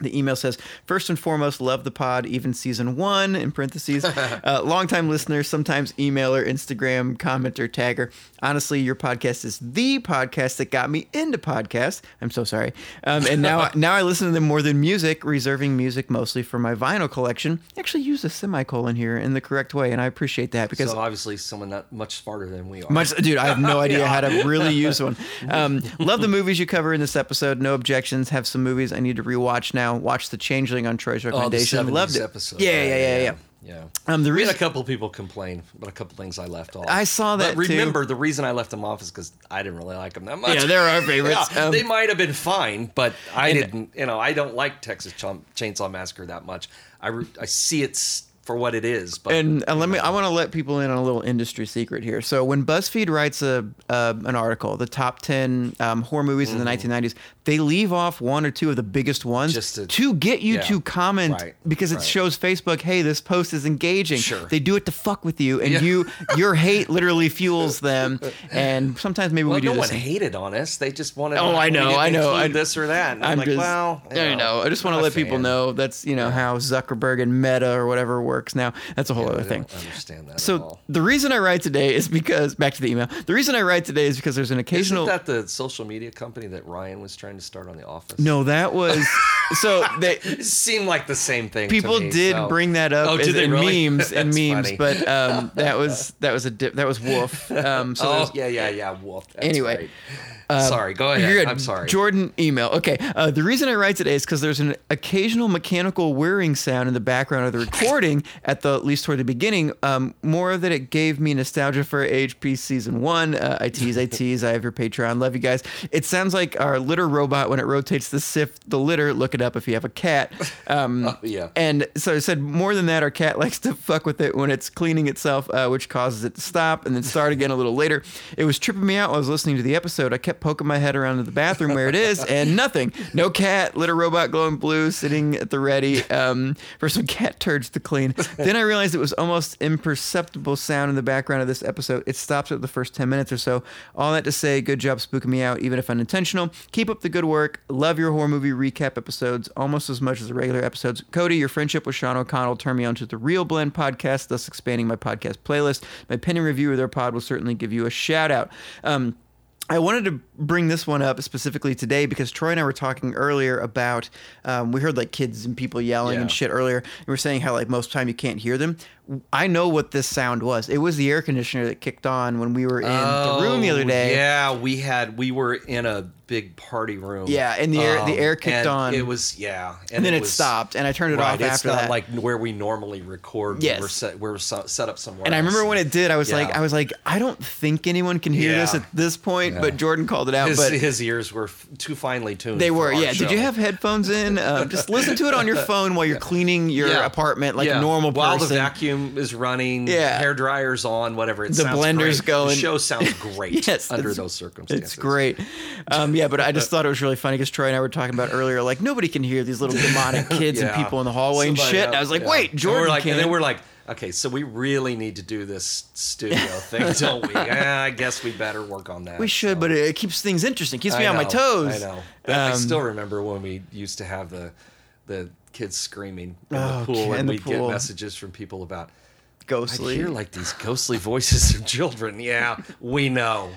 Speaker 2: The email says, first and foremost, love the pod, even season one, in parentheses. uh, longtime listener, sometimes emailer, Instagram commenter, tagger. Honestly, your podcast is the podcast that got me into podcasts. I'm so sorry. Um, and now, now I listen to them more than music, reserving music mostly for my vinyl collection. Actually, use a semicolon here in the correct way, and I appreciate that because
Speaker 1: so obviously someone not much smarter than we are.
Speaker 2: much, dude, I have no idea how to really use one. Um, love the movies you cover in this episode. No objections. Have some movies I need to rewatch now. Watch The Changeling on Troy's
Speaker 1: oh,
Speaker 2: recommendation.
Speaker 1: 70s
Speaker 2: Loved it.
Speaker 1: episode.
Speaker 2: Yeah, yeah, yeah, yeah.
Speaker 1: yeah.
Speaker 2: Um, the
Speaker 1: we had
Speaker 2: reason
Speaker 1: a couple people complain about a couple things I left off.
Speaker 2: I saw that,
Speaker 1: But
Speaker 2: too.
Speaker 1: remember, the reason I left them off is because I didn't really like them that much.
Speaker 2: Yeah, they're our favorites.
Speaker 1: Yeah,
Speaker 2: Um,
Speaker 1: they might have been fine, but I didn't. You know, I don't like Texas Chainsaw Massacre that much. I re- I see it s- for what it is. But
Speaker 2: and uh, let me. I want to let people in on a little industry secret here. So when BuzzFeed writes a uh, an article, the top ten um, horror movies in the 1990s, they leave off one or two of the biggest ones
Speaker 1: Mm-hmm. Just to-
Speaker 2: get you
Speaker 1: yeah.
Speaker 2: to comment
Speaker 1: Right,
Speaker 2: because it
Speaker 1: right.
Speaker 2: shows Facebook, hey, this post is engaging.
Speaker 1: Sure.
Speaker 2: They do it to fuck with you, and
Speaker 1: Yeah.
Speaker 2: you your hate literally fuels them. And sometimes maybe
Speaker 1: well,
Speaker 2: we do
Speaker 1: no one
Speaker 2: same.
Speaker 1: hated on us. They just wanted.
Speaker 2: Oh, I know, I know. I-
Speaker 1: this or that. And I'm,
Speaker 2: I'm
Speaker 1: like,
Speaker 2: just,
Speaker 1: well, you
Speaker 2: I know. I just want to let people know that's you know how Zuckerberg and Meta or whatever works now. That's a whole
Speaker 1: I
Speaker 2: other thing.
Speaker 1: understand that at
Speaker 2: So the reason I write today is because back to the email. The reason I write today is because there's an occasional.
Speaker 1: Isn't that the social media company that Ryan was trying to start on The Office?
Speaker 2: no, that was so they
Speaker 1: seemed like the same thing. to
Speaker 2: people
Speaker 1: me,
Speaker 2: did
Speaker 1: so-
Speaker 2: bring that up
Speaker 1: Oh,
Speaker 2: as,
Speaker 1: did they
Speaker 2: in
Speaker 1: really?
Speaker 2: memes and memes,
Speaker 1: funny.
Speaker 2: but um, that was that was a dip, that was WUPHF. Um, so
Speaker 1: oh yeah, yeah, yeah. WUPHF. That's
Speaker 2: Anyway,
Speaker 1: right. sorry. Go ahead.
Speaker 2: Good.
Speaker 1: I'm sorry.
Speaker 2: Jordan email. Okay. Uh, the reason I write today is because there's an occasional mechanical whirring sound in the background of the recording, at the at least toward the beginning. Um, more of that it gave me nostalgia for HP season one. Uh, I tease, I tease. I have your Patreon. Love you guys. It sounds like our litter robot when it rotates the sift the litter. Look it up if you have a cat. Um,
Speaker 1: Oh, yeah.
Speaker 2: And so I said more than that, our cat likes to fuck with it when it's cleaning itself, uh, which causes it to stop and then start again a little later. It was tripping me out while I was listening to the episode. I kept poking my head around to the bathroom where it is, and nothing. No cat, litter robot glowing blue, sitting at the ready um, for some cat turds to clean. Then I realized it was almost imperceptible sound in the background of this episode. It stops at the first 10 minutes or so. All that to say, good job spooking me out, even if unintentional. Keep up the good work. Love your horror movie recap episodes almost as much as the regular episodes. Cody, your friendship with Sean O'Connell turned me onto the Real Blend podcast, thus expanding my podcast playlist. My pen and review of their pod will certainly give you a shout out. Um, I wanted to bring this one up specifically today because Troy and I were talking earlier about um, we heard like kids and people yelling and shit earlier. And we were saying how like most of the time you can't hear them. I know what this sound was. It was the air conditioner that kicked on when we were in the room the other
Speaker 1: Oh,
Speaker 2: day.
Speaker 1: Yeah, we had we were in a big party room.
Speaker 2: Yeah, and the air- the air kicked on.
Speaker 1: It was yeah,
Speaker 2: And then it
Speaker 1: was-
Speaker 2: stopped, and I turned it
Speaker 1: right,
Speaker 2: off
Speaker 1: it's
Speaker 2: after
Speaker 1: not
Speaker 2: that.
Speaker 1: like where we normally record.
Speaker 2: Yes.
Speaker 1: we're set, we're set up somewhere.
Speaker 2: And I remember when it did, I was like, I was like, I don't think anyone can hear this at this point.
Speaker 1: Yeah.
Speaker 2: But Jordan called it out.
Speaker 1: his,
Speaker 2: but
Speaker 1: his ears were f- too finely tuned.
Speaker 2: They were, yeah. Did you have headphones in? Um, just listen to it on your phone while you're cleaning your
Speaker 1: Yeah.
Speaker 2: apartment like
Speaker 1: Yeah.
Speaker 2: a normal
Speaker 1: While
Speaker 2: person.
Speaker 1: the vacuum is running,
Speaker 2: Yeah.
Speaker 1: hair dryer's on, whatever. It
Speaker 2: The blender's
Speaker 1: great.
Speaker 2: going.
Speaker 1: The show sounds great
Speaker 2: Yes,
Speaker 1: under those circumstances.
Speaker 2: It's great. Um, yeah, but I just thought it was really funny because Troy and I were talking about earlier, like nobody can hear these little demonic kids and people in the hallway and shit.
Speaker 1: else-
Speaker 2: And I was like,
Speaker 1: yeah.
Speaker 2: wait,
Speaker 1: And
Speaker 2: Jordan
Speaker 1: we're like,
Speaker 2: can.
Speaker 1: and then we're like, okay, so we really need to do this studio thing, don't we? Eh, I guess we better work on that.
Speaker 2: we should,
Speaker 1: so.
Speaker 2: but it, keeps things interesting, keeps me
Speaker 1: I
Speaker 2: on my toes.
Speaker 1: I know. But I
Speaker 2: Um,
Speaker 1: still remember when we used to have the the kids screaming in
Speaker 2: Oh,
Speaker 1: the pool, and we'd
Speaker 2: pool.
Speaker 1: get messages from people about. I
Speaker 2: Ghostly.
Speaker 1: hear like these ghostly voices of children. Yeah, we know.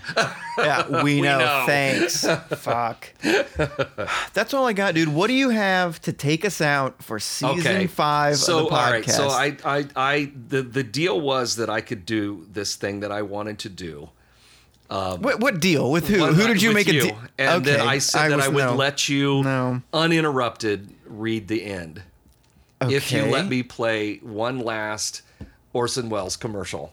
Speaker 2: Yeah, we,
Speaker 1: We
Speaker 2: know.
Speaker 1: know.
Speaker 2: Thanks. Fuck. That's all I got, dude. What do you have to take us out for season five
Speaker 1: so,
Speaker 2: of the podcast?
Speaker 1: all right. So I, I, I, the the deal was that I could do this thing that I wanted to do, um,
Speaker 2: what what deal with who?
Speaker 1: One
Speaker 2: who did you make a
Speaker 1: you.
Speaker 2: deal?
Speaker 1: And then I said that
Speaker 2: was-
Speaker 1: I would
Speaker 2: no.
Speaker 1: let you
Speaker 2: No.
Speaker 1: uninterrupted read the end if you let me play one last Orson Welles commercial.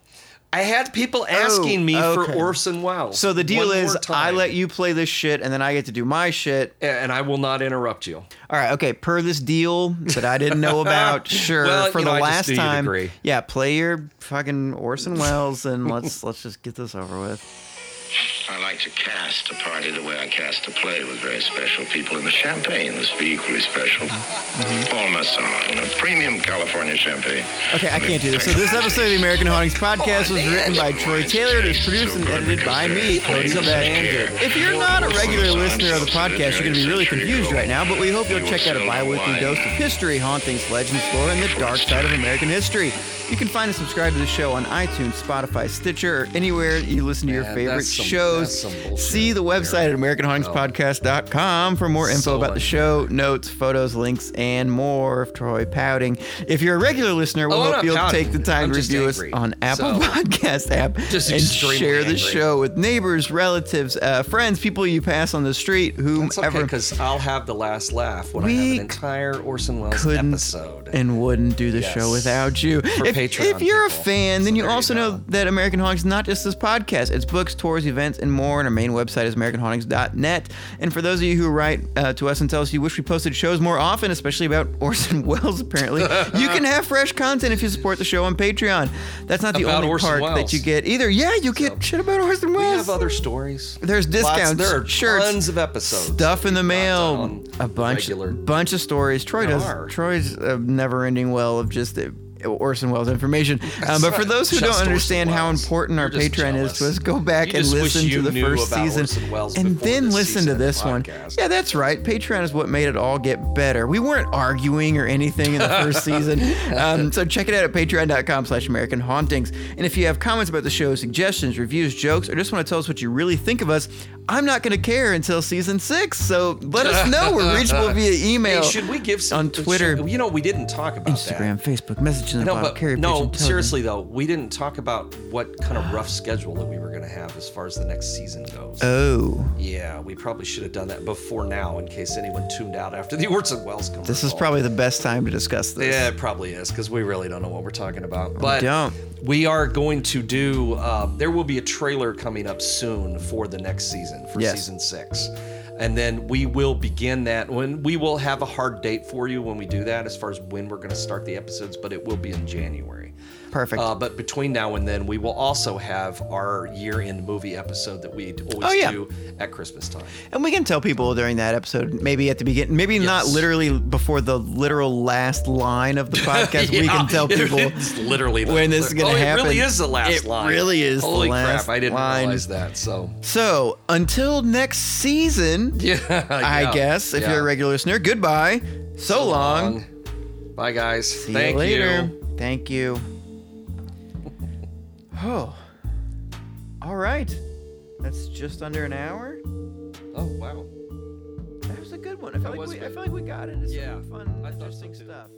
Speaker 1: I had people asking me oh,
Speaker 2: okay.
Speaker 1: for Orson Welles.
Speaker 2: So the deal
Speaker 1: One
Speaker 2: is, I let you play this shit, and then I get to do my shit.
Speaker 1: and I will not interrupt you.
Speaker 2: All right, okay. Per this deal that I didn't know about, sure.
Speaker 1: Well,
Speaker 2: for the
Speaker 1: know,
Speaker 2: last time, yeah. Play your fucking Orson Welles, and let's let's just get this over with.
Speaker 3: I like to cast a party the way I cast a play with very special people, and the champagne must be equally special. Mm-hmm. Paul Masson, a premium California champagne.
Speaker 2: Okay, I can't do this. So this episode of the American Hauntings podcast was written by Troy Taylor. It was produced and edited by me, Cody Beck. If you're not a regular listener of the podcast, you're going to be really confused right now, but we hope you'll check out a bi-weekly dose of history, hauntings, legends, lore, and the dark side of American history. You can find and subscribe to the show on iTunes, Spotify, Stitcher, or anywhere you listen to your favorite
Speaker 1: that's some-
Speaker 2: shows.
Speaker 1: that's some bullshit.
Speaker 2: See the website at AmericanHauntingspodcast.com for more info
Speaker 1: So
Speaker 2: about the show, notes, photos, links, and more of Troy pouting. If you're a regular listener, we'll
Speaker 1: Oh,
Speaker 2: hope you'll
Speaker 1: pouting.
Speaker 2: take the time
Speaker 1: I'm
Speaker 2: to review
Speaker 1: angry.
Speaker 2: us on Apple
Speaker 1: So-
Speaker 2: Podcast app
Speaker 1: Just
Speaker 2: and share the
Speaker 1: angry.
Speaker 2: show with neighbors, relatives, uh, friends, people you pass on the street, whomever
Speaker 1: because I'll have the last laugh when I have an entire Orson Welles episode.
Speaker 2: and wouldn't do the
Speaker 1: Yes.
Speaker 2: show without you.
Speaker 1: For
Speaker 2: if,
Speaker 1: Patreon
Speaker 2: if you're
Speaker 1: people.
Speaker 2: a fan, then
Speaker 1: So
Speaker 2: you
Speaker 1: there you
Speaker 2: also know that American Hauntings is not just this podcast. It's books, tours, events, and more. And our main website is AmericanHauntings.net. And for those of you who write uh, to us and tell us you wish we posted shows more often, especially about Orson Welles, apparently, you can have fresh content if you support the show on Patreon. That's not the
Speaker 1: About
Speaker 2: only
Speaker 1: Orson
Speaker 2: part that you get either. Yeah, you get shit about Orson Welles.
Speaker 1: we have other stories.
Speaker 2: There's
Speaker 1: Lots-
Speaker 2: discounts,
Speaker 1: there are
Speaker 2: shirts,
Speaker 1: tons of episodes.
Speaker 2: stuff in the mail, a bunch,
Speaker 1: regular-
Speaker 2: bunch of stories. Troy does. Troy's a never-ending well of just uh, Orson Welles information. Um, but for those who don't understand how important our Patreon is to us, go back
Speaker 1: You
Speaker 2: and listen to the first season, and then listen to this one. Yeah, that's right. Patreon is what made it all get better. We weren't arguing or anything in the first season. Um, so check it out at patreon.com slash American Hauntings. And if you have comments about the show, suggestions, reviews, jokes, or just want to tell us what you really think of us, I'm not going to care until season six. So let us know. We're reachable via email.
Speaker 1: Hey, should we give some
Speaker 2: on Twitter,
Speaker 1: should- you know, we didn't talk about
Speaker 2: Instagram,
Speaker 1: that.
Speaker 2: Facebook, messaging
Speaker 1: No, but
Speaker 2: carrier
Speaker 1: no,
Speaker 2: pigeon,
Speaker 1: seriously though, we didn't talk about what kind of rough schedule that we were going to have as far as the next season goes.
Speaker 2: Oh,
Speaker 1: yeah, we probably should have done that before now, in case anyone tuned out after the Orson Welles commercial.
Speaker 2: this is probably the best time to discuss this.
Speaker 1: Yeah, it probably is because we really don't know what we're talking about. But
Speaker 2: don't.
Speaker 1: we are going to do. Um, there will be a trailer coming up soon for the next season, for
Speaker 2: Yes.
Speaker 1: season six, and then we will begin that. When we will have a hard date for you when we do that, as far as when we're going to start the episodes, but it will be in January.
Speaker 2: Perfect.
Speaker 1: Uh, but between now and then, we will also have our year-end movie episode that we always
Speaker 2: Oh, yeah.
Speaker 1: do at Christmas time.
Speaker 2: And we can tell people during that episode, maybe at the beginning, maybe not literally before the literal last line of the podcast. We can tell people
Speaker 1: it's literally
Speaker 2: when this is gonna
Speaker 1: oh,
Speaker 2: happen.
Speaker 1: It really is the last
Speaker 2: It
Speaker 1: line.
Speaker 2: really is the
Speaker 1: Holy
Speaker 2: last
Speaker 1: crap! I didn't
Speaker 2: line.
Speaker 1: realize that. So
Speaker 2: So until next season,
Speaker 1: yeah,
Speaker 2: I guess if
Speaker 1: yeah.
Speaker 2: you're a regular listener, goodbye. So, long.
Speaker 1: Bye, guys.
Speaker 2: See
Speaker 1: Thank
Speaker 2: you later.
Speaker 1: you.
Speaker 2: Thank you. Oh, all right. That's just under an hour.
Speaker 1: Oh wow.
Speaker 2: That was a good one. I feel,
Speaker 1: That
Speaker 2: like we, I feel like we got into some
Speaker 1: Yeah,
Speaker 2: fun,
Speaker 1: I thought so
Speaker 2: interesting stuff.